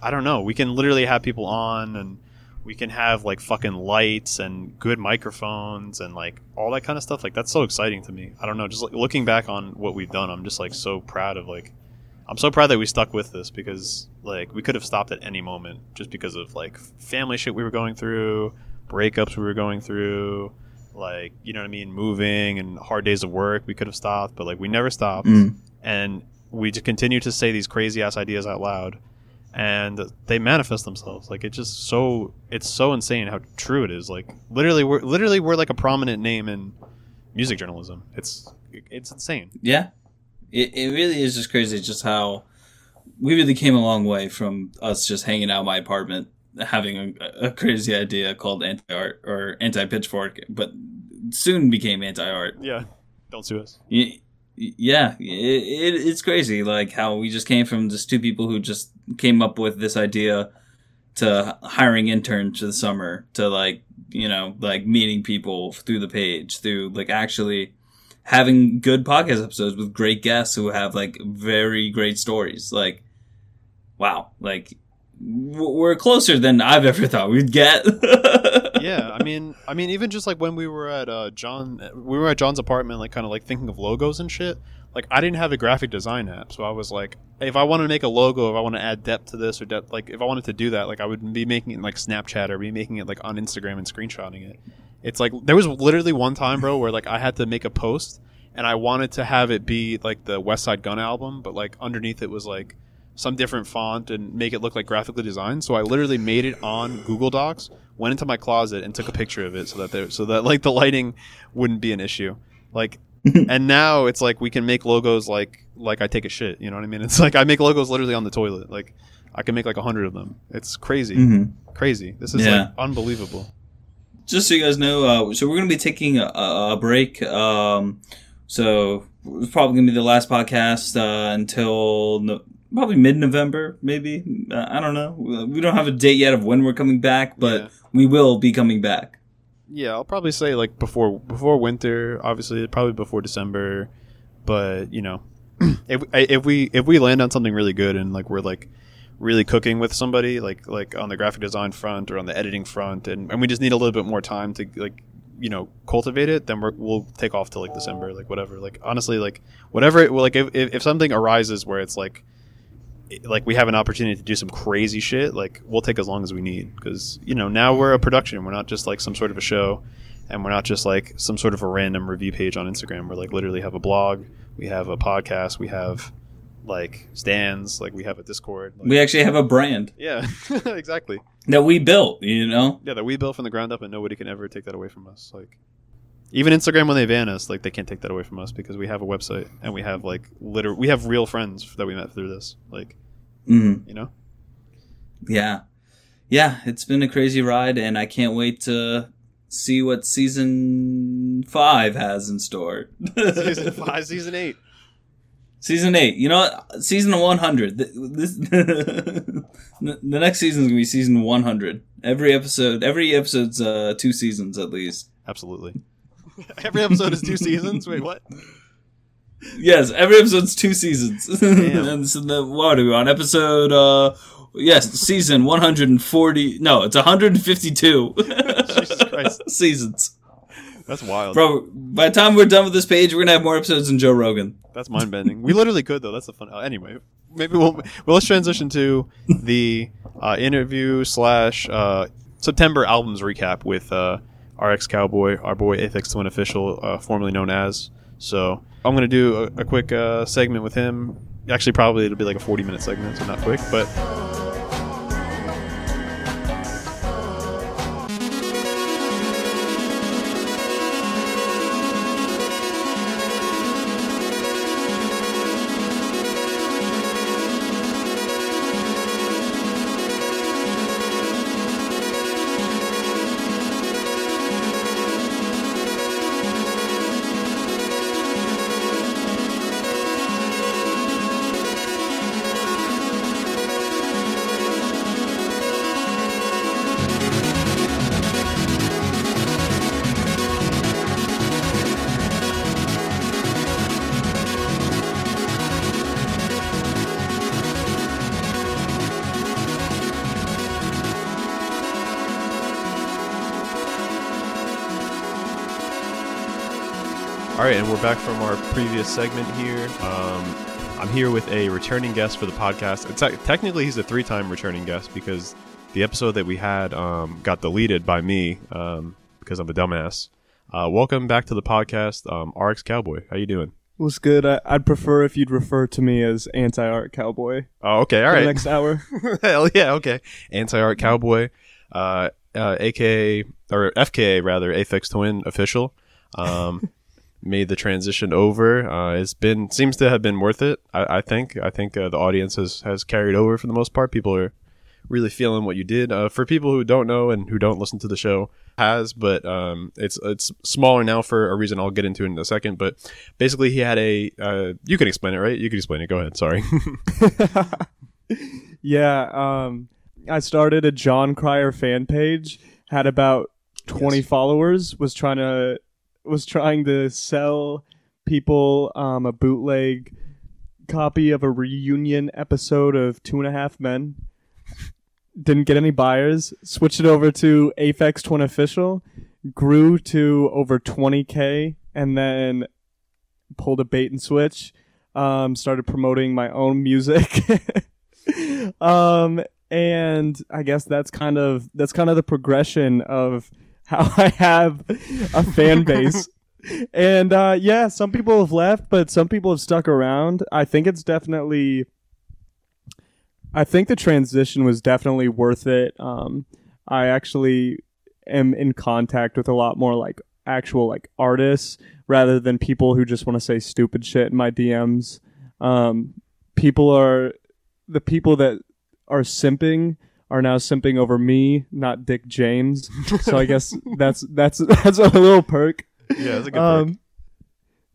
I don't know. We can literally have people on and we can have like fucking lights and good microphones and like all that kind of stuff like that's so exciting to me I don't know just like looking back on what we've done I'm just like so proud of like I'm so proud that we stuck with this because like we could have stopped at any moment just because of like family shit we were going through, breakups we were going through, like you know what I mean, moving and hard days of work. We could have stopped, but like we never stopped, Mm. and we just continue to say these crazy ass ideas out loud. And they manifest themselves. Like it's just so it's so insane how true it is. Like literally, we're literally we're like a prominent name in music journalism. It's it's insane. Yeah, it it really is just crazy just how we really came a long way from us just hanging out in my apartment having a, a crazy idea called anti art or anti pitchfork, but soon became anti art. Yeah, don't sue us. Y- Yeah, it, it, it's crazy. Like how we just came from just two people who just came up with this idea to hiring interns for the summer to like you know like meeting people through the page through like actually having good podcast episodes with great guests who have like very great stories. Like wow, like we're closer than I've ever thought we'd get. yeah, I mean, I mean, even just like when we were at uh, John, we were at John's apartment, like kind of like thinking of logos and shit. Like I didn't have a graphic design app, so I was like, if I want to make a logo, if I want to add depth to this or depth, like if I wanted to do that, like I would be making it like Snapchat or be making it like on Instagram and screenshotting it. It's like there was literally one time, bro, where like I had to make a post and I wanted to have it be like the Westside Gunn album, but like underneath it was like some different font and make it look like graphically designed. So I literally made it on Google Docs, went into my closet and took a picture of it so that there, so that like the lighting wouldn't be an issue. Like and now it's like we can make logos like like I take a shit, you know what I mean? It's like I make logos literally on the toilet. Like I can make like a hundred of them. It's crazy. Mhm. Crazy. This is Yeah. like unbelievable. just so you guys know, uh, so we're going to be taking a, a break. Um, so it's probably going to be the last podcast uh, until no, probably mid-November, maybe. Uh, I don't know. We don't have a date yet of when we're coming back, but Yeah. we will be coming back. Yeah, I'll probably say like before before winter. Obviously, probably before December. But you know, if if we if we land on something really good and like we're like really cooking with somebody like like on the graphic design front or on the editing front, and, and we just need a little bit more time to like you know cultivate it, then we're, we'll take off to like December, like whatever. Like honestly, like whatever. It, like if, if if something arises where it's like like we have an opportunity to do some crazy shit, like we'll take as long as we need because you know now we're a production. We're not just like some sort of a show, and we're not just like some sort of a random review page on Instagram. We're like literally have a blog, we have a podcast, we have like stands, like we have a Discord. Like, We actually have a brand yeah, exactly. that we built, you know? Yeah, that we built from the ground up, and nobody can ever take that away from us. Like even Instagram when they ban us, like they can't take that away from us because we have a website and we have like liter we have real friends that we met through this. Like hmm you know. Yeah. Yeah, it's been a crazy ride, and I can't wait to see what season five has in store. season five, season eight. Season eight. You know what? Season one hundred. This the next season is gonna be season one hundred. Every episode, every episode's uh, two seasons at least. Absolutely. Every episode is two seasons. Wait, what? Yes, every episode's two seasons. And so the, what are we on? Episode uh yes, season one hundred and forty. No, it's one hundred and fifty-two. Jesus Christ. seasons. That's wild. Bro, by the time we're done with this page, we're gonna have more episodes than Joe Rogan. That's mind bending. We literally could though. That's the fun. Uh, anyway, maybe we'll well let's transition to the uh, interview slash uh, September albums recap with uh, RX Cowboy, our boy Aphex Twin official, uh, formerly known as. So I'm gonna do a, a quick uh, segment with him. Actually, probably it'll be like a 40 minute segment, so not quick, but. We're back from our previous segment here. Um, I'm here with a returning guest for the podcast. Technically, he's a three-time returning guest because the episode that we had um, got deleted by me um, because I'm a dumbass. Uh, welcome back to the podcast, um, RX Cowboy. How you doing? Was good. I, I'd prefer if you'd refer to me as anti-art cowboy. Oh, okay, all right. Next hour. Hell yeah, okay. Anti art cowboy, uh, uh, aka or FKA rather, Aphex Twin official. Um, made the transition over. Uh, it's been seems to have been worth it. I, I think. I think uh, the audience has has carried over for the most part. People are really feeling what you did. Uh, for people who don't know and who don't listen to the show, has but um, it's it's smaller now for a reason I'll get into in a second. But basically, he had a. Uh, you can explain it, right? You can explain it. Go ahead. Sorry. yeah. Um, I started a Jon Cryer fan page. Had about twenty Yes. followers. Was trying to was trying to sell people um, a bootleg copy of a reunion episode of Two and a Half Men. Didn't get any buyers. Switched it over to Aphex Twin Official. Grew to over 20k, and then pulled a bait and switch. Um, started promoting my own music. um, and I guess that's kind of that's kind of the progression of how I have a fan base. and uh, yeah, some people have left, but some people have stuck around. I think it's definitely. I think the transition was definitely worth it. Um, I actually am in contact with a lot more like actual like artists rather than people who just want to say stupid shit in my DMs. Um, people are the people that are simping are now simping over me, not Dick James. So I guess that's that's that's a little perk. yeah, that's a good Um,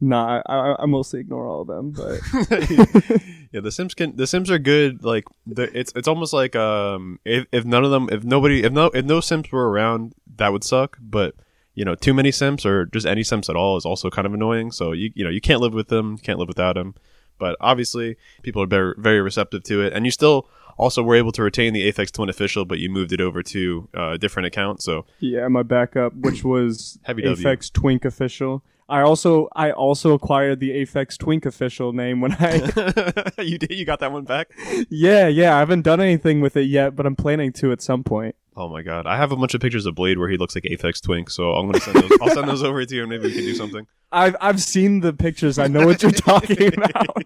nah, I, I, I mostly ignore all of them, but yeah, the Sims can the Sims are good. Like the, it's it's almost like um if, if none of them if nobody if no if no Sims were around that would suck. But you know too many Sims or just any Sims at all is also kind of annoying. So you you know you can't live with them, can't live without them. But obviously people are very very receptive to it, and you still also were able to retain the Aphex Twin official, but you moved it over to uh, a different account. So yeah, my backup, which was Heavy. Aphex Twink official. I also I also acquired the Aphex Twink official name when I you did you got that one back. yeah yeah I haven't done anything with it yet, but I'm planning to at some point. Oh my god, I have a bunch of pictures of Bladee where he looks like Aphex Twink, so I'm gonna send those. I'll send those over to you, and maybe we can do something. I've I've seen the pictures. I know what you're talking about.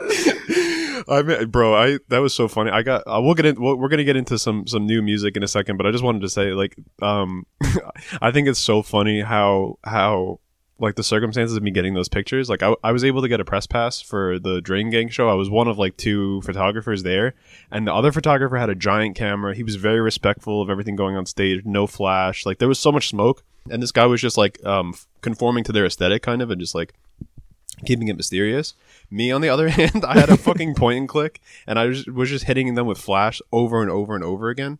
I mean, bro, I that was so funny. I got. Uh, we'll get in. We're, we're gonna get into some some new music in a second, but I just wanted to say, like, um, I think it's so funny how how like the circumstances of me getting those pictures. Like, I, I was able to get a press pass for the Drain Gang show. I was one of like two photographers there, and the other photographer had a giant camera. He was very respectful of everything going on stage. No flash. Like, there was so much smoke, and this guy was just like um conforming to their aesthetic, kind of, and just like keeping it mysterious. Me, on the other hand, I had a fucking point and click, and I was, was just hitting them with flash over and over and over again.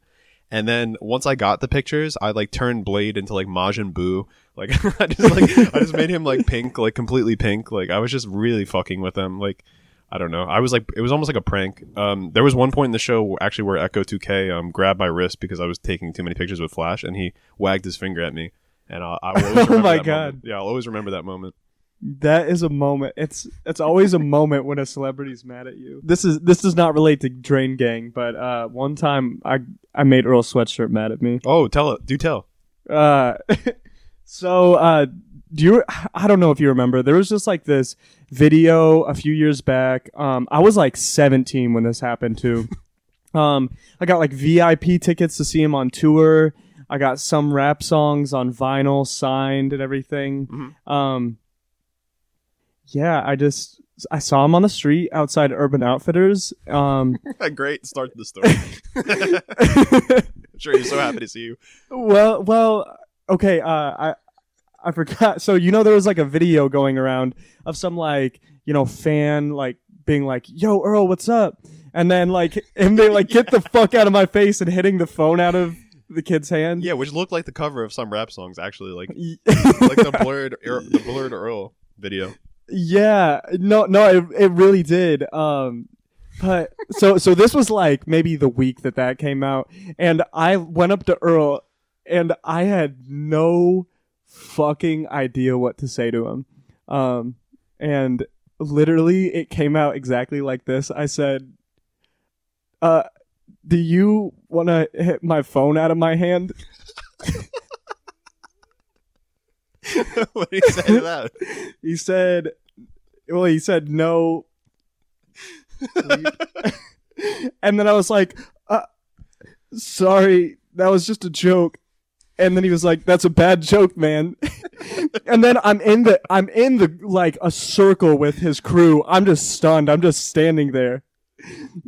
And then once I got the pictures, I like turned Bladee into like Majin Buu. Like I just like I just made him like pink, like completely pink. Like I was just really fucking with him. Like I don't know. I was like it was almost like a prank. Um, there was one point in the show actually where Ecco2k um grabbed my wrist because I was taking too many pictures with flash, and he wagged his finger at me. And I, I will Oh my God. moment. Yeah, I'll always remember that moment. That is a moment. It's it's always a moment when a celebrity's mad at you. This is this does not relate to Drain Gang, but uh, one time I I made Earl Sweatshirt mad at me. Oh, tell it. Do tell. Uh, so uh, do you? I don't know if you remember. There was just like this video a few years back. Um, I was like 17 when this happened too. um, I got like VIP tickets to see him on tour. I got some rap songs on vinyl signed and everything. Um, yeah, I just I saw him on the street outside Urban Outfitters. Um, A great start to the story. I'm sure, you're so happy to see you. well, well, okay. Uh, I I forgot. So you know there was like a video going around of some like you know fan like being like, "Yo, Earl, what's up?" And then like him they like, "Get the fuck out of my face!" and hitting the phone out of the kid's hand. Yeah, which looked like the cover of some rap songs, actually, like like the blurred Earl, the blurred Earl video. Yeah, no, no, it, it really did. Um, but so so this was like maybe the week that that came out, and I went up to Earl, and I had no fucking idea what to say to him. Um, and literally, it came out exactly like this. I said, "Uh, do you want to hit my phone out of my hand?" what did he say to that? He said, well, he said no. and then I was like, uh, sorry, that was just a joke. And then he was like, "That's a bad joke, man." and then I'm in the I'm in the like a circle with his crew. I'm just stunned. I'm just standing there.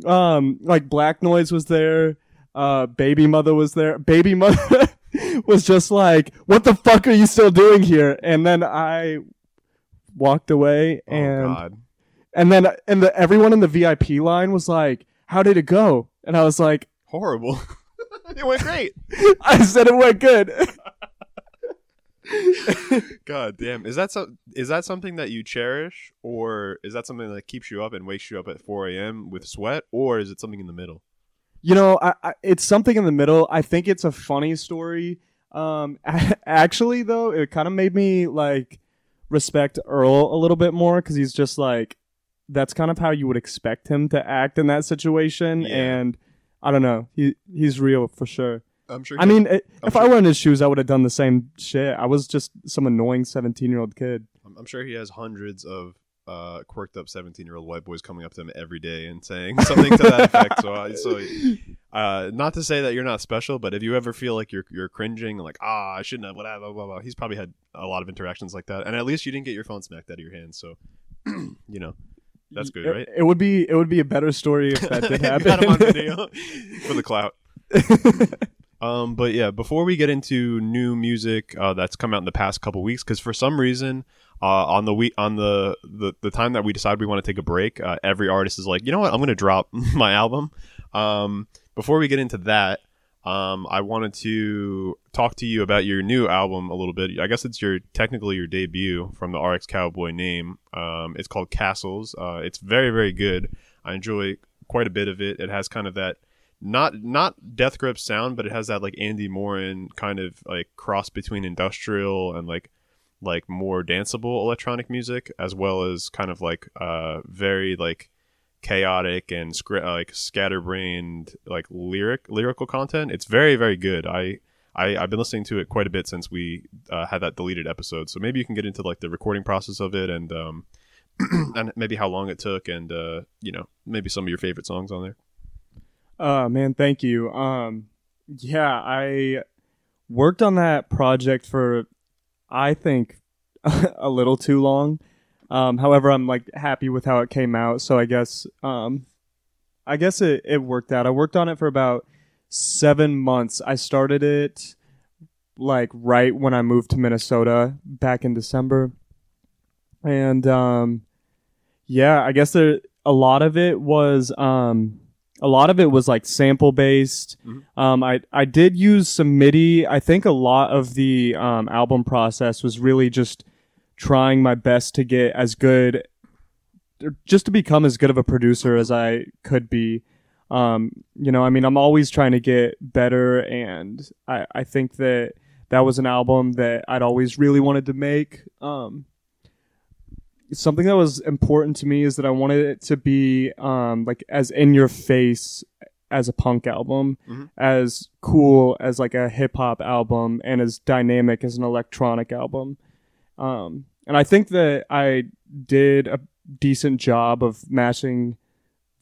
Um, like Black Noise was there. Uh, Baby Mother was there. Baby Mother was just like, "What the fuck are you still doing here?" And then I walked away, Oh and God. and then and the everyone in the VIP line was like, "How did it go?" And I was like, Horrible. it went great. "I said it went good." God damn. Is that so? Is that something that you cherish, or is that something that keeps you up and wakes you up at 4 a.m. with sweat, or is it something in the middle? You know, I, I, it's something in the middle. I think it's a funny story. Um, actually, though, it kind of made me like respect Earl a little bit more because he's just like that's kind of how you would expect him to act in that situation, Yeah. and I don't know, he he's real for sure. I'm sure. I mean, i if I were in his shoes, I would have done the same shit. I was just some annoying seventeen-year-old kid. I'm, I'm sure he has hundreds of uh, quirked up 17 year old white boys coming up to him every day and saying something to that effect. So, I- so uh, not to say that you're not special, but if you ever feel like you're you're cringing, like ah, I shouldn't have, whatever, blah, blah, blah, he's probably had a lot of interactions like that, and at least you didn't get your phone smacked out of your hand. So, you know, that's good, It- right? It, would be it would be a better story if that did You got him on happen. video for the clout. Um, but yeah, before we get into new music uh, that's come out in the past couple weeks, because for some reason, uh, on the week on the, the the time that we decide we want to take a break, uh, every artist is like, you know what, I'm to drop my album. Um, before we get into that, um, I wanted to talk to you about your new album a little bit. I guess it's your technically your debut from the RX Cowboy name. Um, it's called Castles. Uh, it's very very good. I enjoy quite a bit of it. It has kind of that not not death grip sound, but it has that like Andy Morin kind of like cross between industrial and like like more danceable electronic music, as well as kind of like uh very like chaotic and scr- uh, like scatterbrained like lyric lyrical content. It's very very good. I. I, I've been listening to it quite a bit since we uh, had that deleted episode, so maybe you can get into like the recording process of it and um, and maybe how long it took and uh, you know maybe some of your favorite songs on there. Oh man, thank you. Um, yeah, I worked on that project for I think a little too long. Um, however, I'm like happy with how it came out. So I guess um, I guess it, it worked out. I worked on it for about seven months. I started it like right when I moved to Minnesota back in December, and um, yeah, I guess there a lot of it was um, a lot of it was like sample based. Mhm. Um, I I did use some MIDI. I think a lot of the um, album process was really just trying my best to get as good, just to become as good of a producer as I could be. Um, you know, I mean, I'm always trying to get better, and I I think that that was an album that I'd always really wanted to make. Um, something that was important to me is that I wanted it to be um, like as in your face as a punk album, Mhm. as cool as like a hip hop album, and as dynamic as an electronic album. Um, and I think that I did a decent job of matching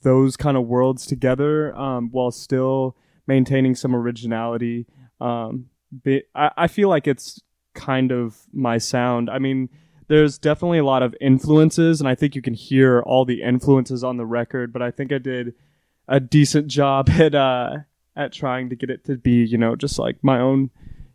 those kind of worlds together um, while still maintaining some originality. Um, be, I, I feel like it's kind of my sound. I mean, there's definitely a lot of influences, and I think you can hear all the influences on the record. But I think I did a decent job at uh, at trying to get it to be, you know, just like my own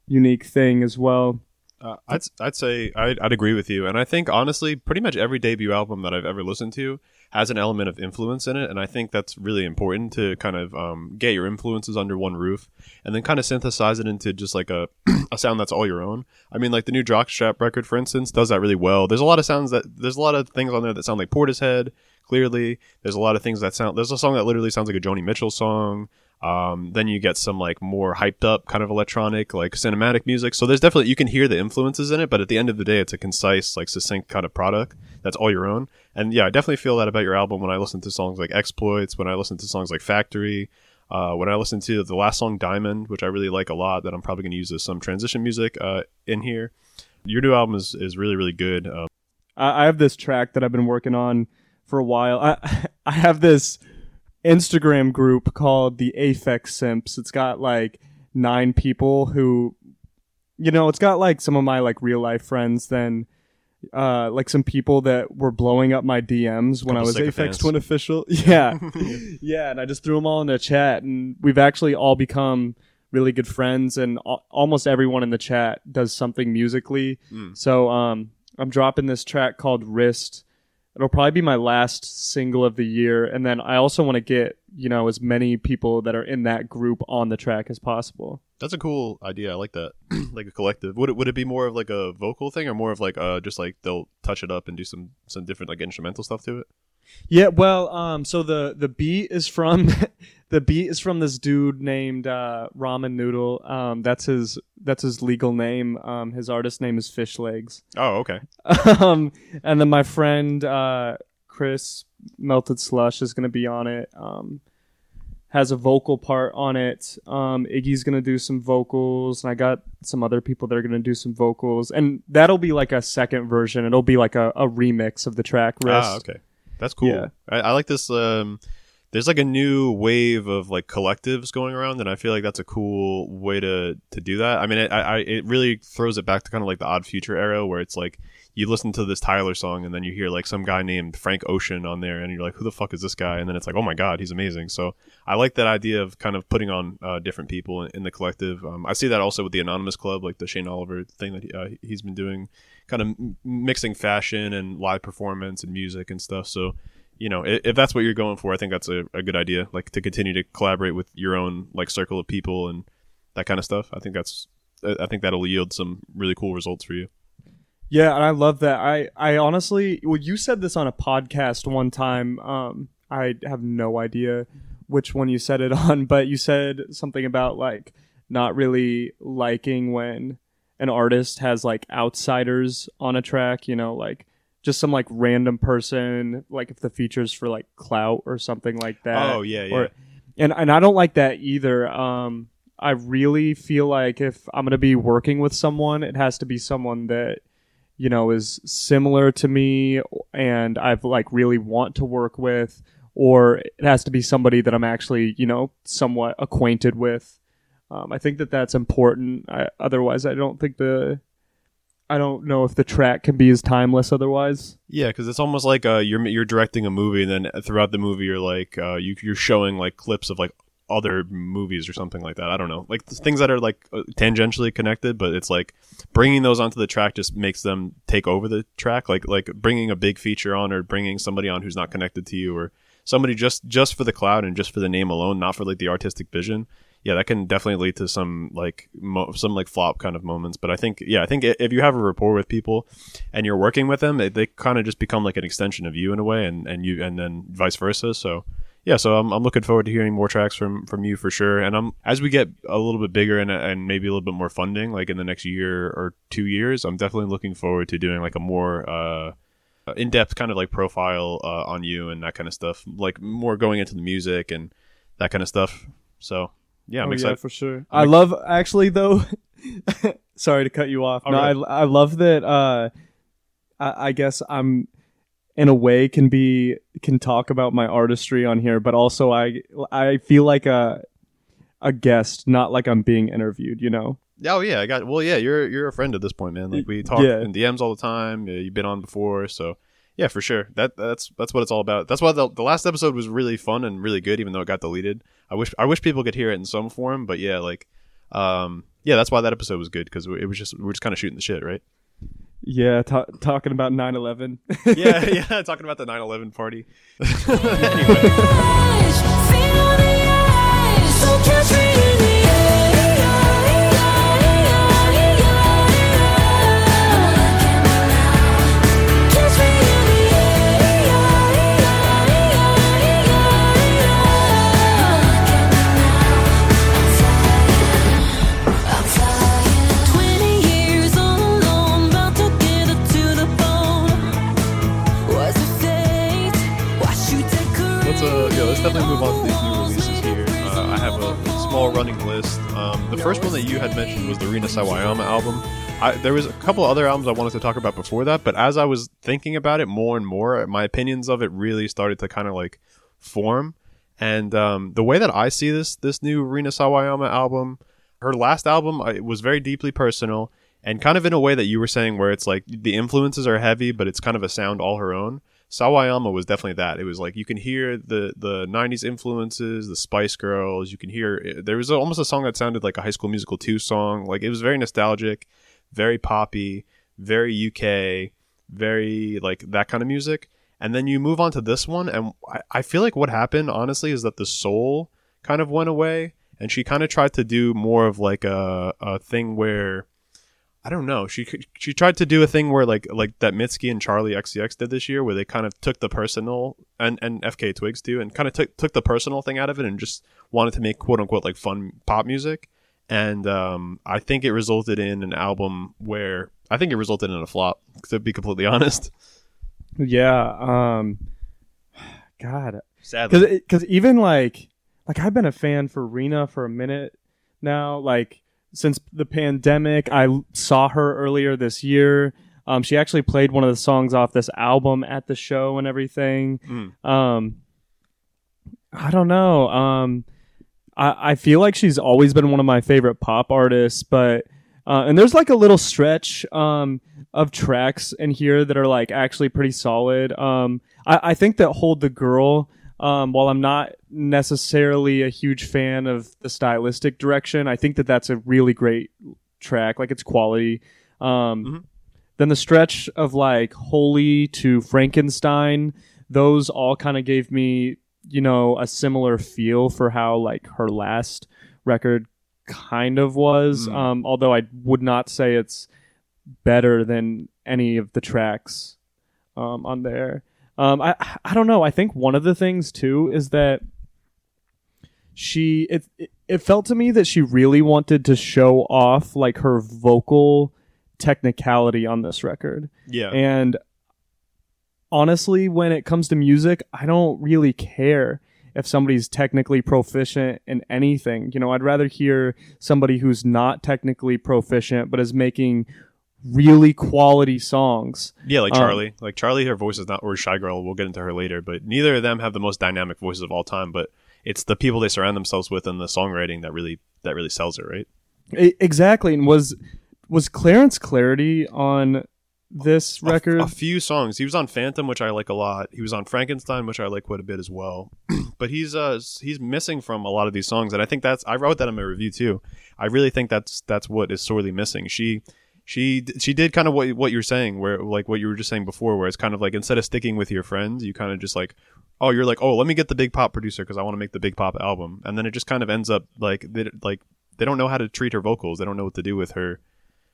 unique thing as well. Uh, I'd I'd say I'd, I'd agree with you, and I think honestly, pretty much every debut album that I've ever listened to has an element of influence in it, and I think that's really important to kind of um, get your influences under one roof, and then kind of synthesize it into just like a a sound that's all your own. I mean, like the new Jockstrap record, for instance, does that really well. There's a lot of sounds that there's a lot of things on there that sound like Portishead. Clearly, there's a lot of things that sound. There's a song that literally sounds like a Joni Mitchell song. Um, then you get some like more hyped up kind of electronic, like cinematic music. So there's definitely you can hear the influences in it, but at the end of the day, it's a concise, like succinct kind of product that's all your own. And yeah, I definitely feel that about your album when I listen to songs like Exploits, when I listen to songs like Factory, uh, when I listen to the last song Diamond, which I really like a lot, that I'm probably going to use as some transition music uh, in here. Your new album is, is really really good. Um, I, I have this track that I've been working on for a while. I I have this Instagram group called the Aphex Simps. It's got like nine people who, you know, it's got like some of my like real life friends. Then, uh, like some people that were blowing up my DMs when I was. Aphex Twin official. Yeah, yeah, and I just threw them all in the chat, and we've actually all become really good friends, and al- almost everyone in the chat does something musically. Mm. So, um, I'm dropping this track called Wrist. It'll probably be my last single of the year, and then I also want to get you know as many people that are in that group on the track as possible. That's a cool idea. I like that. like a collective. Would it would it be more of like a vocal thing or more of like uh just like they'll touch it up and do some some different like instrumental stuff to it? Yeah, well, um, so the the beat is from the beat is from this dude named uh, Ramen Noodle. Um, that's his that's his legal name. Um, his artist name is Fish Legs. Oh, okay. um, and then my friend uh, Chris Melted Slush is gonna be on it. Um, has a vocal part on it. Um, Iggy's gonna do some vocals, and I got some other people that are gonna do some vocals, and that'll be like a second version. It'll be like a, a remix of the track. Rest. Ah, okay. That's cool. Yeah. I, I like this. Um, there's like a new wave of like collectives going around, and I feel like that's a cool way to to do that. I mean, it, I, I it really throws it back to kind of like the Odd Future era, where it's like you listen to this Tyler song, and then you hear like some guy named Frank Ocean on there, and you're like, who the fuck is this guy? And then it's like, oh my god, he's amazing. So I like that idea of kind of putting on uh, different people in, in the collective. Um, I see that also with the Anonymous Club, like the Shayne Oliver thing that he, uh, he's been doing, kind of m- mixing fashion and live performance and music and stuff. So you know, i- if that's what you're going for, I think that's a, a good idea. Like to continue to collaborate with your own like circle of people and that kind of stuff. I think that's, I think that'll yield some really cool results for you. Yeah, and I love that. I I honestly, well, you said this on a podcast one time. Um, I have no idea which one you said it on, but you said something about like not really liking when an artist has like outsiders on a track. You know, like just some like random person, like if the features for like clout or something like that. Oh, yeah, yeah. Or, and and I don't like that either. Um, I really feel like if I'm gonna be working with someone, it has to be someone that you know is similar to me and I've like really want to work with, or it has to be somebody that I'm actually you know somewhat acquainted with. Um, I think that that's important. I, otherwise, I don't think the I don't know if the track can be as timeless otherwise. Yeah, because it's almost like uh, you're you're directing a movie, and then throughout the movie, you're like uh, you, you're showing like clips of like other movies or something like that. I don't know, like th- things that are like uh, tangentially connected, but it's like bringing those onto the track just makes them take over the track. Like like bringing a big feature on or bringing somebody on who's not connected to you or somebody just just for the cloud and just for the name alone, not for like the artistic vision. Yeah, that can definitely lead to some like mo- some like flop kind of moments. But I think yeah, I think if you have a rapport with people and you're working with them, they, they kind of just become like an extension of you in a way, and and you and then vice versa. So yeah, so I'm, I'm looking forward to hearing more tracks from from you for sure. And I'm as we get a little bit bigger and and maybe a little bit more funding, like in the next year or two years, I'm definitely looking forward to doing like a more uh, in depth kind of like profile uh, on you and that kind of stuff, like more going into the music and that kind of stuff. So yeah, I'm oh, excited. yeah, for sure. I love actually though. sorry to cut you off. All no, right. I I love that. Uh, I, I guess I'm in a way can be can talk about my artistry on here, but also I I feel like a a guest, not like I'm being interviewed. You know. Oh yeah, I got. Well, yeah, you're you're a friend at this point, man. Like we talk Yeah. in DMs all the time. You've been on before, so yeah, for sure. That that's that's what it's all about. That's why the, the last episode was really fun and really good, even though it got deleted. I wish I wish people could hear it in some form, but yeah, like, um, yeah, that's why that episode was good because it was just we're just kind of shooting the shit, right? Yeah, ta- talking about 9/11. Yeah, yeah, talking about the 9/11 party. Twenty let's definitely move on to these new releases here. Uh, I have a small running list. Um, the first one that you had mentioned was the Rina Sawayama album. I, there was a couple other albums I wanted to talk about before that, but as I was thinking about it more and more, my opinions of it really started to kind of like form. And um, the way that I see this this new Rina Sawayama album, her last album it was very deeply personal and kind of in a way that you were saying, where it's like the influences are heavy, but it's kind of a sound all her own. Sawayama was definitely that. It was like you can hear the the '90s influences, the Spice Girls. You can hear eh, there was almost a song that sounded like a High School Musical 2 song. Like it was very nostalgic, very poppy, very UK, very like that kind of music. And then you move on to this one, and I, I feel like what happened, honestly, is that the soul kind of went away, and she kind of tried to do more of like a, a thing where I don't know. She she tried to do a thing where like like that Mitski and Charlie XCX did this year, where they kind of took the personal and and FK Twigs too, and kind of took took the personal thing out of it and just wanted to make quote unquote like fun pop music. And um, I think it resulted in an album where I think it resulted in a flop. To be completely honest, Yeah. Um. God, sadly, because even like like I've been a fan for Rina for a minute now. Like since the pandemic, I saw her earlier this year. Um, she actually played one of the songs off this album at the show and everything. Mm. Um, I don't know. Um, I I feel like she's always been one of my favorite pop artists, but uh, and there's like a little stretch um of tracks in here that are like actually pretty solid. Um, I, I think that Hold the Girl, um, while I'm not necessarily a huge fan of the stylistic direction, I think that that's a really great track. Like it's quality. Um, Mhm. Then the stretch of like Holy to Frankenstein, those all kind of gave me, you know, a similar feel for how like her last record kind of was. Mm. Um, although I would not say it's better than any of the tracks um, on there. Um, I I don't know. I think one of the things too is that she it, it it felt to me that she really wanted to show off like her vocal technicality on this record. yeah, And honestly, when it comes to music, I don't really care if somebody's technically proficient in anything. You know, I'd rather hear somebody who's not technically proficient but is making really quality songs. yeah, like um, Charli, like Charli, her voice is not or Shygirl. We'll get into her later, but neither of them have the most dynamic voices of all time. But it's the people they surround themselves with and the songwriting that really that really sells it, right? E- exactly. And was was Clarence Clarity on this A record? A, few songs. He was on Phantom, which I like a lot. He was on Frankenstein, which I like quite a bit as well. but he's uh he's missing from a lot of these songs, and I think that's I wrote that in my review too. I really think that's that's what is sorely missing. She she she did kind of what what you're saying, where like what you were just saying before, where it's kind of like instead of sticking with your friends, you kind of just like. Oh, you're like, oh, let me get the big pop producer because I want to make the big pop album, and then it just kind of ends up like, they, like they don't know how to treat her vocals. They don't know what to do with her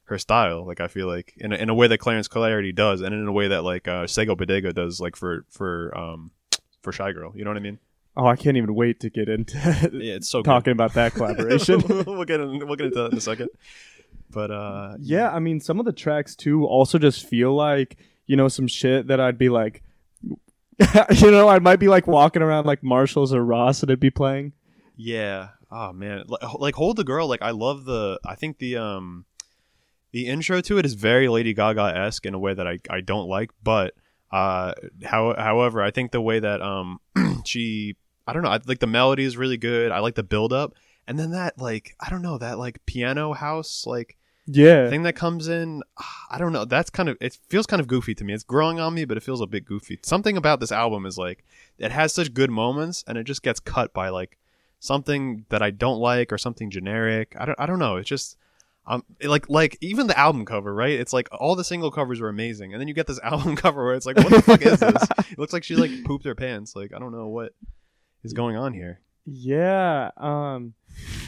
her style. Like I feel like in a, in a way that Clarence Clarity does, and in a way that like uh, Sega Bodega does, like for for um for Shygirl. You know what I mean? oh, I can't even wait to get into Yeah, it's so talking about that collaboration. we'll get in, we'll get into that in a second. But uh, Yeah, I mean, some of the tracks too also just feel like you know some shit that I'd be like, you know, I might be like walking around like Marshalls or Ross and it'd be playing. Yeah. Oh man, like, like hold the girl. Like I love the. I think the um, the intro to it is very Lady Gaga esque in a way that I I don't like. But uh, how however, I think the way that um she I don't know. I like the melody is really good. I like the build up, and then that like I don't know that like piano house like Yeah, thing that comes in. I don't know. That's kind of it feels kind of goofy to me. It's growing on me, but it feels a bit goofy. Something about this album is like it has such good moments, and it just gets cut by like something that I don't like or something generic. I don't. I don't know. It's just. Um, like like even the album cover, right? It's like all the single covers were amazing, and then you get this album cover where it's like, what the fuck is this? It looks like she like pooped her pants. Like I don't know what is going on here. Yeah. Um,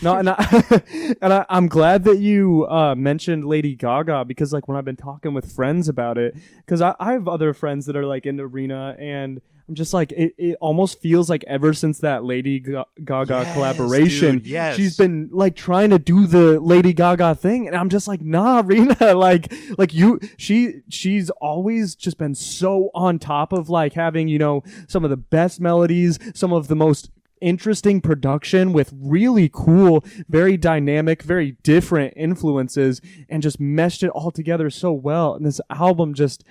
no, and I, and I, I'm glad that you uh, mentioned Lady Gaga because like when I've been talking with friends about it, because I, I have other friends that are like into Rina, and I'm just like it, it almost feels like ever since that Lady Ga- Gaga Yes, collaboration, dude, yes. she's been like trying to do the Lady Gaga thing, and I'm just like, nah, Rina, like like you, she she's always just been so on top of like having you know some of the best melodies, some of the most interesting production with really cool, very dynamic, very different influences and just meshed it all together so well. And this album just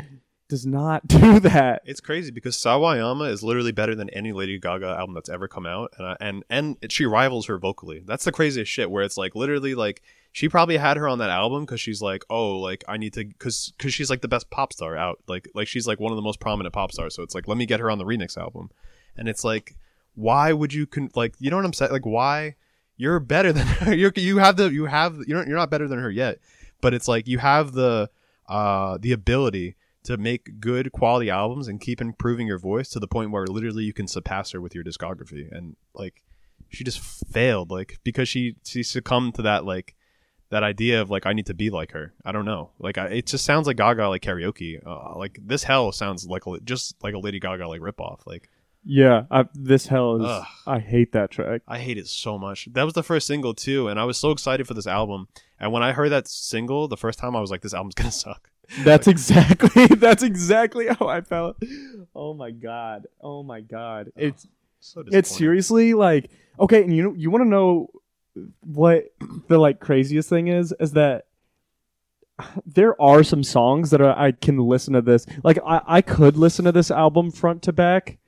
does not do that. It's crazy because Sawayama is literally better than any Lady Gaga album that's ever come out, and I, and and she rivals her vocally. That's the craziest shit. Where it's like literally like she probably had her on that album because she's like, oh, like I need to because because she's like the best pop star out. Like like she's like one of the most prominent pop stars. So it's like let me get her on the remix album, and it's like why would you con- like you know what I'm saying? Like why you're better than her? You're, you have the you have you're you're not better than her yet, but it's like you have the uh the ability to make good quality albums and keep improving your voice to the point where literally you can surpass her with your discography and like she just failed like because she she succumbed to that like that idea of like I need to be like her. I don't know. Like I, it just sounds like Gaga like karaoke. Uh, like this hell sounds like a, just like a Lady Gaga like ripoff. Like Yeah, I, this hell is. Ugh. I hate that track. I hate it so much. That was the first single too, and I was so excited for this album. And when I heard that single the first time, I was like, "This album's gonna suck." That's exactly. That's exactly how I felt. Oh my god. Oh my god. It's So it's seriously like okay, and you you want to know what the like craziest thing is is that there are some songs that are, I can listen to this like I, I could listen to this album front to back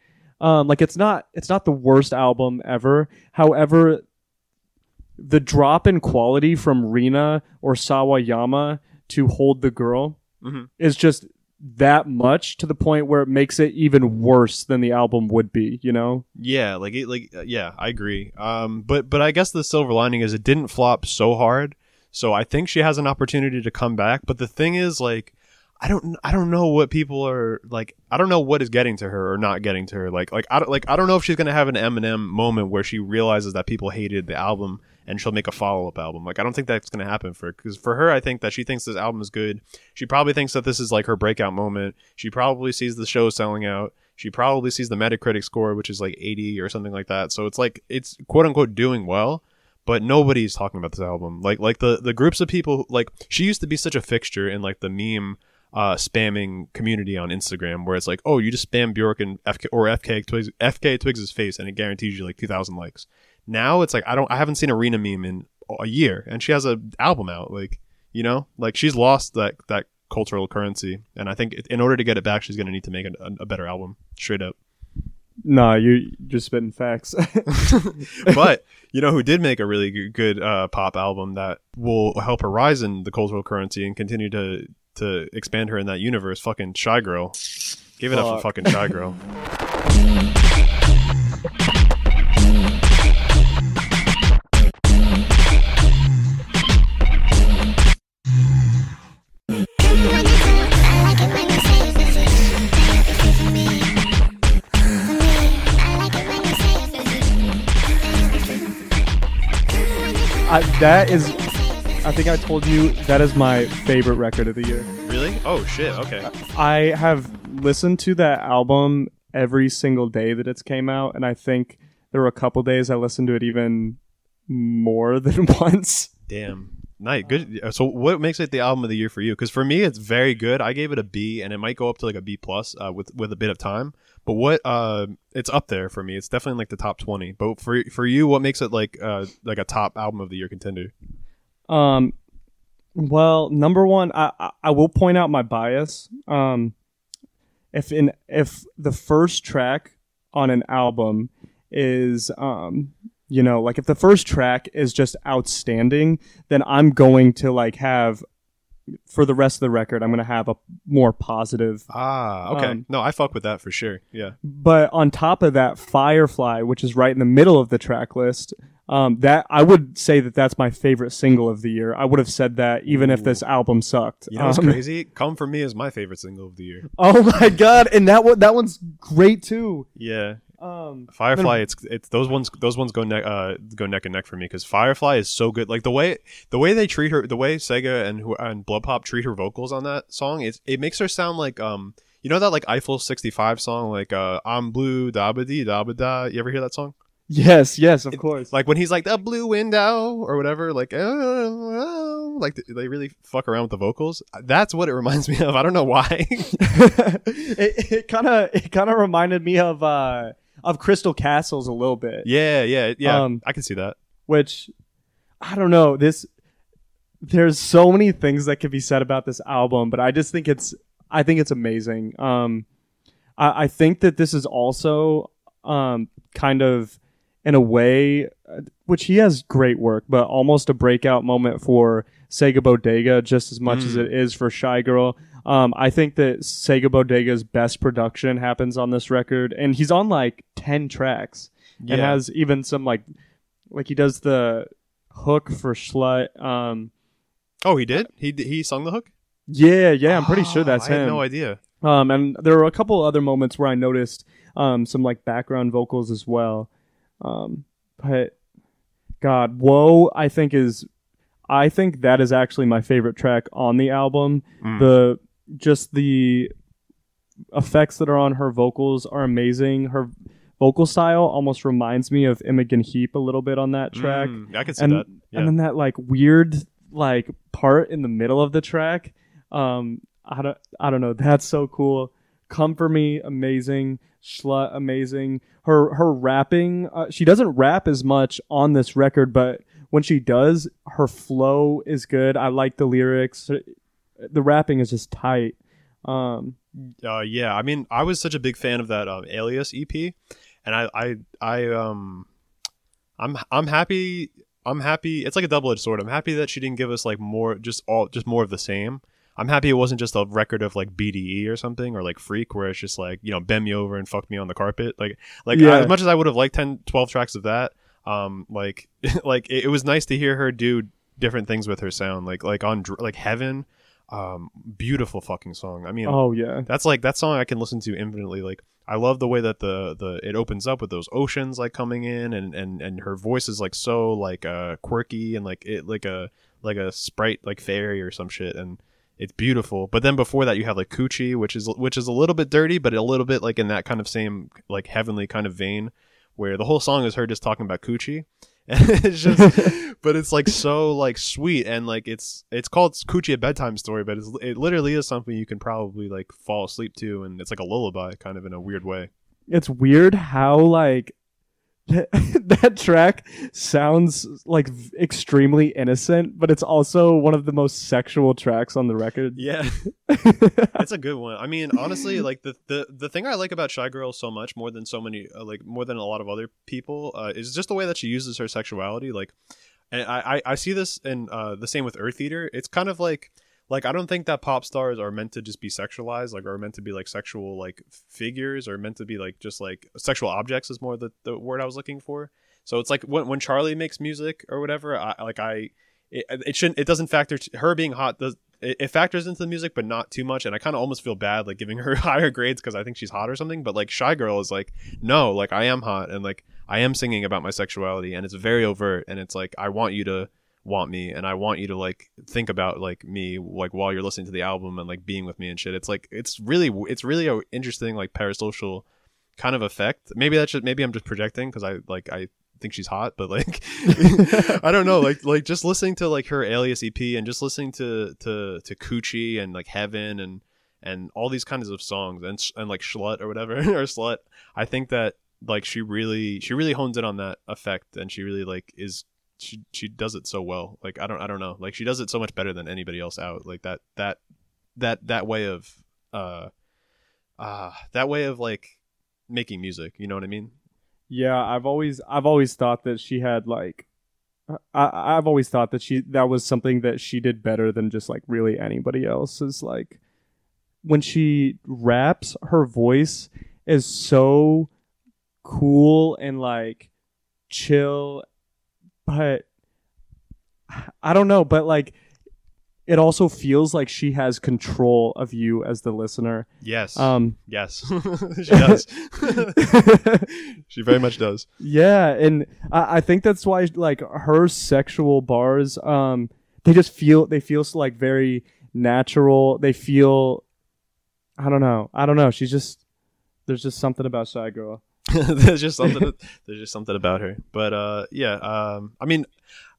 um like it's not it's not the worst album ever however the drop in quality from Rina or Sawayama to Hold the Girl Mhm. is just that much to the point where it makes it even worse than the album would be, you know? Yeah, like it, like uh, yeah, I agree. Um, but but I guess the silver lining is it didn't flop so hard, so I think she has an opportunity to come back. But the thing is, like, I don't I don't know what people are like. I don't know what is getting to her or not getting to her. Like like I don't like I don't know if she's gonna have an Eminem moment where she realizes that people hated the album and she'll make a follow up album. Like I don't think that's gonna happen for because for her, I think that she thinks this album is good. She probably thinks that this is like her breakout moment. She probably sees the show selling out. She probably sees the Metacritic score, which is like 80 or something like that. So it's like it's quote unquote doing well, but nobody's talking about this album. Like like the the groups of people like she used to be such a fixture in like the meme uh spamming community on Instagram where it's like, "Oh, you just spam Bjork and FK or FKA Twigs FKA Twigs' face and it guarantees you like 2000 likes." Now it's like I don't I haven't seen Arena meme in a year and she has an album out like, you know? Like she's lost that that cultural currency and I think in order to get it back she's going to need to make a, a better album straight up. Nah, you just spitting facts. but you know who did make a really good uh, pop album that will help her rise in the cultural currency and continue to to expand her in that universe? Fucking Shygirl. Give it up for fucking Shygirl. I, that is, I think I told you that is my favorite record of the year. Really? Oh shit. Okay. I have listened to that album every single day that it's came out, and I think there were a couple days I listened to it even more than once. Damn. Nice. Good. So, what makes it the album of the year for you? Because for me, it's very good. I gave it a B, and it might go up to like a B plus uh, with with a bit of time. But what? Uh, it's up there for me. It's definitely like the top twenty. But for for you, what makes it like uh like a top album of the year contender? Um, well, number one, I, I I will point out my bias. Um, if in if the first track on an album is um you know like if the first track is just outstanding then i'm going to like have for the rest of the record i'm going to have a more positive Ah, okay. Um, no, I fuck with that for sure. Yeah. but on top of that firefly which is right in the middle of the track list um, that i would say that that's my favorite single of the year i would have said that even if this album sucked You know what's Um, crazy? Come for me is my favorite single of the year. oh my god and that one that one's great too Yeah. um Firefly, it's it's those ones those ones go neck uh go neck and neck for me because Firefly is so good. Like the way the way they treat her, the way Sega and who and BloodPop treat her vocals on that song, it's it makes her sound like um you know that like Eiffel sixty five song like uh I'm blue da ba dee da ba da. You ever hear that song? Yes yes of course Like when he's like the blue window or whatever, like oh, like they really fuck around with the vocals. That's what it reminds me of. I don't know why. it kind of it kind of reminded me of uh of Crystal Castles a little bit. Yeah, yeah, yeah. Um, I can see that. which I don't know. This there's so many things that could be said about this album, but I just think it's I think it's amazing. Um, I, I think that this is also um kind of in a way, uh, which he has great work, but almost a breakout moment for Sega Bodega, just as much as Mm. it is for Shygirl. Um, I think that Sega Bodega's best production happens on this record, and he's on like ten tracks and has even some like like he does the hook for slut um Oh, he did. He he sung the hook. yeah yeah i'm pretty sure Oh, that's I him I had no idea. um and there were a couple other moments where i noticed um some like background vocals as well um but god whoa i think is i think that is actually my favorite track on the album Mm. the just the effects that are on her vocals are amazing her vocal style almost reminds me of Imogen Heap a little bit on that track Mm, I can see and that. Yeah. and then that like weird like part in the middle of the track um i don't i don't know that's so cool come for me amazing slut amazing her her rapping uh, she doesn't rap as much on this record but when she does her flow is good i like the lyrics the rapping is just tight um uh, yeah, I mean, I was such a big fan of that um, Alias EP, and I, I, I, um, I'm, I'm happy. I'm happy. It's like a double edged sword. I'm happy that she didn't give us like more, just all, just more of the same. I'm happy it wasn't just a record of like BDE or something or like Freak, where it's just like you know bend me over and fuck me on the carpet. Like, like Yeah. as much as I would have liked 10, 12 tracks of that, um, like, like it, it was nice to hear her do different things with her sound. Like, like on like Heaven, um, beautiful fucking song. I mean, oh yeah that's like that song I can listen to infinitely. Like I love the way that the the it opens up with those oceans like coming in and and and her voice is like so like uh quirky and like it like a like a sprite like fairy or some shit and it's beautiful. But then before that you have like Coochie, which is which is a little bit dirty, but a little bit like in that kind of same like heavenly kind of vein, where the whole song is her just talking about Coochie. It's just but it's like so like sweet and like it's it's called Coochie a bedtime story, but it's, it literally is something you can probably like fall asleep to, and it's like a lullaby, kind of in a weird way. it's weird how like that track sounds like extremely innocent, but it's also one of the most sexual tracks on the record. Yeah, it's a good one. I mean, honestly, like the the the thing I like about Shygirl so much more than so many uh, like more than a lot of other people uh, is just the way that she uses her sexuality. Like, and I I, I see this in uh, the same with Eartheater. It's kind of like like I don't think that pop stars are meant to just be sexualized, like are meant to be like sexual like figures, or meant to be like just like sexual objects is more the the word I was looking for. So it's like when when Charli makes music or whatever, I like I it, it shouldn't it doesn't factor t- her being hot does it, it factors into the music but not too much and i kind of almost feel bad like giving her higher grades because i think she's hot or something but like Shygirl is like no like i am hot and like i am singing about my sexuality and it's very overt and it's like i want you to want me and i want you to like think about like me like while you're listening to the album and like being with me and shit. It's like it's really it's really a interesting like parasocial kind of effect. Maybe that's just maybe i'm just projecting because i like i think she's hot but like i don't know. Like like just listening to like her alias ep and just listening to to to coochie and like heaven and and all these kinds of songs and and like slut or whatever or slut i think that like she really she really hones in on that effect and she really like is she she does it so well. Like i don't i don't know. Like she does it so much better than anybody else out. Like that that that that way of uh uh that way of like making music. You know what i mean? Yeah, I've always I've always thought that she had like I I've always thought that she that was something that she did better than just like really anybody else. Is like when she raps her voice is so cool and like chill but I don't know but like it also feels like she has control of you as the listener yes um yes she does she very much does Yeah, and I, I think that's why like her sexual bars, um, they just feel they feel like very natural. They feel, I don't know, I don't know. She's just there's just something about Shy Girl. there's just something there's just something about her. But uh, yeah um, i mean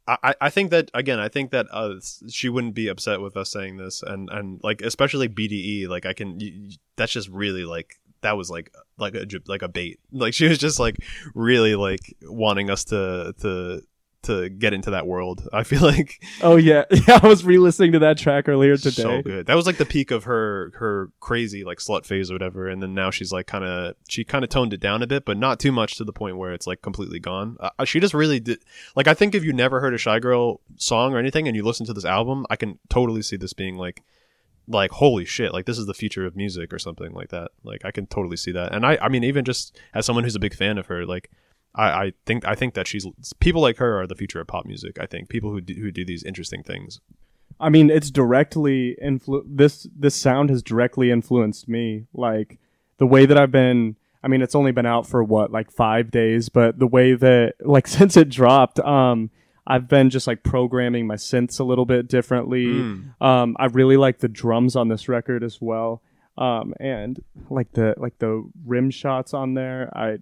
I, I think that again i think that uh, she wouldn't be upset with us saying this. And and like especially bde like i can you, that's just really like that was like like a like a bait. Like she was just like really like wanting us to to to get into that world. I feel like Oh yeah. Yeah, I was re-listening to that track earlier today. So good. That was like the peak of her her crazy like slut phase or whatever and then now she's like kind of she kind of toned it down a bit but not too much to the point where it's like completely gone. Uh, uh, she just really did like I think if you never heard a Shygirl song or anything and you listen to this album, I can totally see this being like like holy shit like this is the future of music or something like that like i can totally see that and i i mean even just as someone who's a big fan of her like I, I think I think that she's people like her are the future of pop music. I think people who do, who do these interesting things. I mean, it's directly influ this this sound has directly influenced me. Like the way that I've been I mean, it's only been out for what, like five days, but the way that like since it dropped, um, I've been just like programming my synths a little bit differently. Mm. Um, I really like the drums on this record as well. Um, and like the like the rim shots on there. I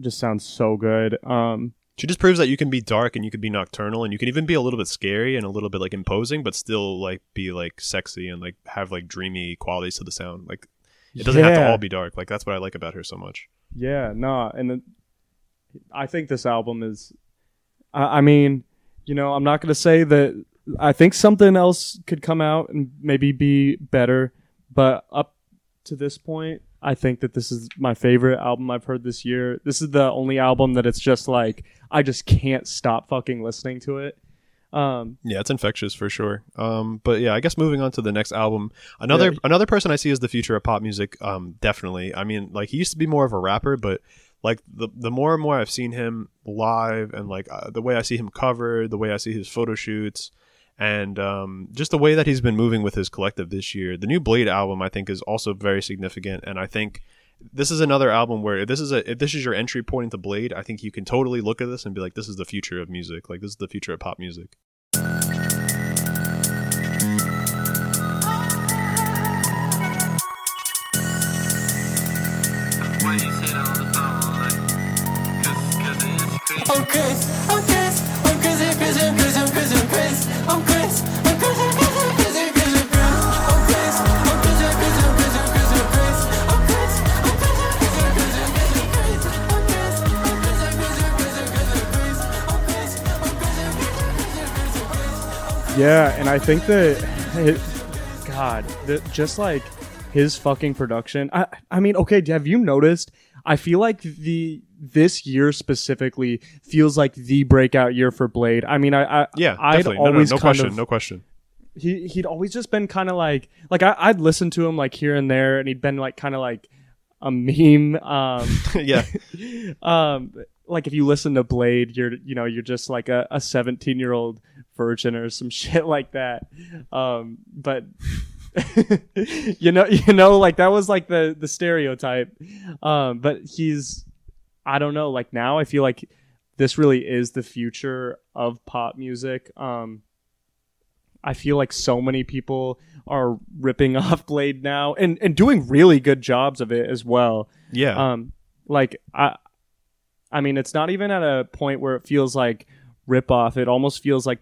just sounds so good. Um, she just proves that you can be dark and you can be nocturnal and you can even be a little bit scary and a little bit like imposing, but still like be like sexy and like have like dreamy qualities to the sound. Like it doesn't yeah. have to all be dark. Like that's what I like about her so much. Yeah, no, nah, and the, I think this album is. I, I mean, you know, I'm not gonna say that. I think something else could come out and maybe be better, but up to this point, I think that this is my favorite album I've heard this year. This is the only album that it's just like I just can't stop fucking listening to it. Um, yeah, it's infectious for sure. Um, but yeah, I guess moving on to the next album, another yeah. another person I see is the future of pop music. Um, definitely. I mean, like he used to be more of a rapper, but like the the more and more I've seen him live, and like uh, the way I see him covered, the way I see his photo shoots, and um, just the way that he's been moving with his collective this year. The new Bladee album, I think, is also very significant, and I think this is another album where if this is a if this is your entry point into Bladee, I think you can totally look at this and be like, this is the future of music. Like this is the future of pop music. Yeah, and I think that, it, God, that just like his fucking production. I, I mean, okay, have you noticed? I feel like the this year specifically feels like the breakout year for Bladee. I mean, I, I Yeah, I'd definitely. No, no, no question. of No question. he he'd always just been kind of like like I, I'd listen to him like here and there, and he'd been like kind of like a meme. Um, yeah. um, like if you listen to Bladee, you're you know you're just like a, a 17 year old virgin or some shit like that. Um, but you know you know like that was like the the stereotype. Um, but he's I don't know like now I feel like this really is the future of pop music. Um, I feel like so many people are ripping off Bladee now and and doing really good jobs of it as well. Yeah. Um, like I, I mean, it's not even at a point where it feels like rip off. It almost feels like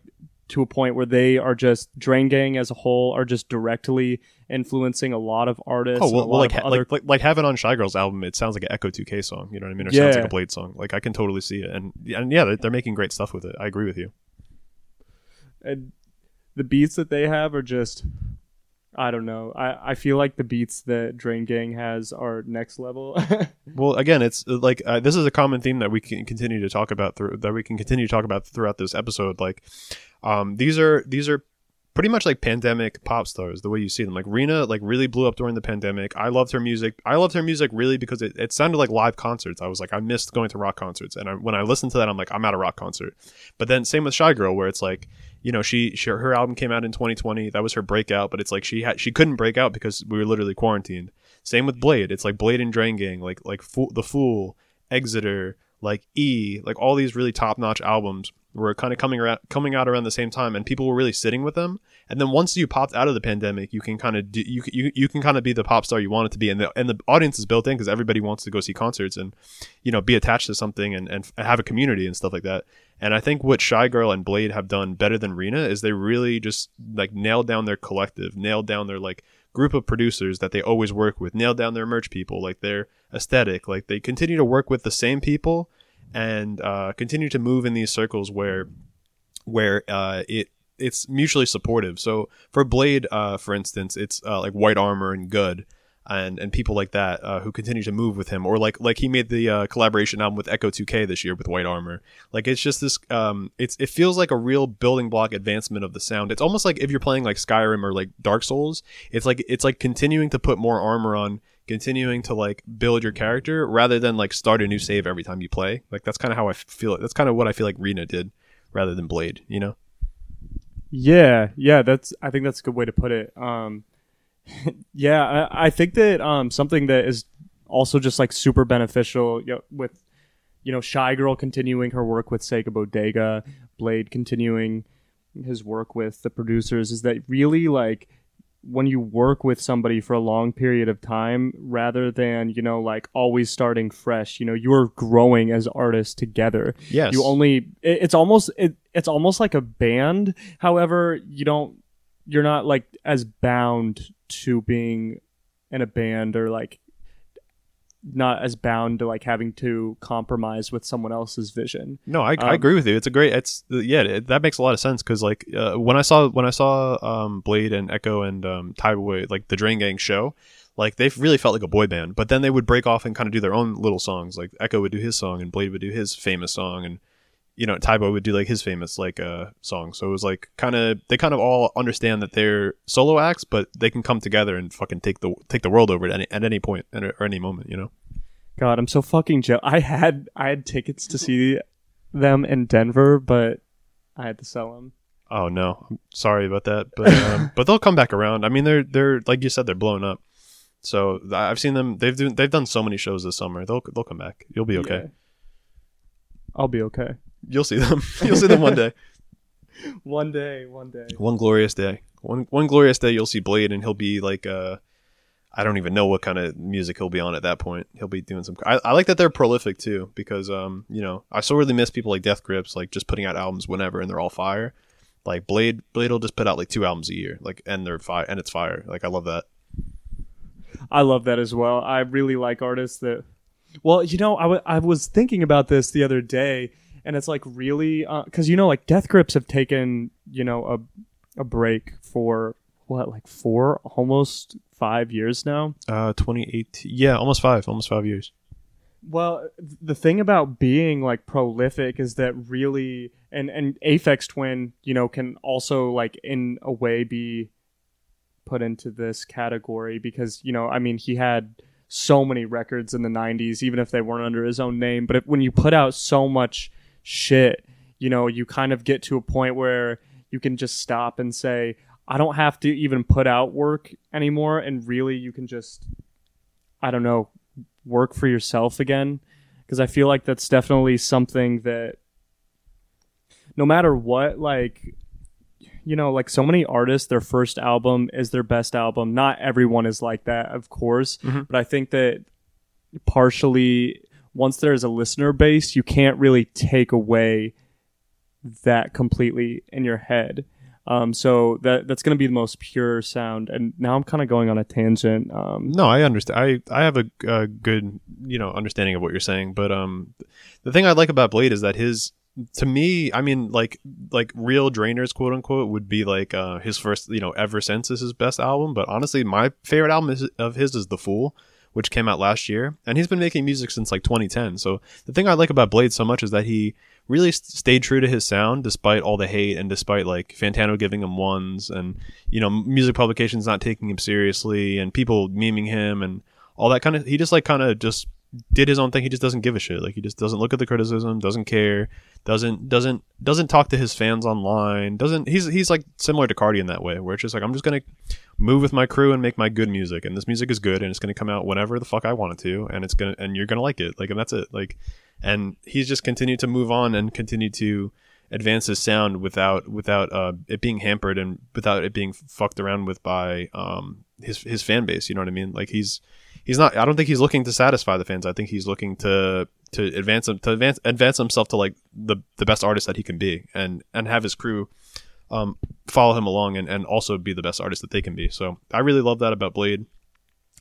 to a point where they are just Drain Gang as a whole are just directly influencing a lot of artists. Oh well, well lot like, of other like like like having on Shygirls album, it sounds like an Ecco2k song. You know what I mean? Or sounds like a Bladee song. Like I can totally see it, and and yeah, they're, they're making great stuff with it. I agree with you. and the beats that they have are just I don't know. I, I feel like the beats that Drain Gang has are next level. Well, again, it's uh, like uh, this is a common theme that we can continue to talk about through that we can continue to talk about throughout this episode. Like, um, these are these are pretty much like pandemic pop stars the way you see them. Like Rina, like really blew up during the pandemic. I loved her music. I loved her music really because it, it sounded like live concerts. I was like, I missed going to rock concerts, and I, when I listened to that, I'm like, I'm at a rock concert. But then same with Shygirl, where it's like, you know, she, she her album came out in 2020. That was her breakout, but it's like she had she couldn't break out because we were literally quarantined. Same with Bladee. It's like Bladee and Drain Gang, like like Fool, the Fool, Exeter, like E, like all these really top notch albums were kind of coming around coming out around the same time, and people were really sitting with them. And then once you popped out of the pandemic, you can kind of do, you you you can kind of be the pop star you want it to be, and the and the audience is built in because everybody wants to go see concerts and you know be attached to something and and have a community and stuff like that. And I think what Shygirl and Bladee have done better than Rina is they really just like nailed down their collective, nailed down their like group of producers that they always work with nail down their merch people, like their aesthetic, like they continue to work with the same people and uh, continue to move in these circles where where uh, it it's mutually supportive. So for Bladee, uh, for instance, it's uh, like Whitearmor and Gud, and and people like that uh, who continue to move with him, or like like he made the uh, collaboration album with Ecco2k this year with Whitearmor. Like it's just this, um, it's it feels like a real building block advancement of the sound. It's almost like if you're playing like Skyrim or like Dark Souls, it's like it's like continuing to put more armor on. Continuing to like build your character rather than like start a new save every time you play. Like that's kind of how I feel it. That's kind of what I feel like Rina did rather than Bladee, you know? Yeah, yeah, that's I think that's a good way to put it. Um yeah, I, I think that um something that is also just like super beneficial you know, with you know Shygirl continuing her work with Sega Bodega, Bladee continuing his work with the producers is that really like when you work with somebody for a long period of time rather than you know like always starting fresh you know you're growing as artists together Yes. you only it, it's almost it, it's almost like a band however you don't you're not like as bound to being in a band or like not as bound to like having to compromise with someone else's vision No, I, Um, I agree with you. It's a great. It's yeah, it, that makes a lot of sense because like uh, when I saw when I saw um, Bladee and Ecco and um, Thaiboy like the Drain Gang show, like they really felt like a boy band. But then they would break off and kind of do their own little songs. Like Ecco would do his song and Bladee would do his famous song, and you know Thaiboy would do like his famous like uh song. So it was like kind of they kind of all understand that they're solo acts, but they can come together and fucking take the take the world over at any at any point at, or any moment. You know. God, I'm so fucking jealous. I had I had tickets to see them in Denver, but I had to sell them. Oh no, I'm sorry about that, but um, but they'll come back around. I mean, they're they're like you said, they're blowing up. So I've seen them. They've do, they've done so many shows this summer. They'll they'll come back. You'll be okay. Yeah. I'll be okay. You'll see them. You'll see them one day. One day, one day. One glorious day. One one glorious day. You'll see Bladee, and he'll be like uh, I don't even know what kind of music he'll be on at that point. He'll be doing some. I, I like that they're prolific too, because um, you know, I so really miss people like Death Grips, like just putting out albums whenever, and they're all fire. Like Bladee, Bladee will just put out like two albums a year, like and they're fire, and it's fire. Like I love that. I love that as well. I really like artists that. Well, you know, I, w- I was thinking about this the other day, and it's like really because you know, like Death Grips have taken you know a a break for what like four almost five years now. Uh, 2018. Yeah, almost five, almost five years. Well, the thing about being like prolific is that really, and and Aphex Twin, you know, can also like in a way be put into this category because you know, I mean, he had so many records in the '90s, even if they weren't under his own name. But if, when you put out so much shit, you know, you kind of get to a point where you can just stop and say, I don't have to even put out work anymore, and really, you can just, I don't know, work for yourself again. Because I feel like that's definitely something that no matter what like you know like so many artists their first album is their best album. Not everyone is like that of course Mhm. but I think that partially once there's a listener base you can't really take away that completely in your head um, so that that's going to be the most pure sound and now I'm kind of going on a tangent um, No, I understand. I I have a, a good you know understanding of what you're saying, but um, the thing I like about Bladee is that his to me, I mean, like like real drainers, quote unquote, would be like uh, his first, you know, ever since is his best album. But honestly, my favorite album is, of his is The Fool, which came out last year, and he's been making music since like 2010. So the thing I like about Bladee so much is that he really st- stayed true to his sound despite all the hate and despite like Fantano giving him ones and you know music publications not taking him seriously and people memeing him and all that kind of he just like kind of just did his own thing he just doesn't give a shit like he just doesn't look at the criticism doesn't care doesn't doesn't doesn't talk to his fans online doesn't he's he's like similar to Carti in that way where it's just like I'm just gonna move with my crew and make my good music and this music is good and it's gonna come out whenever the fuck I want it to and it's gonna and you're gonna like it like and that's it like and he's just continued to move on and continue to advance his sound without without uh, it being hampered and without it being fucked around with by um, his his fan base. You know what I mean? Like he's he's not. I don't think he's looking to satisfy the fans. I think he's looking to to advance him to advance advance himself to like the the best artist that he can be and and have his crew um, follow him along and, and also be the best artist that they can be. So I really love that about Bladee.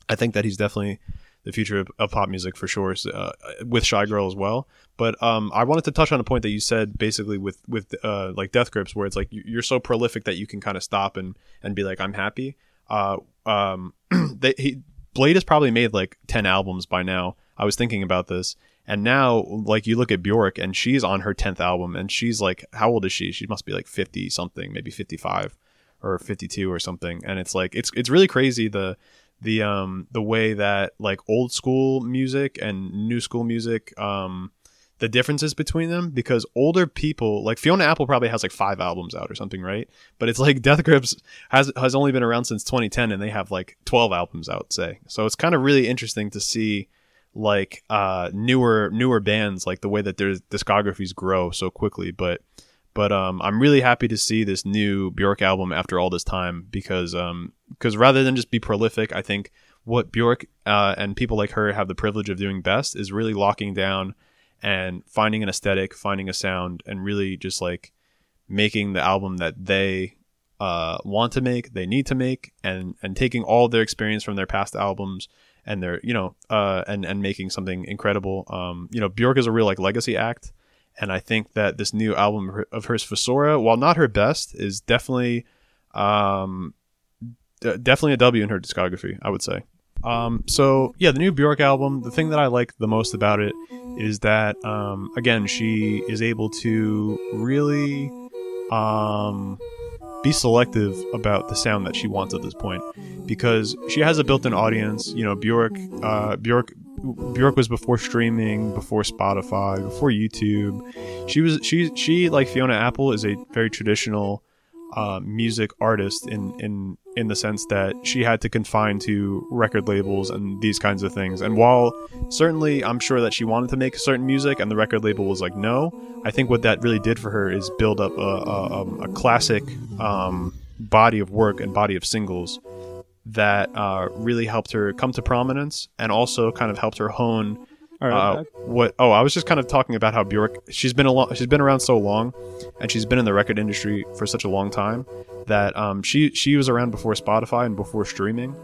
I think that he's definitely the future of, of pop music for sure, uh, with Shygirl as well. But um, I wanted to touch on a point that you said basically with with uh, like Death Grips, where it's like you- you're so prolific that you can kind of stop and and be like, I'm happy. Uh, um, they, he, Bladee has probably made like ten albums by now. I was thinking about this, and now like you look at Bjork, and she's on her tenth album, and she's like, how old is she? She must be like fifty something, maybe fifty five or 52 or something and it's like it's it's really crazy the the um the way that like old school music and new school music um the differences between them because older people like Fiona Apple probably has like five albums out or something right? But it's like Death Grips has has only been around since 2010 and they have like 12 albums out say. So it's kind of really interesting to see like uh newer newer bands like the way that their discographies grow so quickly. But but um, I'm really happy to see this new Bjork album after all this time because um, because rather than just be prolific, I think what Bjork uh, and people like her have the privilege of doing best is really locking down and finding an aesthetic, finding a sound, and really just like making the album that they uh, want to make, they need to make, and and taking all their experience from their past albums and their you know uh, and and making something incredible. Um, you know, Bjork is a real like legacy act and I think that this new album of hers, Fossora, while not her best, is definitely, um, d- definitely a W in her discography. I would say. Um, so yeah, the new Bjork album. The thing that I like the most about it is that, um, again, she is able to really, um, be selective about the sound that she wants at this point because she has a built-in audience. You know, Bjork, uh, Bjork, Bjork was before streaming, before Spotify, before YouTube. She was she she like Fiona Apple is a very traditional uh, music artist in in in the sense that she had to confine to record labels and these kinds of things. And while certainly I'm sure that she wanted to make certain music, and the record label was like no, I think what that really did for her is build up a a, um, a classic um, body of work and body of singles that uh, really helped her come to prominence and also kind of helped her hone right. uh, what oh i was just kind of talking about how bjork she's been a long she's been around so long and she's been in the record industry for such a long time that um, she she was around before spotify and before streaming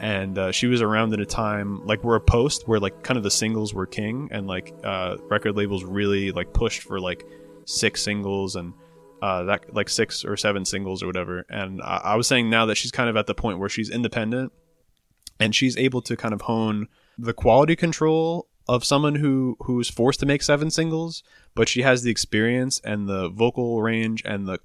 and uh, she was around at a time like we're a post where like kind of the singles were king and like uh, record labels really like pushed for like six singles and uh, that like six or seven singles or whatever and I, I was saying now that she's kind of at the point where she's independent and she's able to kind of hone the quality control of someone who who's forced to make seven singles, but she has the experience and the vocal range and the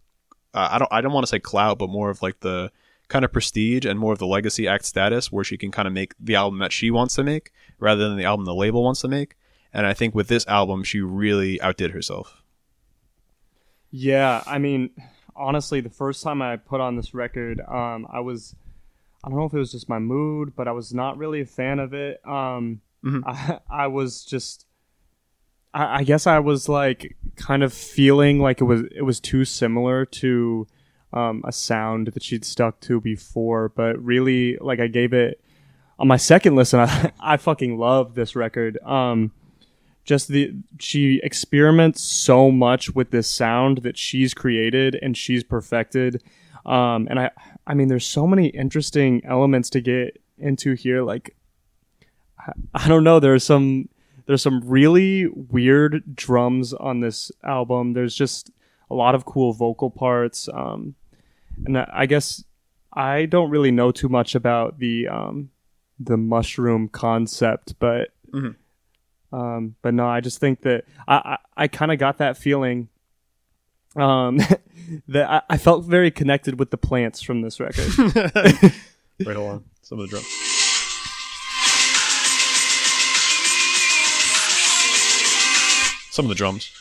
uh, I don't I don't want to say clout, but more of like the kind of prestige and more of the legacy act status where she can kind of make the album that she wants to make rather than the album the label wants to make. And I think with this album, she really outdid herself. Yeah, I mean, honestly, the first time I put on this record, um, I was, I don't know if it was just my mood, but I was not really a fan of it. Um, Mhm. I, I was just, I, I guess I was like kind of feeling like it was it was too similar to um, a sound that she'd stuck to before, but really, like I gave it on my second listen, I, I fucking love this record. Um, just the she experiments so much with this sound that she's created and she's perfected um and i i mean there's so many interesting elements to get into here like i, I don't know there's some there's some really weird drums on this album there's just a lot of cool vocal parts um and i, I guess i don't really know too much about the um the mushroom concept but Mhm. um, but no, I just think that I I, I kind of got that feeling. Um, that I, I felt very connected with the plants from this record. right hold on. Some of the drums. Some of the drums.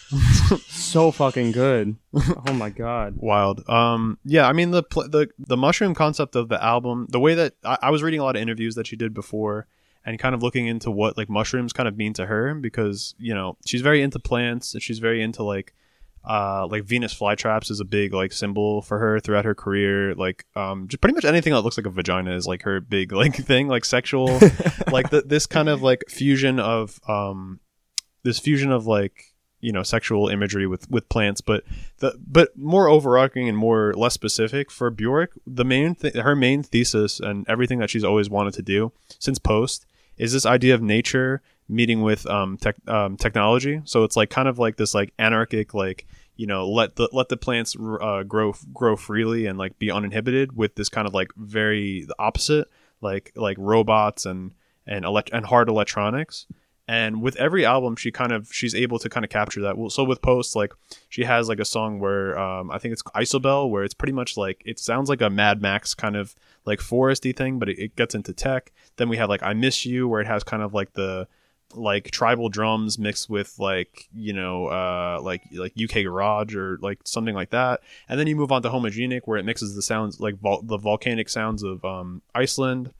so fucking good. Oh my god. wild um yeah i mean the pl- the the mushroom concept of the album the way that I, I was reading a lot of interviews that she did before and kind of looking into what like mushrooms kind of mean to her because you know she's very into plants and she's very into like uh like venus flytraps is a big like symbol for her throughout her career like um just pretty much anything that looks like a vagina is like her big like thing like sexual like the, this kind of like fusion of um this fusion of like you know sexual imagery with with plants but the but more overarching and more less specific for Bjork the main th- her main thesis and everything that she's always wanted to do since post is this idea of nature meeting with um, tech, um technology. So it's like kind of like this like anarchic like you know let the let the plants uh, grow grow freely and like be uninhibited with this kind of like very the opposite like like robots and and elect- and hard electronics and with every album she kind of she's able to kind of capture that. Well so with post like she has like a song where um, i think it's isobel where it's pretty much like it sounds like a mad max kind of like foresty thing but it, it gets into tech. Then we have like i miss you where it has kind of like the like tribal drums mixed with like you know uh like like uk garage or like something like that. And then you move on to homogenic where it mixes the sounds like vol- the volcanic sounds of um iceland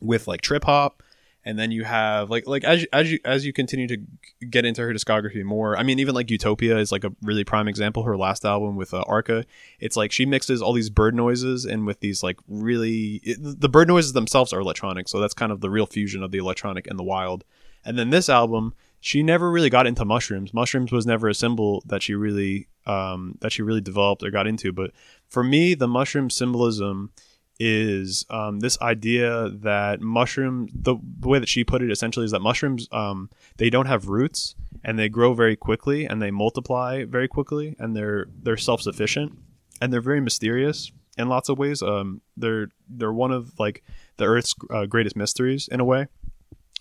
with like trip hop and then you have like like as you, as you as you continue to get into her discography more i mean even like utopia is like a really prime example her last album with uh, arca. It's like she mixes all these bird noises and with these like really it, the bird noises themselves are electronic so that's kind of the real fusion of the electronic and the wild. And then this album she never really got into mushrooms. Mushrooms was never a symbol that she really um that she really developed or got into. But for me the mushroom symbolism is um, this idea that mushroom the, the way that she put it essentially is that mushrooms um, they don't have roots and they grow very quickly and they multiply very quickly and they're they're self-sufficient and they're very mysterious in lots of ways. Um, they're they're one of like the earth's uh, greatest mysteries in a way.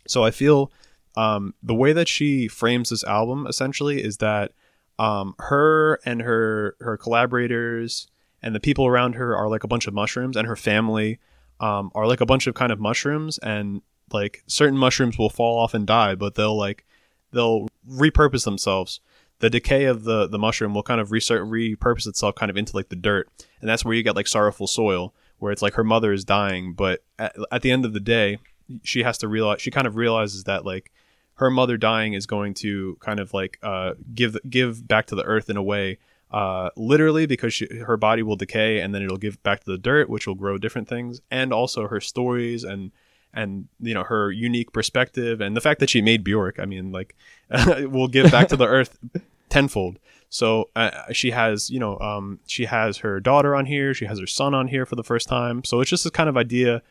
So i feel um, the way that she frames this album essentially is that um, her and her her collaborators and the people around her are like a bunch of mushrooms and her family um, are like a bunch of kind of mushrooms and like certain mushrooms will fall off and die but they'll like they'll repurpose themselves. The decay of the the mushroom will kind of resur- repurpose itself kind of into like the dirt and that's where you get like sorrowful soil where it's like her mother is dying but at, at the end of the day she has to realize she kind of realizes that like her mother dying is going to kind of like uh, give give back to the earth in a way uh, literally because she, her body will decay and then it'll give back to the dirt which will grow different things. And also her stories and and you know her unique perspective and the fact that she made Bjork. I mean like will give back to the earth tenfold. So uh, she has you know um, she has her daughter on here. She has her son on here for the first time. So it's just this kind of idea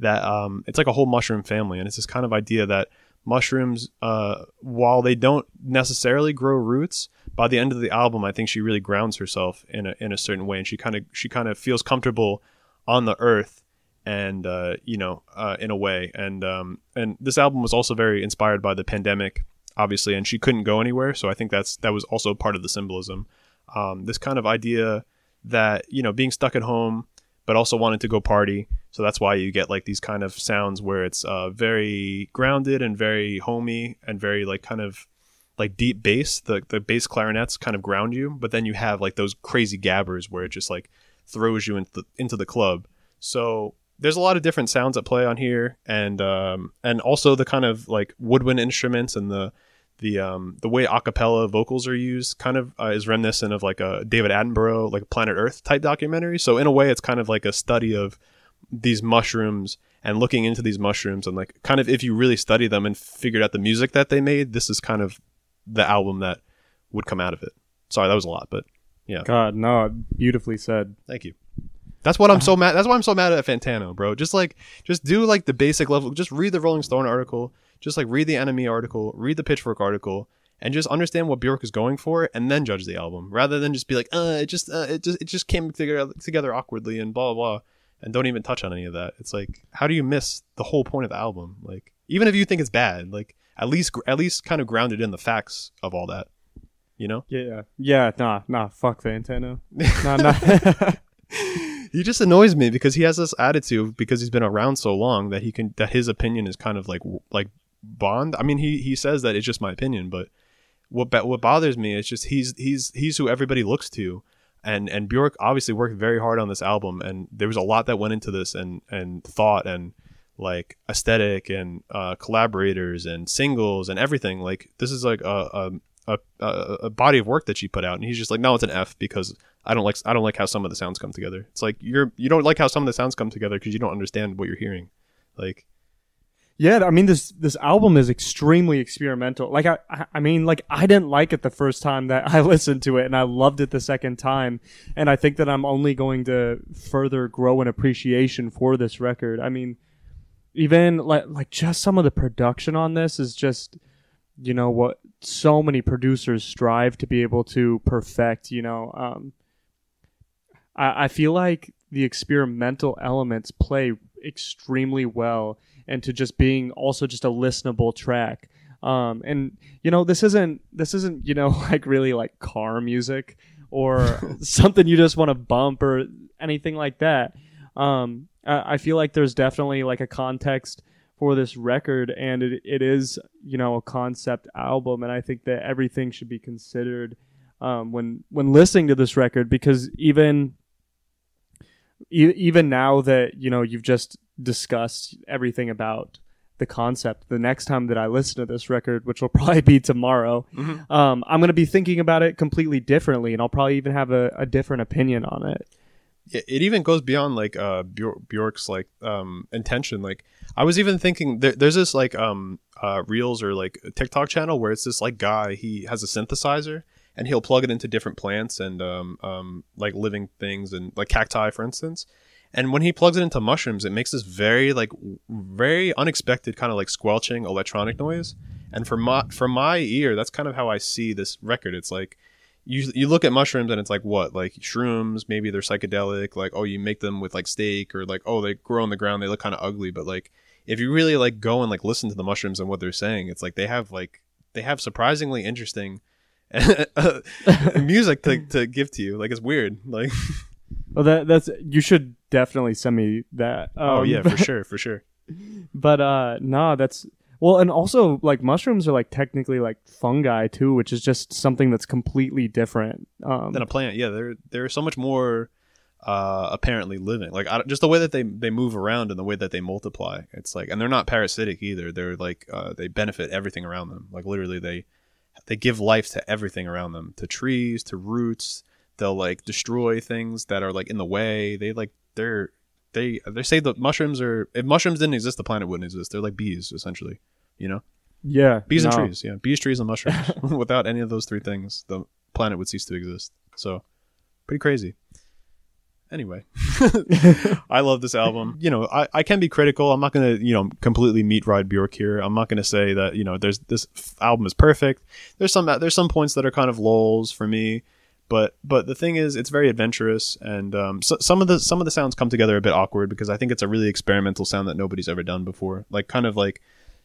that um, it's like a whole mushroom family. And it's this kind of idea that mushrooms uh, while they don't necessarily grow roots by the end of the album i think she really grounds herself in a, in a certain way and she kind of she kind of feels comfortable on the earth and uh, you know uh, in a way. And um, and this album was also very inspired by the pandemic obviously and she couldn't go anywhere so i think that's that was also part of the symbolism. Um, this kind of idea that you know being stuck at home but also wanted to go party so that's why you get like these kind of sounds where it's uh, very grounded and very homey and very like kind of like deep bass. The the bass clarinets kind of ground you, but then you have like those crazy gabbers where it just like throws you into the, into the club. So there's a lot of different sounds at play on here, and um, and also the kind of like woodwind instruments and the the um, the way a cappella vocals are used kind of uh, is reminiscent of like a David Attenborough like Planet Earth type documentary. So in a way, it's kind of like a study of these mushrooms and looking into these mushrooms and like kind of if you really study them and figured out the music that they made, this is kind of the album that would come out of it. Sorry, that was a lot, but yeah. God, no, beautifully said. thank you. That's what I'm so mad. That's why I'm so mad at Fantano, bro. Just like, just do like the basic level. Just read the Rolling Stone article. Just like read the NME article, read the Pitchfork article, and just understand what Bjork is going for, and then judge the album, rather than just be like, uh, it just, uh, it just, it just came together together awkwardly and blah blah, blah and don't even touch on any of that. It's like, how do you miss the whole point of the album? Like, even if you think it's bad, like at least, at least kind of grounded in the facts of all that. You know, Yeah, yeah, nah, nah, fuck Fantano. nah, nah. he just annoys me because he has this attitude because he's been around so long that he can that his opinion is kind of like like bond. I mean, he he says that it's just my opinion, but what what bothers me is just he's he's he's who everybody looks to. And and Bjork obviously worked very hard on this album, and there was a lot that went into this, and and thought and like aesthetic and uh, collaborators and singles and everything. Like this is like a, a a a body of work that she put out, and he's just like, no, it's an F because I don't like I don't like how some of the sounds come together. It's like you're you don't like how some of the sounds come together because you don't understand what you're hearing. Like Yeah, I mean this this album is extremely experimental. Like I I- mean like I didn't like it the first time that I listened to it and I loved it the second time and I think that I'm only going to further grow an appreciation for this record. I mean even like like just some of the production on this is just you know what so many producers strive to be able to perfect, you know. Um I, I feel like the experimental elements play extremely well into just being also just a listenable track. Um, and you know, this isn't this isn't you know like really like car music or something you just want to bump or anything like that. Um, I, I feel like there's definitely like a context for this record, and it, it is you know a concept album, and I think that everything should be considered um, when when listening to this record because even e- even now that you know you've just discussed everything about the concept the next time that i listen to this record which will probably be tomorrow um, i'm going to be thinking about it completely differently and i'll probably even have a, a different opinion on it it, it even goes beyond like uh Bjork's like um intention. Like I was even thinking there, there's this like um uh reels or like TikTok channel where it's this like guy he has a synthesizer and he'll plug it into different plants and um um like living things and like cacti for instance. And when he plugs it into mushrooms it makes this very like very unexpected kind of like squelching electronic noise. And for my for my ear that's kind of how I see this record. It's like you you look at mushrooms and it's like what like shrooms maybe they're psychedelic like oh you make them with like steak or like oh they grow on the ground they look kind of ugly. But like if you really like go and like listen to the mushrooms and what they're saying it's like they have like they have surprisingly interesting music to, to give to you. Like it's weird. Like well that that's you should definitely send me that oh Um, yeah for sure for sure. but uh no that's well and also like mushrooms are like technically like fungi too which is just something that's completely different um than a plant. Yeah they're they're so much more uh apparently living. Like I, just the way that they they move around and the way that they multiply it's like and they're not parasitic either. They're like uh they benefit everything around them. Like literally they they give life to everything around them to trees to roots. They'll like destroy things that are like in the way. They like they're they they say that mushrooms are if mushrooms didn't exist the planet wouldn't exist. They're like bees essentially you know? Yeah bees and trees yeah. Bees trees and mushrooms. Without any of those three things the planet would cease to exist. So pretty crazy. Anyway i love this album. You know I, I can be critical. I'm not gonna you know completely meet ride bjork here. I'm not gonna say that you know there's this f- album is perfect. There's some there's some points that are kind of lulls for me but but the thing is it's very adventurous and um, so, some of the some of the sounds come together a bit awkward because i think it's a really experimental sound that nobody's ever done before. Like kind of like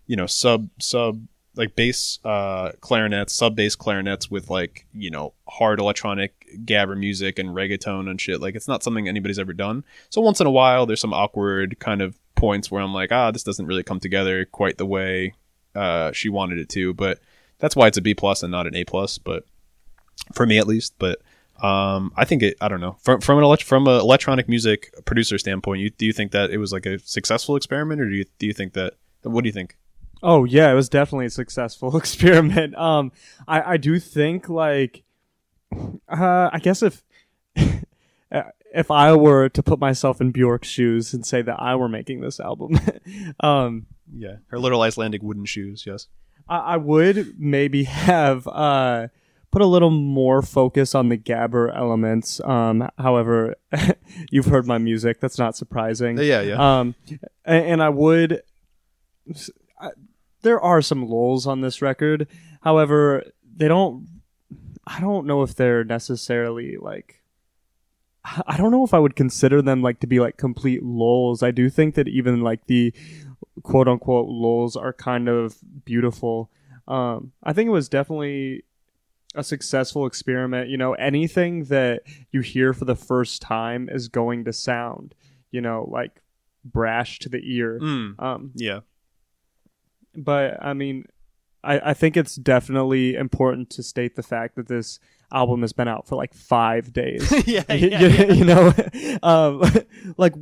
you know sub sub like bass uh clarinets sub bass clarinets with like you know hard electronic gabber music and reggaeton and shit. Like it's not something anybody's ever done. So once in a while there's some awkward kind of points where i'm like ah this doesn't really come together quite the way uh she wanted it to. But that's why it's a b plus and not an a plus but for me at least but um i think it i don't know. From from an elect- from electronic music producer standpoint you do you think that it was like a successful experiment or do you do you think that what do you think? Oh yeah, it was definitely a successful experiment. Um, I I do think like, uh, I guess if if I were to put myself in Bjork's shoes and say that I were making this album, um, yeah her little icelandic wooden shoes yes. I, I would maybe have uh put a little more focus on the gabber elements. Um, however, you've heard my music. That's not surprising. yeah yeah Um, and, and I would. I, there are some lulls on this record. However, they don't. I don't know if they're necessarily like. I don't know if I would consider them like to be like complete lulls. I do think that even like the quote unquote lulls are kind of beautiful. Um, I think it was definitely a successful experiment. You know, anything that you hear for the first time is going to sound, you know, like brash to the ear. Mm, Um, yeah but I mean, I, I think it's definitely important to state the fact that this album has been out for like five days. yeah, you, you- you know, um, like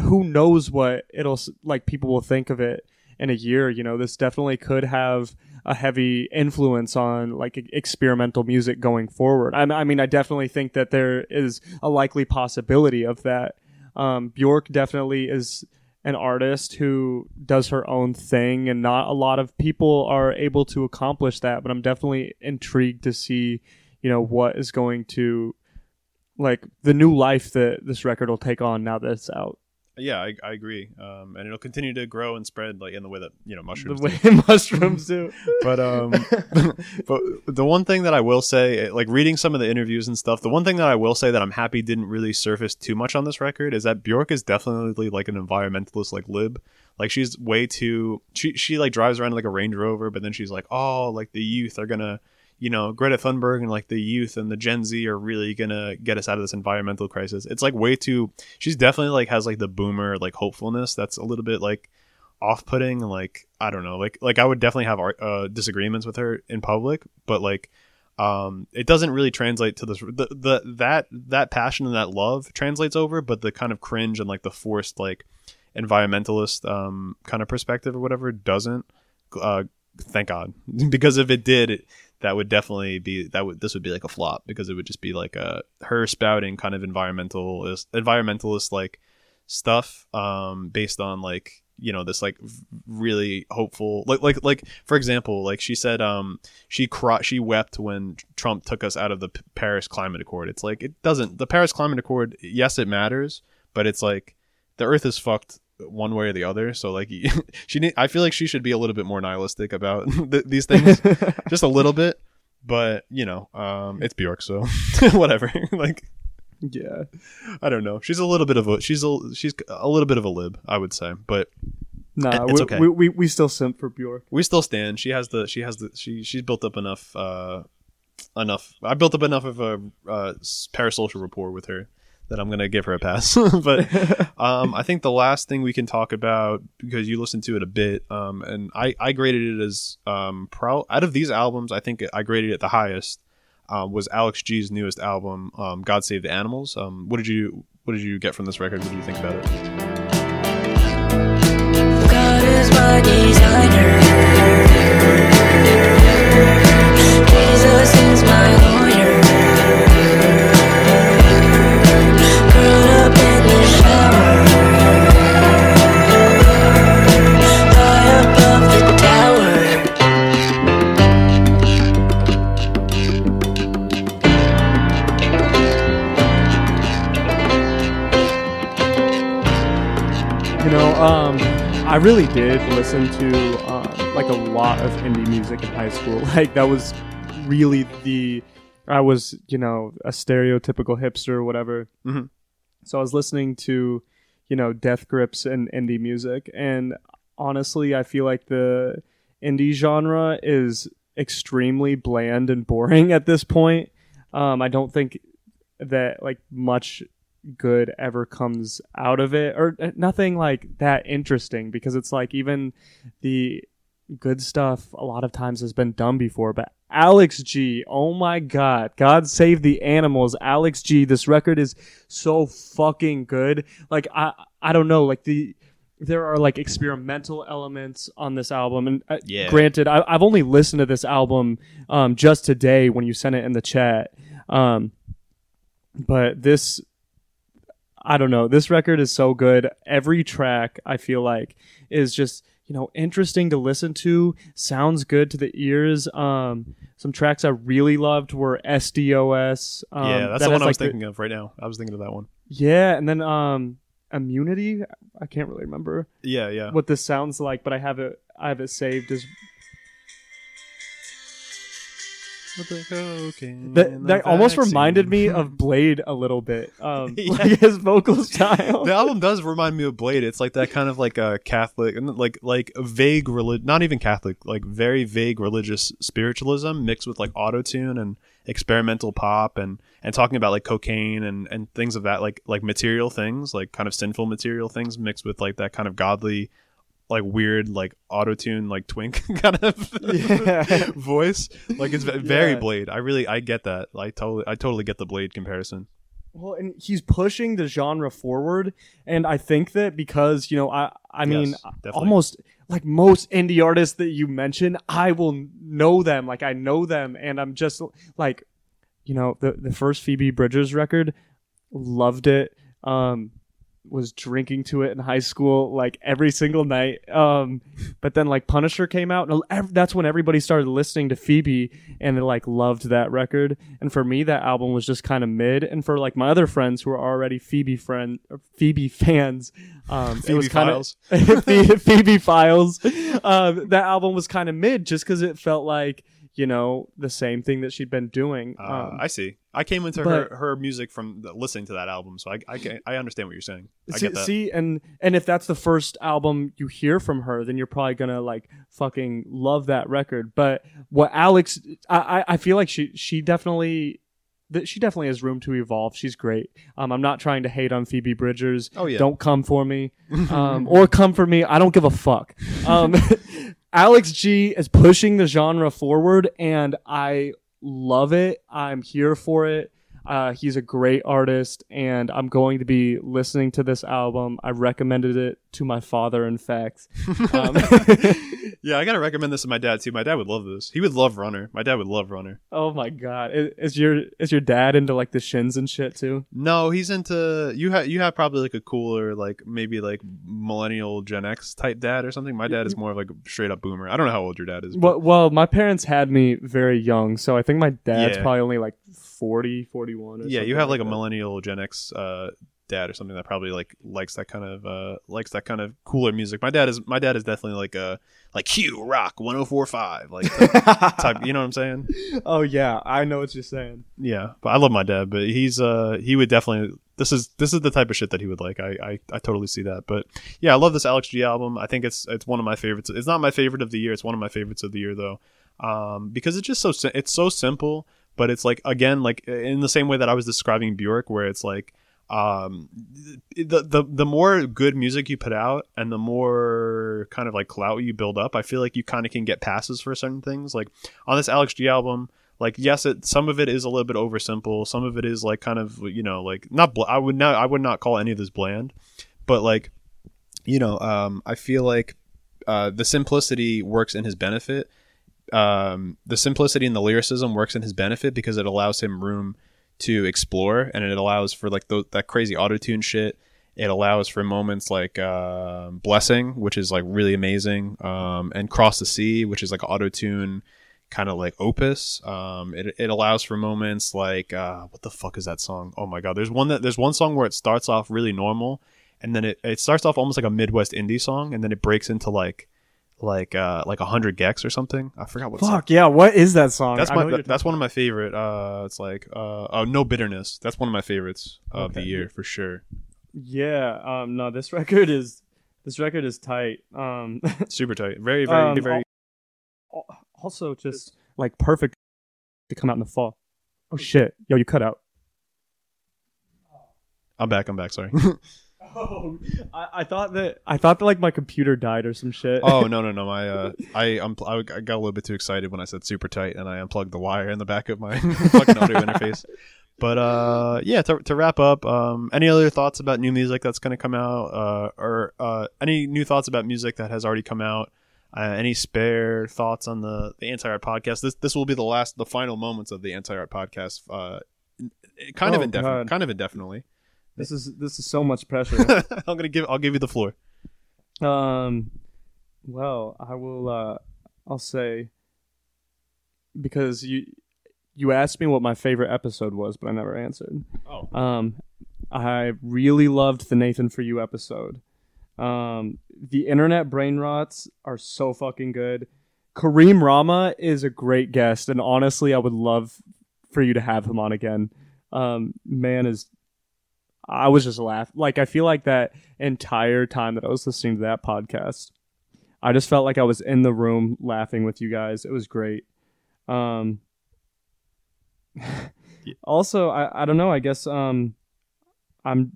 who knows what it'll like people will think of it in a year. You know, this definitely could have a heavy influence on like experimental music going forward. I, I mean, I definitely think that there is a likely possibility of that. Um, Bjork definitely is an artist who does her own thing, and not a lot of people are able to accomplish that. But I'm definitely intrigued to see, you know, what is going to like the new life that this record will take on now that it's out. Yeah, I, I agree. Um, and it'll continue to grow and spread like in the way that you know mushrooms. The do. way mushrooms do. but um but the one thing that i will say like reading some of the interviews and stuff the one thing that i will say that i'm happy didn't really surface too much on this record is that bjork is definitely like an environmentalist like lib like she's way too she, she like drives around in, like a range rover but then she's like oh like the youth are gonna you know greta thunberg and like the youth and the gen z are really gonna get us out of this environmental crisis. It's like way too she's definitely like has like the boomer like hopefulness that's a little bit like off-putting like i don't know like like i would definitely have uh, disagreements with her in public but like um it doesn't really translate to this the, the that that passion and that love translates over but the kind of cringe and like the forced like environmentalist um kind of perspective or whatever doesn't uh thank god. Because if it did it, that would definitely be that would this would be like a flop because it would just be like a her spouting kind of environmentalist environmentalist like stuff um based on like you know this like really hopeful like like like for example like she said um she cry- she wept when Trump took us out of the P- Paris Climate Accord. It's like it doesn't the Paris Climate Accord yes it matters but it's like the earth is fucked one way or the other so like she need, I feel like she should be a little bit more nihilistic about th- these things just a little bit but you know um it's Bjork so whatever like yeah. I don't know. She's a little bit of a she's a she's a little bit of a lib, I would say, but Nah, we, okay. we, we we still simp for Bjork. we still stand. She has the she has the she she's built up enough uh enough. I built up enough of a uh, parasocial rapport with her that I'm gonna give her a pass. but um, I think the last thing we can talk about because you listened to it a bit, um, and I I graded it as um pro out of these albums, I think I graded it the highest. Uh, was Alex G's newest album, um, "God Save the Animals." Um, what did you What did you get from this record? What do you think about it? God is my designer. Really did listen to um, like a lot of indie music in high school. Like that was really the I was you know a stereotypical hipster or whatever. Mhm. So I was listening to you know Death Grips and indie music, and honestly, I feel like the indie genre is extremely bland and boring at this point. Um, I don't think that like much good ever comes out of it or uh, nothing like that interesting because it's like even the good stuff a lot of times has been done before but Alex G oh my god god save the animals Alex G this record is so fucking good like I I don't know like the there are like experimental elements on this album and uh, Yeah. granted I, I've only listened to this album um, just today when you sent it in the chat um, but this I don't know. This record is so good. Every track I feel like is just you know interesting to listen to. Sounds good to the ears. Um, some tracks I really loved were SDOS. Um, yeah, that's that the one I was like, the- thinking of right now. I was thinking of that one. yeah, and then um, Immunity. I can't really remember Yeah, yeah. what this sounds like, but I have it. I have it saved as that. That almost reminded me of Bladee a little bit. Um, Yeah. like his vocal style. the album does remind me of Bladee. It's like that kind of like a Catholic and like like vague relig- not even Catholic, like very vague religious spiritualism mixed with like auto tune and experimental pop and and talking about like cocaine and and things of that like like material things, like kind of sinful material things mixed with like that kind of godly like weird like auto tune like twink kind of Yeah. voice. Like it's very Yeah. Bladee. I really I get that. I totally I totally get the Bladee comparison. Well, and he's pushing the genre forward, and I think that because you know, I I mean, definitely. almost like most indie artists that you mention, I will know them. Like I know them, and I'm just like, you know, the the first Phoebe Bridgers record, loved it. Um, was drinking to it in high school like every single night. Um, but then like Punisher came out, and ev- that's when everybody started listening to Phoebe, and they like loved that record. And for me, that album was just kind of mid. And for like my other friends who are already Phoebe friend or Phoebe fans, um, it was Phoebe kind Files. of Phoebe Files. Um, that album was kind of mid, just because it felt like you know the same thing that she'd been doing. Uh, Um, I see. I came into but- her, her music from the, listening to that album, so I I, can- I understand what you're saying. I see, get that. see, and and if that's the first album you hear from her, then you're probably gonna like fucking love that record. But what Alex, I I, I feel like she she definitely. That she definitely has room to evolve. She's great. Um, I'm not trying to hate on Phoebe Bridgers. Oh, yeah. Don't come for me, um, or come for me. I don't give a fuck. Um, Alex G is pushing the genre forward, and I love it. I'm here for it. Uh, he's a great artist, and I'm going to be listening to this album. I recommended it to my father, in fact. Um, yeah, I gotta recommend this to my dad too. My dad would love this. He would love Runner. My dad would love Runner. oh my god, is, is your is your dad into like the shins and shit too? No, he's into you. Have you have probably like a cooler, like maybe like millennial Gen X type dad or something. My dad is more of like a straight up boomer. I don't know how old your dad is. Well, well, my parents had me very young, so I think my dad's Yeah. probably only like 40, 41 or yeah, you have like a that. millennial Gen X uh, dad or something that probably like likes that kind of uh, likes that kind of cooler music. My dad is my dad is definitely like a like Q Rock 1045 like type, type- you know what I'm saying? Oh yeah, I know what you're saying. Yeah, but I love my dad, but he's uh he would definitely this is this is the type of shit that he would like. I I, I totally see that. But yeah, I love this Alex G album. I think it's it's one of my favorites. It's not my favorite of the year. It's one of my favorites of the year though. Um because it's just so it's so simple, but it's like again like in the same way that I was describing Bjork where it's like um the the the more good music you put out and the more kind of like clout you build up, I feel like you kind of can get passes for certain things. Like on this Alex G album, like yes, it some of it is a little bit oversimple. Some of it is like kind of you know like not. Bl- I would not. I would not call any of this bland, but like you know, um, I feel like uh, the simplicity works in his benefit. Um, the simplicity and the lyricism works in his benefit because it allows him room to explore, and it allows for like tho- that crazy auto tune shit. It allows for moments like uh, blessing, which is like really amazing, um, and cross the sea, which is like auto tune kind of like opus. Um, it, it allows for moments like uh, what the fuck is that song? Oh my god, there's one that there's one song where it starts off really normal, and then it, it starts off almost like a Midwest indie song, and then it breaks into like like uh like a hundred gecs or something. I forgot what. song. Fuck yeah, what is that song? That's my that's one of my favorite. Uh, it's like uh oh no bitterness. That's one of my favorites of the year for sure. Yeah, um, no, this record is this record is tight. Um, Super tight. Very very Um, very. also just like perfect to come out in the fall. Oh shit, yo, you cut out. I'm back. I'm back. Sorry. Oh, I, I thought that I thought that like my computer died or some shit. oh no no no my uh I I I got a little bit too excited when I said super tight and I unplugged the wire in the back of my fucking audio interface. But uh yeah to, to wrap up um any other thoughts about new music that's going to come out uh or uh any new thoughts about music that has already come out uh, any spare thoughts on the the anti art podcast this this will be the last the final moments of the anti art podcast uh kind of Oh, indefinitely God. kind of indefinitely this is this is so much pressure. I'm gonna give I'll give you the floor Um, well, I will. Uh, I'll say because you you asked me what my favorite episode was, but I never answered. Oh. Um, I really loved the Nathan for You episode. Um, the internet brain rots are so fucking good. Kareem Rahma is a great guest, and honestly, I would love for you to have him on again. Um, man is I was just laughing. Like I feel like that entire time that I was listening to that podcast, I just felt like I was in the room laughing with you guys. It was great. Um also I, I don't know, I guess um I'm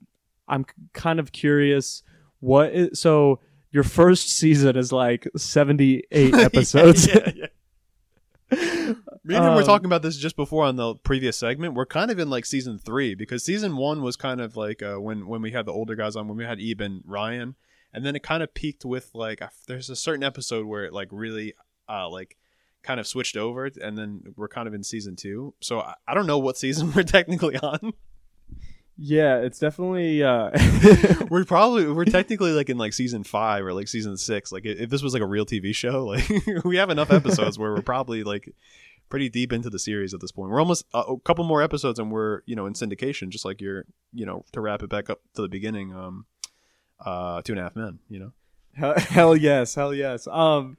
I'm kind of curious what is so your first season is like 78 episodes. yeah, yeah. Me and him were Um, talking about this just before on the previous segment. We're kind of in like season three because season one was kind of like uh, when when we had the older guys on, when we had Eben Ryan, and then it kind of peaked with like there's a certain episode where it like really uh like kind of switched over, and then we're kind of in season two. So I, I don't know what season we're technically on. Yeah, it's definitely. Uh, we're probably we're technically like in like season five or like season six. Like if this was like a real TV show, like we have enough episodes where we're probably like pretty deep into the series at this point. We're almost uh, a couple more episodes and we're you know in syndication, just like you're you know to wrap it back up to the beginning. Um, uh, two and a half men. You know. hell, hell yes, hell yes. Um,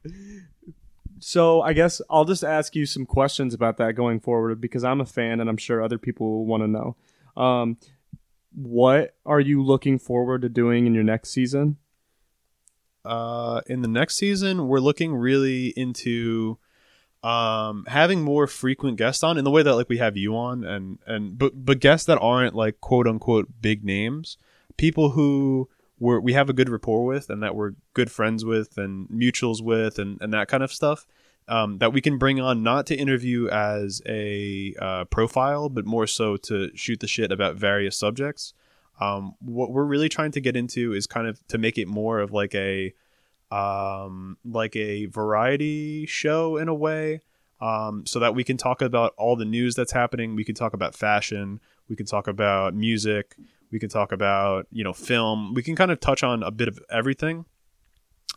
so I guess I'll just ask you some questions about that going forward because I'm a fan and I'm sure other people will want to know. Um, what are you looking forward to doing in your next season? uh, in the next season, we're looking really into um, having more frequent guests on in the way that like we have you on, and and but but guests that aren't like quote unquote big names, people who we're, we have a good rapport with and that we're good friends with and mutuals with and and that kind of stuff. Um, that we can bring on not to interview as a uh, profile, but more so to shoot the shit about various subjects. Um, what we're really trying to get into is kind of to make it more of like a um, like a variety show in a way, um, so that we can talk about all the news that's happening. We can talk about fashion. We can talk about music. We can talk about you know film. We can kind of touch on a bit of everything,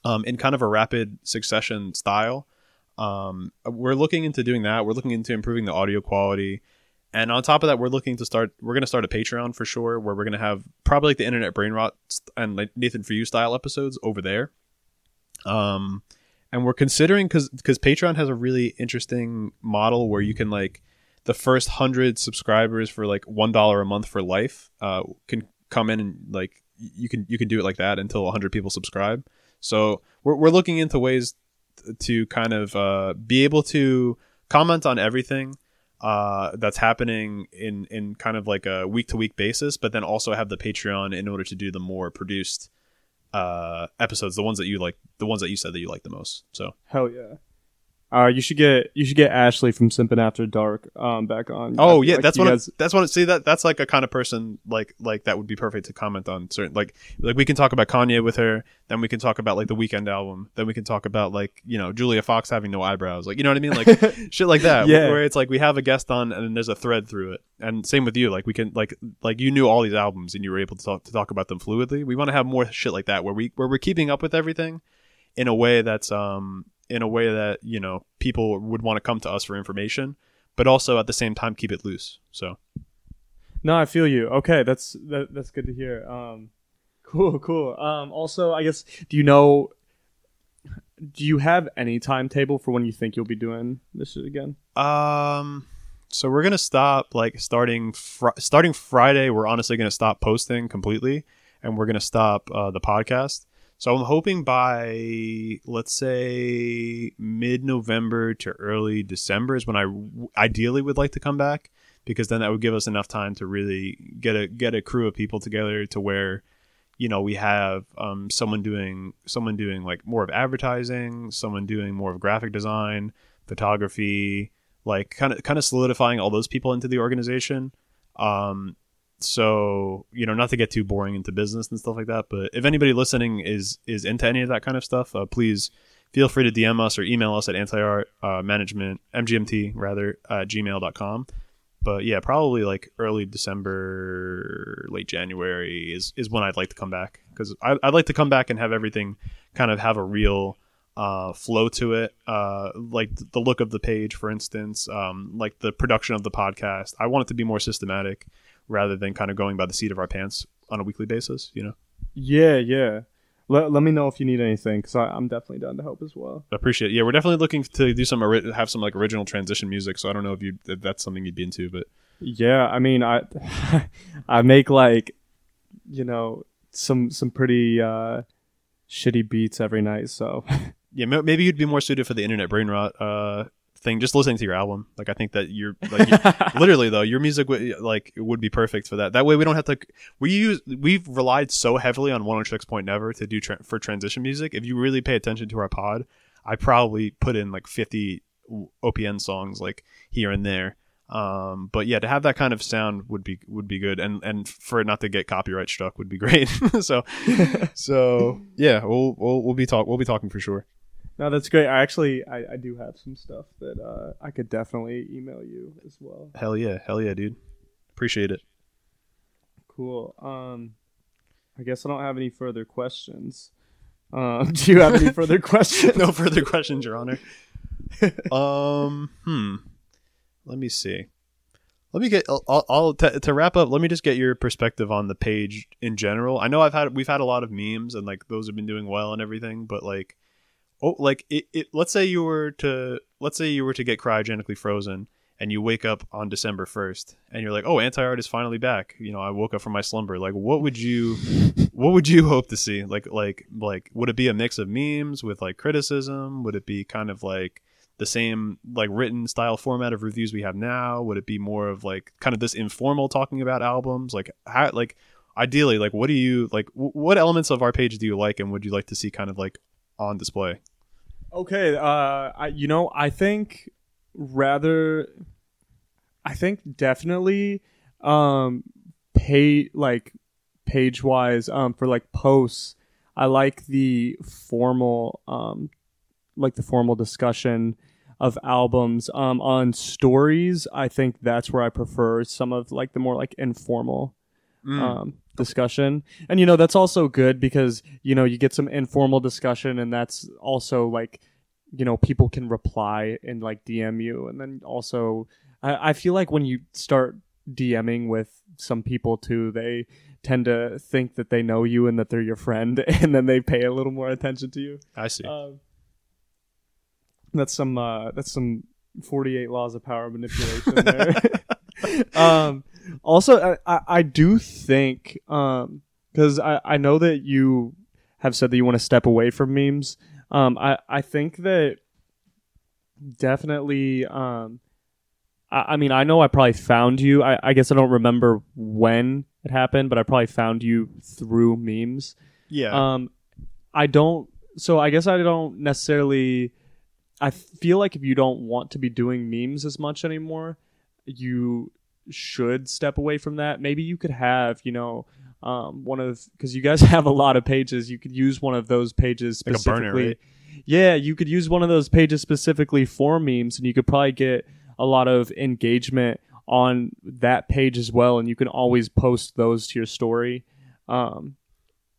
um, in kind of a rapid succession style. Um, we're looking into doing that. We're looking into improving the audio quality. And on top of that, we're looking to start. We're going to start a Patreon for sure, where we're going to have probably like the internet brain rot and like Nathan for you style episodes over there. Um, and we're considering because because Patreon has a really interesting model where you can like the first hundred subscribers for like one dollar a month for life uh, can come in and like you can you can do it like that until hundred people subscribe. So we're we're looking into ways to kind of uh, be able to comment on everything uh, that's happening in in kind of like a week to week basis, but then also have the Patreon in order to do the more produced uh, episodes, the ones that you like, the ones that you said that you like the most. So Hell yeah. Uh, you should get you should get Ashley from Simpin After Dark um back on. Oh yeah, like that's what guys- I, that's what see that that's like a kind of person like like that would be perfect to comment on certain like like we can talk about Kanye with her, then we can talk about like the Weeknd album, then we can talk about like you know Julia Fox having no eyebrows, like you know what I mean, like shit like that. Yeah. where it's like we have a guest on and then there's a thread through it, and same with you, like we can like like you knew all these albums and you were able to talk to talk about them fluidly. We want to have more shit like that where we where we're keeping up with everything in a way that's um in a way that you know people would want to come to us for information but also at the same time keep it loose so No, I feel you. Okay, that's that, that's good to hear. Um, cool, cool. Um, also, I guess, do you know? Do you have any timetable for when you think you'll be doing this again? um so we're gonna stop like starting fr- starting friday we're honestly gonna stop posting completely and we're gonna stop uh, the podcast so i'm hoping by let's say mid-november to early december is when I ideally would like to come back because then that would give us enough time to really get a get a crew of people together to where you know we have um, someone doing someone doing like more of advertising someone doing more of graphic design photography like kind of kind of solidifying all those people into the organization. Um so you know not to get too boring into business and stuff like that but if anybody listening is is into any of that kind of stuff uh, please feel free to dm us or email us at anti-art uh, management mgmt rather uh, gmail.com but yeah probably like early december late january is is when i'd like to come back because i'd like to come back and have everything kind of have a real uh, flow to it, uh, like the look of the page, for instance, um, like the production of the podcast. I want it to be more systematic rather than kind of going by the seat of our pants on a weekly basis. You know, Yeah, yeah. Let, let me know if you need anything because I'm definitely down to help as well. I appreciate. It. Yeah, we're definitely looking to do some have some like original transition music. So I don't know if you if that's something you'd be into, but Yeah, I mean, I I make like you know some some pretty uh, shitty beats every night. So yeah, maybe you'd be more suited for the internet brain rot uh, thing. Just listening to your album, like I think that you're like you- literally though, your music would like would be perfect for that. That way, we don't have to. We use we've relied so heavily on Oneohtrix Point Never to do tra- for transition music. If you really pay attention to our pod, I probably put in like 50 OPN songs like here and there. Um, but yeah, to have that kind of sound would be would be good, and and for it not to get copyright struck would be great. so so yeah, we'll we'll we'll be talk we'll be talking for sure. No, that's great. I actually I, I do have some stuff that uh, I could definitely email you as well. Hell yeah, hell yeah, dude. Appreciate it. Cool. Um, I guess I don't have any further questions. Uh, do you have any further questions? no further questions, Your Honor. um, hmm. Let me see. Let me get. I'll, I'll, to wrap up. Let me just get your perspective on the page in general. I know I've had we've had a lot of memes and like those have been doing well and everything, but like, oh, like it. it let's say you were to let's say you were to get cryogenically frozen and you wake up on December first and you're like, oh, anti art is finally back. You know, I woke up from my slumber. Like, what would you, what would you hope to see? Like, like, like, would it be a mix of memes with like criticism? Would it be kind of like the same like written style format of reviews we have now? Would it be more of like kind of this informal talking about albums? Like, how, like, ideally, like, what do you like? W- what elements of our page do you like, and would you like to see kind of like on display? Okay, uh, I you know I think rather, I think definitely, um, pay like page wise, um, for like posts, I like the formal, um, like the formal discussion of albums. Um, on stories, I think that's where I prefer some of like the more like informal um, discussion. And you know that's also good because you know you get some informal discussion, and that's also like you know people can reply and like DM you, and then also I, I feel like when you start DMing with some people too, they tend to think that they know you and that they're your friend, and then they pay a little more attention to you. I see. Um, that's some uh, that's some forty eight laws of power manipulation there. um, also, I, I, do think because I, I know that you have said that you want to step away from memes. Um, I, I think that definitely. Um, I, I mean, I know I probably found you. I, I guess I don't remember when it happened, but I probably found you through memes. yeah. Um, I don't. So I guess I don't necessarily. I feel like if you don't want to be doing memes as much anymore, you should step away from that. Maybe you could have, you know, um, one of because you guys have a lot of pages. You could use one of those pages Like a burner, specifically. right? Yeah, you could use one of those pages specifically for memes, and you could probably get a lot of engagement on that page as well. And you can always post those to your story. Um,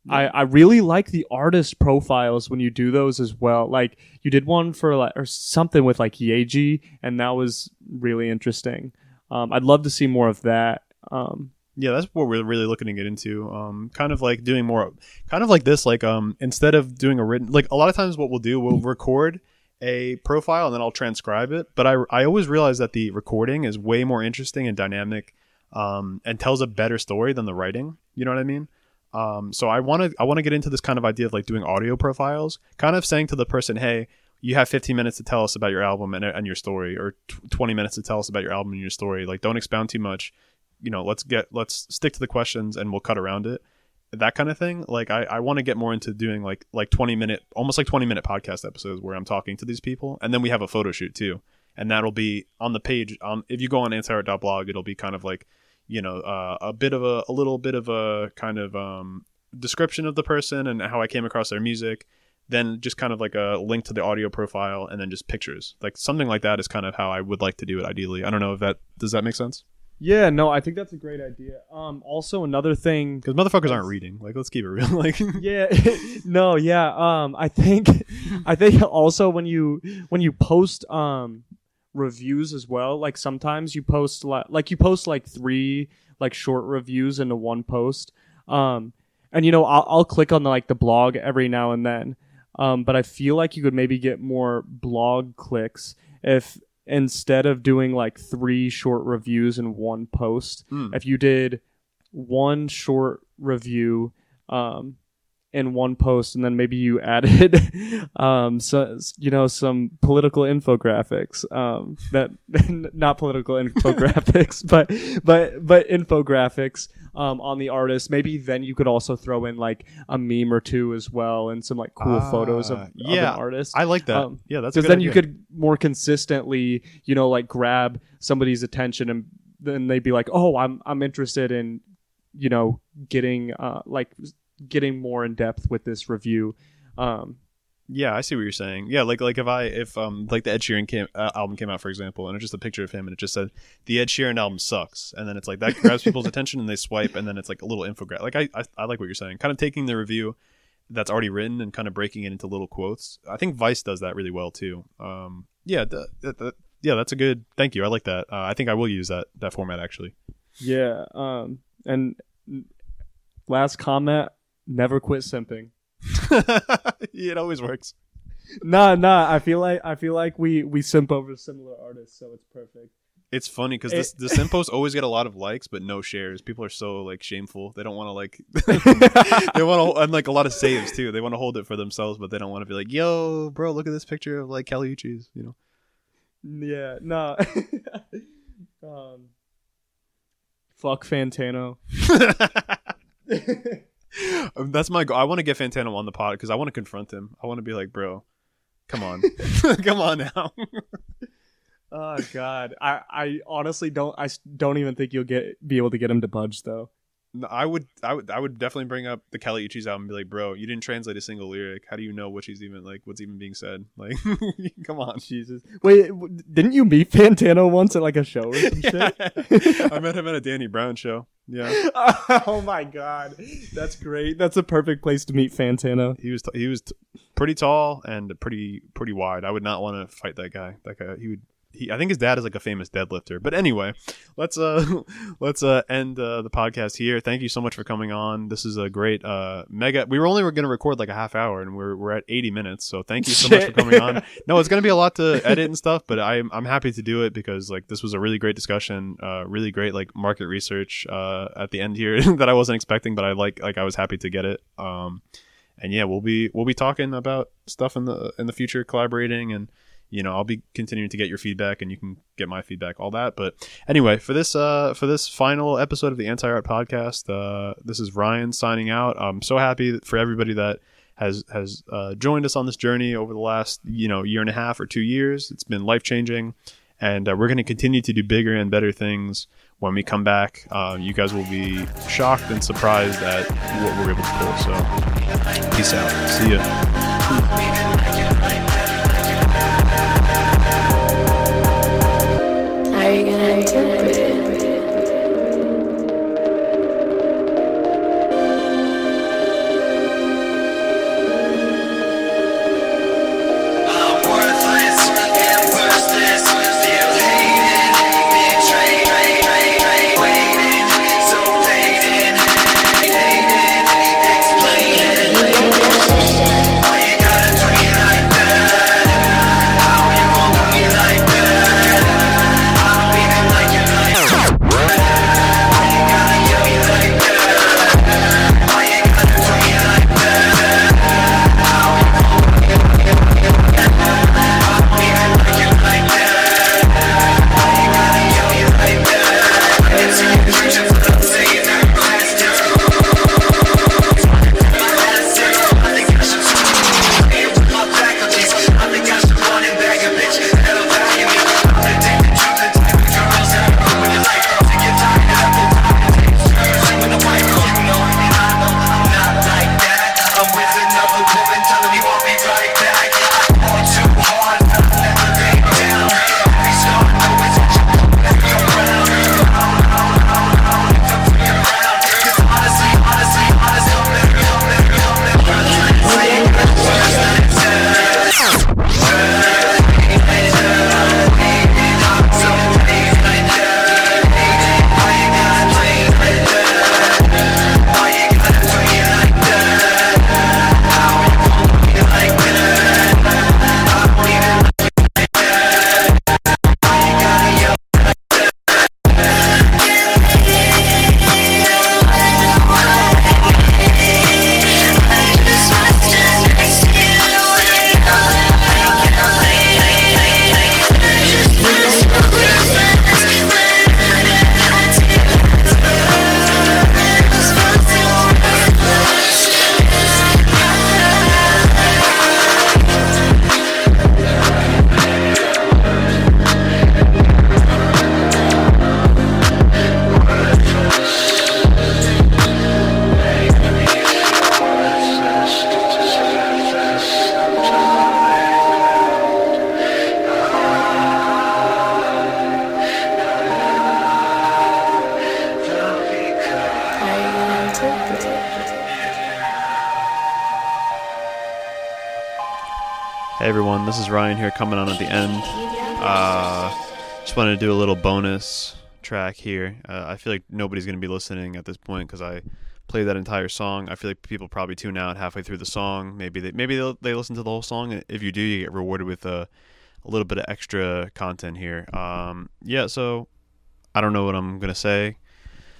I, I really like the artist profiles when you do those as well. Like you did one for like or something with like Yeji, and that was really interesting. Um, I'd love to see more of that. Um, Yeah, that's what we're really looking to get into. Um, kind of like doing more, kind of like this. Like, um, instead of doing a written, like a lot of times, what we'll do, we'll record a profile and then I'll transcribe it. But I, I always realize that the recording is way more interesting and dynamic, um, and tells a better story than the writing. You know what I mean? Um, so I want to, I want to get into this kind of idea of like doing audio profiles, kind of saying to the person, hey. You have 15 minutes to tell us about your album and, and your story, or tw 20 minutes to tell us about your album and your story. Like, don't expound too much. You know let's get let's stick to the questions and we'll cut around it. That kind of thing. Like i, I want to get more into doing like like 20 minute almost like 20 minute podcast episodes where i'm talking to these people. And then we have a photo shoot too. And that'll be on the page. On if you go on antiart.blog it'll be kind of like you know uh, a bit of a, a little bit of a kind of um, description of the person and how i came across their music then just kind of like a link to the audio profile and then just pictures like something like that is kind of how i would like to do it ideally i don't know if that does that make sense yeah, no, I think that's a great idea. Um, also another thing because motherfuckers aren't reading. Like, let's keep it real. Like, yeah no yeah um i think i think also when you when you post um reviews as well like sometimes you post like like you post like three like short reviews into one post um and you know i'll, I'll click on the, like the blog every now and then um but i feel like you could maybe get more blog clicks if instead of doing like three short reviews in one post Mm. if you did one short review um in one post and then maybe you added um so you know some political infographics um that not political infographics but but but infographics um on the artist. Maybe then you could also throw in like a meme or two as well and some like cool photos of, Ah, yeah, an artist. I like that. Um, yeah, that's because good then you could more consistently you know like grab somebody's attention and then they'd be like oh i'm i'm interested in you know getting uh like getting more in depth with this review um Yeah, I see what you're saying. Yeah, like like if I if um like the Ed Sheeran came, uh, album came out for example, and it's just a picture of him, and it just said the Ed Sheeran album sucks, and then it's like that grabs people's attention, and they swipe, and then it's like a little infographic. Like I, I I like what you're saying, kind of taking the review that's already written and kind of breaking it into little quotes. I think Vice does that really well too. Um, yeah, the, the, yeah, that's a good. Thank you. I like that. Uh, I think I will use that that format actually. Yeah. Um. And last comment: never quit simping. it always works. Nah, nah. I feel like I feel like we we simp over similar artists, so it's perfect. It's funny because It- this the sim posts always get a lot of likes but no shares. People are so like shameful. They don't want to like they want to and like a lot of saves too. They want to hold it for themselves, but they don't want to be like, "Yo, bro, look at this picture of like Kali Uchis," you know. Yeah. Nah. um. Fuck Fantano. Um, That's my goal. I want to get Fantano on the pod because I want to confront him. I want to be like, "Bro, come on, come on now." Oh God, I I honestly don't I don't even think you'll get be able to get him to budge though. I would, I would, I would definitely bring up the Kali Uchis album and be like, "Bro, you didn't translate a single lyric. How do you know what she's even like? What's even being said? Like, come on." Jesus, wait, didn't you meet Fantano once at like a show or some shit? I met him at a Danny Brown show. Yeah, oh my God, that's great. That's a perfect place to meet Fantano. he was t- he was t- pretty tall and pretty pretty wide. I would not want to fight that guy. That guy, he would. He, I think his dad is like a famous deadlifter. But anyway, let's uh let's uh end uh, the podcast here. Thank you so much for coming on. This is a great uh mega. We were only going to record like a half hour, and we're we're at eighty minutes. So thank you so much for coming on. No, it's going to be a lot to edit and stuff, but I'm I'm happy to do it because like this was a really great discussion. Uh, really great like market research uh at the end here that I wasn't expecting, but I like like I was happy to get it. Um and yeah, we'll be we'll be talking about stuff in the in the future, collaborating, and you know I'll be continuing to get your feedback, and you can get my feedback, all that. But anyway, for this uh for this final episode of the Anti Art Podcast, uh, this is Ryan signing out. I'm so happy for everybody that has has uh, joined us on this journey over the last you know year and a half or two years. It's been life changing, and uh, we're going to continue to do bigger and better things when we come back. Uh, you guys will be shocked and surprised at what we're able to pull. So. Peace out. See ya. Bonus track here. Uh, I feel like nobody's going to be listening at this point because I played that entire song. I feel like people probably tune out halfway through the song. Maybe they maybe they listen to the whole song. If you do, you get rewarded with a, a little bit of extra content here. Um, yeah, so I don't know what I'm going to say.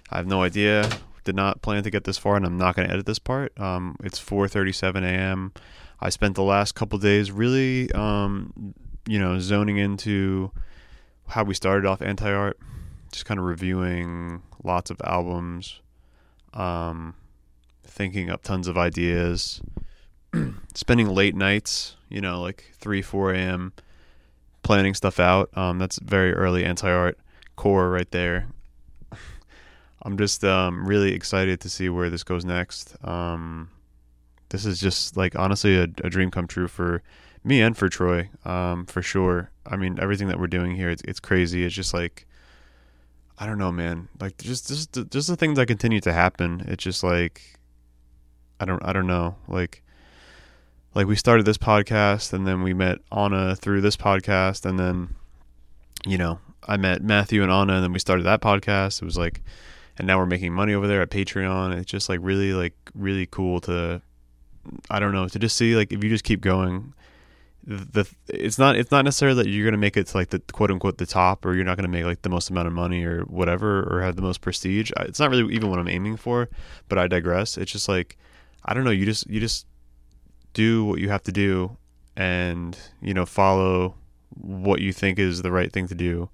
I have no idea. Did not plan to get this far, and I'm not going to edit this part. Um, it's 4:37 a.m. I spent the last couple days really, um, you know, zoning into how we started off anti art, just kind of reviewing lots of albums, um, thinking up tons of ideas, spending late nights, you know, like 3, 4 a.m., planning stuff out. Um, that's very early anti art core right there. I'm just um, really excited to see where this goes next. Um, this is just like honestly a, a dream come true for me and for Troy, um, for sure. I mean, everything that we're doing here, it's, it's crazy. It's just like, I don't know, man. Like just just the- just the things that continue to happen. It's just like, I don't I don't know. Like, like we started this podcast, and then we met Anna through this podcast, and then, you know, I met Matthew and Anna, and then we started that podcast. It was like, and now we're making money over there at Patreon. It's just like really like really cool to I don't know to just see like if you just keep going the it's not it's not necessarily that you're gonna make it to like the quote unquote the top or you're not gonna make like the most amount of money or whatever or have the most prestige. It's not really even what i'm aiming for but i digress. It's just like i don't know you just you just do what you have to do and you know follow what you think is the right thing to do.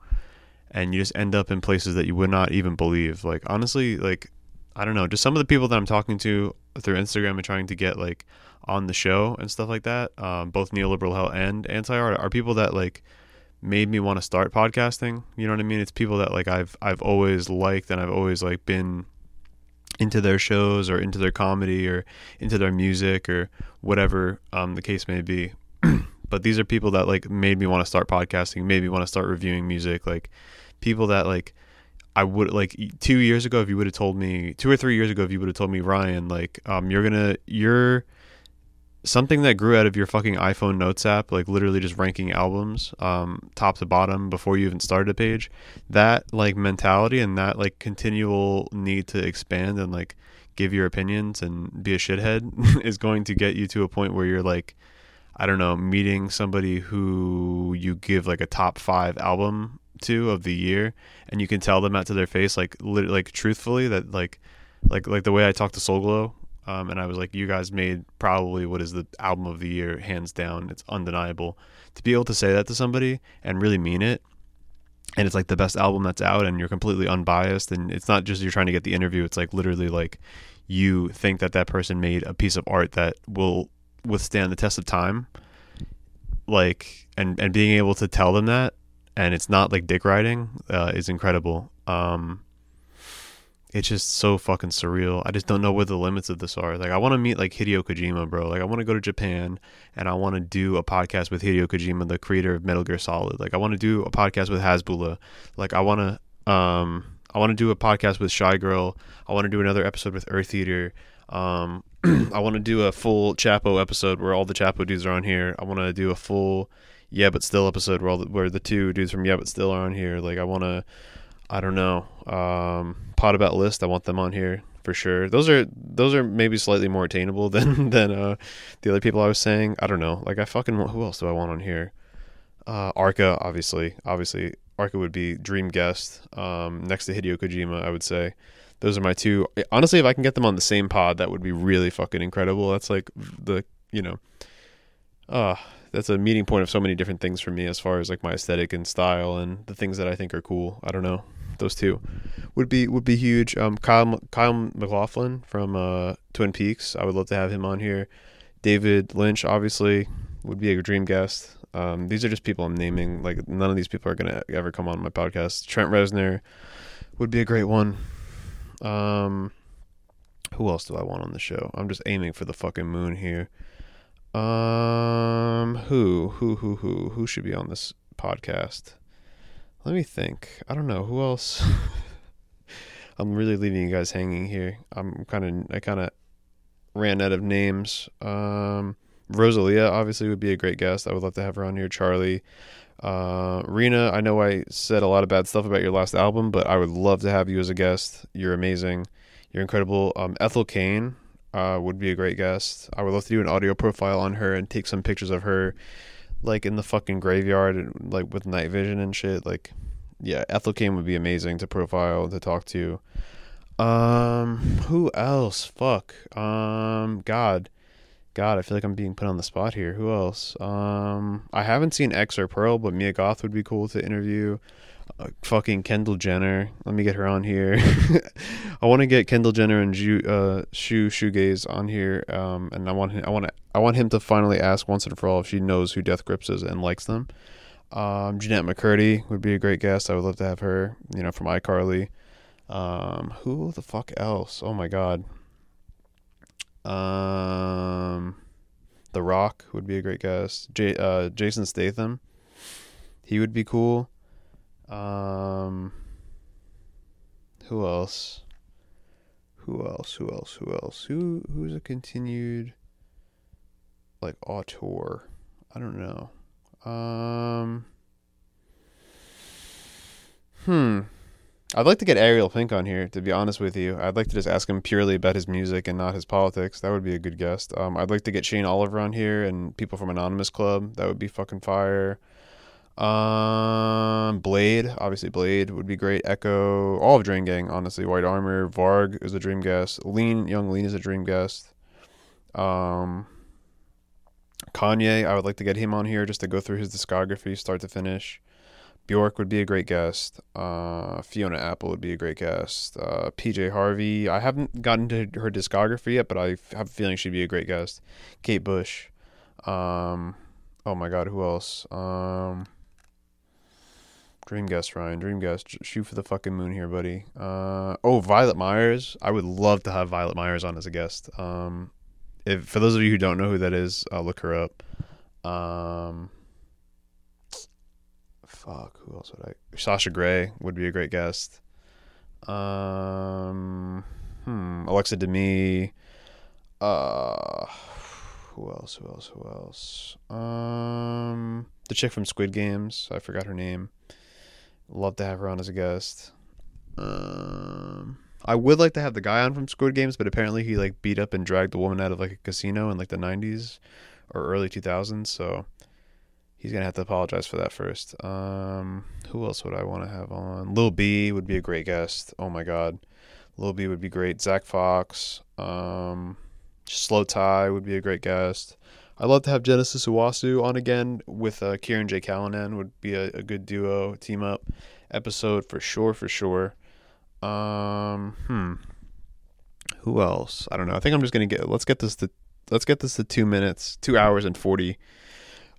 And you just end up in places that you would not even believe. Like honestly like I don't know, just some of the people that I'm talking to through Instagram and trying to get like on the show and stuff like that, um, both neoliberal hell and anti art are people that like made me want to start podcasting. You know what I mean? It's people that like I've I've always liked and I've always like been into their shows or into their comedy or into their music or whatever um, the case may be. but these are people that like made me want to start podcasting, made me want to start reviewing music, like people that like I would like two years ago if you would have told me two or three years ago if you would have told me Ryan like um you're gonna you're something that grew out of your fucking iPhone notes app like literally just ranking albums um top to bottom before you even started a page that like mentality and that like continual need to expand and like give your opinions and be a shithead is going to get you to a point where you're like I don't know meeting somebody who you give like a top 5 album to of the year and you can tell them that to their face like lit- like truthfully that like like like the way I talked to Soul Glo um, and I was like you guys made probably what is the album of the year hands down. It's undeniable. To be able to say that to somebody and really mean it and it's like the best album that's out and you're completely unbiased and it's not just you're trying to get the interview it's like literally like you think that that person made a piece of art that will withstand the test of time like and and being able to tell them that and it's not like dick riding uh, is incredible. Um it's just so fucking surreal. I just don't know where the limits of this are. Like i want to meet like hideo kojima bro. Like i want to go to japan and i want to do a podcast with hideo kojima the creator of metal gear solid. Like i want to do a podcast with hasbullah like i want to um i want to do a podcast with Shygirl. I want to do another episode with Eartheater. Um i want to do a full chapo episode where all the chapo dudes are on here. I want to do a full yeah but still episode where all the, where the two dudes from yeah but still are on here. Like i want to i don't know um Podaboutlist. I want them on here for sure. Those are those are maybe slightly more attainable than than uh the other people i was saying. I don't know. Like i fucking want- who else do i want on here? Uh arca obviously. Obviously arca would be dream guest. Um next to hideo kojima i would say. Those are my two. Honestly if i can get them on the same pod that would be really fucking incredible. That's like the you know uh that's a meeting point of so many different things for me as far as like my aesthetic and style and the things that I think are cool. I don't know. Those two would be would be huge. Um, Kyle Kyle MacLachlan from uh, Twin Peaks. I would love to have him on here. David Lynch obviously would be a dream guest. Um, these are just people I'm naming. Like none of these people are gonna ever come on my podcast. Trent Reznor would be a great one. Um, who else do I want on the show? I'm just aiming for the fucking moon here. Um, who, who, who, who, who should be on this podcast? Let me think. I don't know who else. I'm really leaving you guys hanging here. I'm kind of, I kind of ran out of names. Um, Rosalia obviously would be a great guest. I would love to have her on here. Charli, uh, Rina. I know I said a lot of bad stuff about your last album, but I would love to have you as a guest. You're amazing. You're incredible. Um, Ethel Cain uh, would be a great guest. I would love to do an audio profile on her and take some pictures of her, like in the fucking graveyard, and, like with night vision and shit. Like, yeah, Ethel Cain would be amazing to profile to talk to. Um, who else? Fuck. Um, God, God, I feel like I'm being put on the spot here. Who else? Um, I haven't seen X or Pearl, but Mia Goth would be cool to interview. Uh, fucking Kendall Jenner. Let me get her on here. I want to get Kendall Jenner and Ju, uh, Shoe Shoegaze on here. Um, and I want him, I want to, I want him to finally ask once and for all if she knows who Death Grips is and likes them. Um, Jennette McCurdy would be a great guest. I would love to have her. You know, from iCarly. Um, who the fuck else? Oh my god. Um, The Rock would be a great guest. J- uh, Jason Statham. He would be cool. Um, who else? Who else? Who else? Who else? Who who's a continued like auteur? I don't know. Um. Hmm. I'd like to get Ariel Pink on here, to be honest with you. I'd like to just ask him purely about his music and not his politics. That would be a good guest. Um, I'd like to get Shayne Oliver on here and people from Anonymous Club. That would be fucking fire. Um, Bladee, obviously Bladee would be great. Ecco, all of Drain Gang, honestly. Whitearmor, Varg is a dream guest. Lean, Yung Lean is a dream guest. Um, Kanye, I would like to get him on here just to go through his discography, start to finish. Bjork would be a great guest. Uh, Fiona Apple would be a great guest. Uh, PJ Harvey, I haven't gotten to her discography yet, but I have a feeling she'd be a great guest. Kate Bush. Um, oh my God, who else? Um, Dream guest, Ryan. Dream guest. Shoot for the fucking moon here, buddy. Uh, oh, Violet Myers. I would love to have Violet Myers on as a guest. Um, if for those of you who don't know who that is, uh, look her up. Um, fuck, who else would I? Sasha Grey would be a great guest. Um, hmm, Alexa Demie. Uh, who else? Who else? Who else? Um, the chick from Squid Games. I forgot her name. Love to have her on as a guest. Um, I would like to have the guy on from Squid Games, but apparently he like beat up and dragged the woman out of like a casino in like the '90s or early 2000s. So he's gonna have to apologize for that first. Um, who else would I want to have on? Lil B would be a great guest. Oh my god, Lil B would be great. Zach Fox, um, Slowthai would be a great guest. I'd love to have Genesis Owusu on again with uh, Kieran J. Callanan would be a, a good duo team up episode for sure, for sure. Um, hmm. Who else? I don't know. I think I'm just gonna get. Let's get this to. Let's get this to two minutes, two hours and forty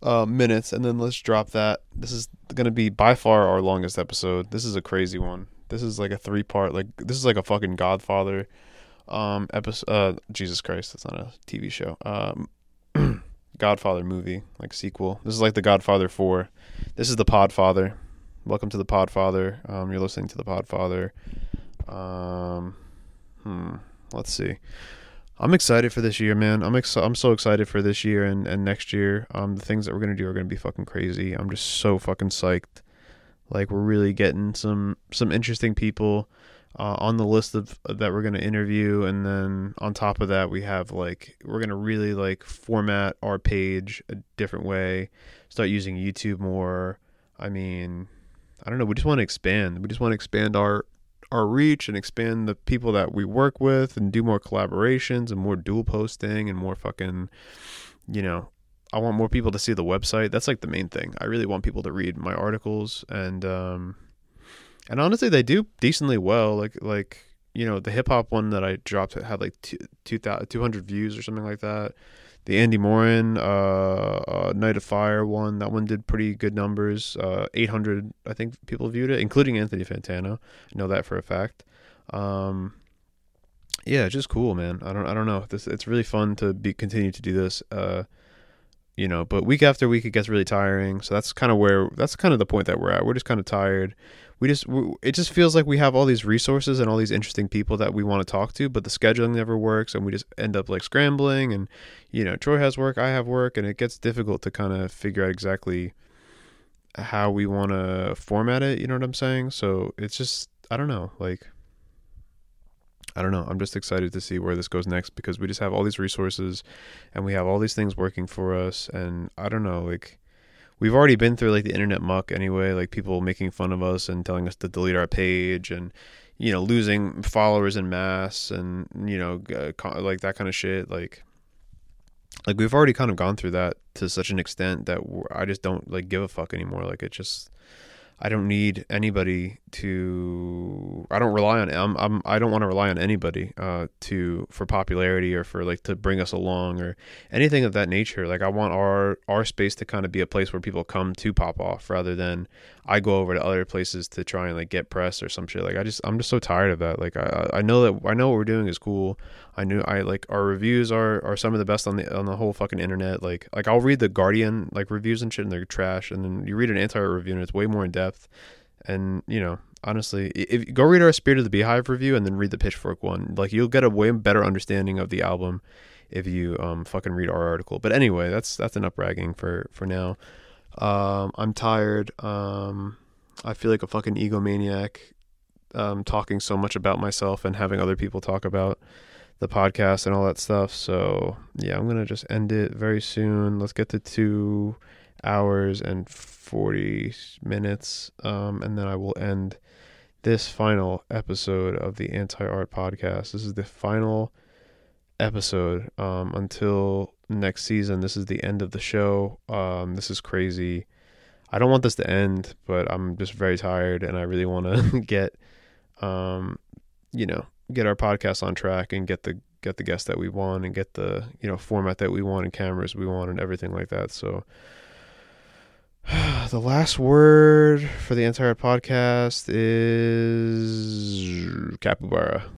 uh, minutes, and then let's drop that. This is gonna be by far our longest episode. This is a crazy one. This is like a three part. Like this is like a fucking Godfather um episode. Uh, Jesus Christ, that's not a TV show. Um, Godfather movie, like sequel. This is like the Godfather Four. This is the Podfather. Welcome to the Podfather. Um, you're listening to the Podfather. Um, hmm. Let's see. I'm excited for this year, man. I'm ex- I'm so excited for this year and, and next year. Um, the things that we're gonna do are gonna be fucking crazy. I'm just so fucking psyched. Like we're really getting some some interesting people uh, on the list of that we're gonna interview, and then on top of that, we have like we're gonna really like format our page a different way. Start using YouTube more. I mean, I don't know. We just want to expand. We just want to expand our our reach and expand the people that we work with and do more collaborations and more dual posting and more fucking you know i want more people to see the website that's like the main thing i really want people to read my articles and um and honestly they do decently well like like you know the hip hop one that i dropped had like two, 2000 200 views or something like that the Andy Morin uh, uh, Night of Fire one that one did pretty good numbers. Uh, 800 I think people viewed it, including Anthony Fantano. I know that for a fact. Um, yeah, just cool, man. I don't I don't know. This it's really fun to be continue to do this. Uh, you know, but week after week it gets really tiring. So that's kind of where that's kind of the point that we're at. We're just kind of tired. We just we, it just feels like we have all these resources and all these interesting people that we want to talk to, but the scheduling never works, and we just end up like scrambling. And you know, Troy has work, I have work, and it gets difficult to kind of figure out exactly how we want to format it. You know what I'm saying? So it's just I don't know, like. I don't know. I'm just excited to see where this goes next because we just have all these resources and we have all these things working for us and I don't know, like we've already been through like the internet muck anyway, like people making fun of us and telling us to delete our page and you know losing followers in mass and you know uh, like that kind of shit like like we've already kind of gone through that to such an extent that I just don't like give a fuck anymore. Like it just I don't need anybody to I don't rely on I'm, I'm I don't want to rely on anybody uh to for popularity or for like to bring us along or anything of that nature. Like I want our our space to kind of be a place where people come to pop off rather than I go over to other places to try and like get press or some shit. Like I just I'm just so tired of that. Like I I know that I know what we're doing is cool. I knew I like our reviews are are some of the best on the on the whole fucking internet. Like like I'll read the Guardian like reviews and shit and they're trash. And then you read an anti review and it's way more in depth and you know honestly if go read our Spirit of the Beehive review and then read the Pitchfork one. Like you'll get a way better understanding of the album if you um fucking read our article. But anyway that's that's enough bragging for for now um I'm tired um I feel like a fucking egomaniac um talking so much about myself and having other people talk about the podcast and all that stuff. So yeah, I'm gonna just end it very soon. Let's get to two hours and forty minutes, um, and then I will end this final episode of the Anti Art Podcast. This is the final episode um, until next season. This is the end of the show. Um, this is crazy. I don't want this to end, but I'm just very tired, and I really want to get, um, you know, get our podcast on track and get the get the guests that we want and get the you know format that we want and cameras we want and everything like that. So the last word for the entire podcast is capybara.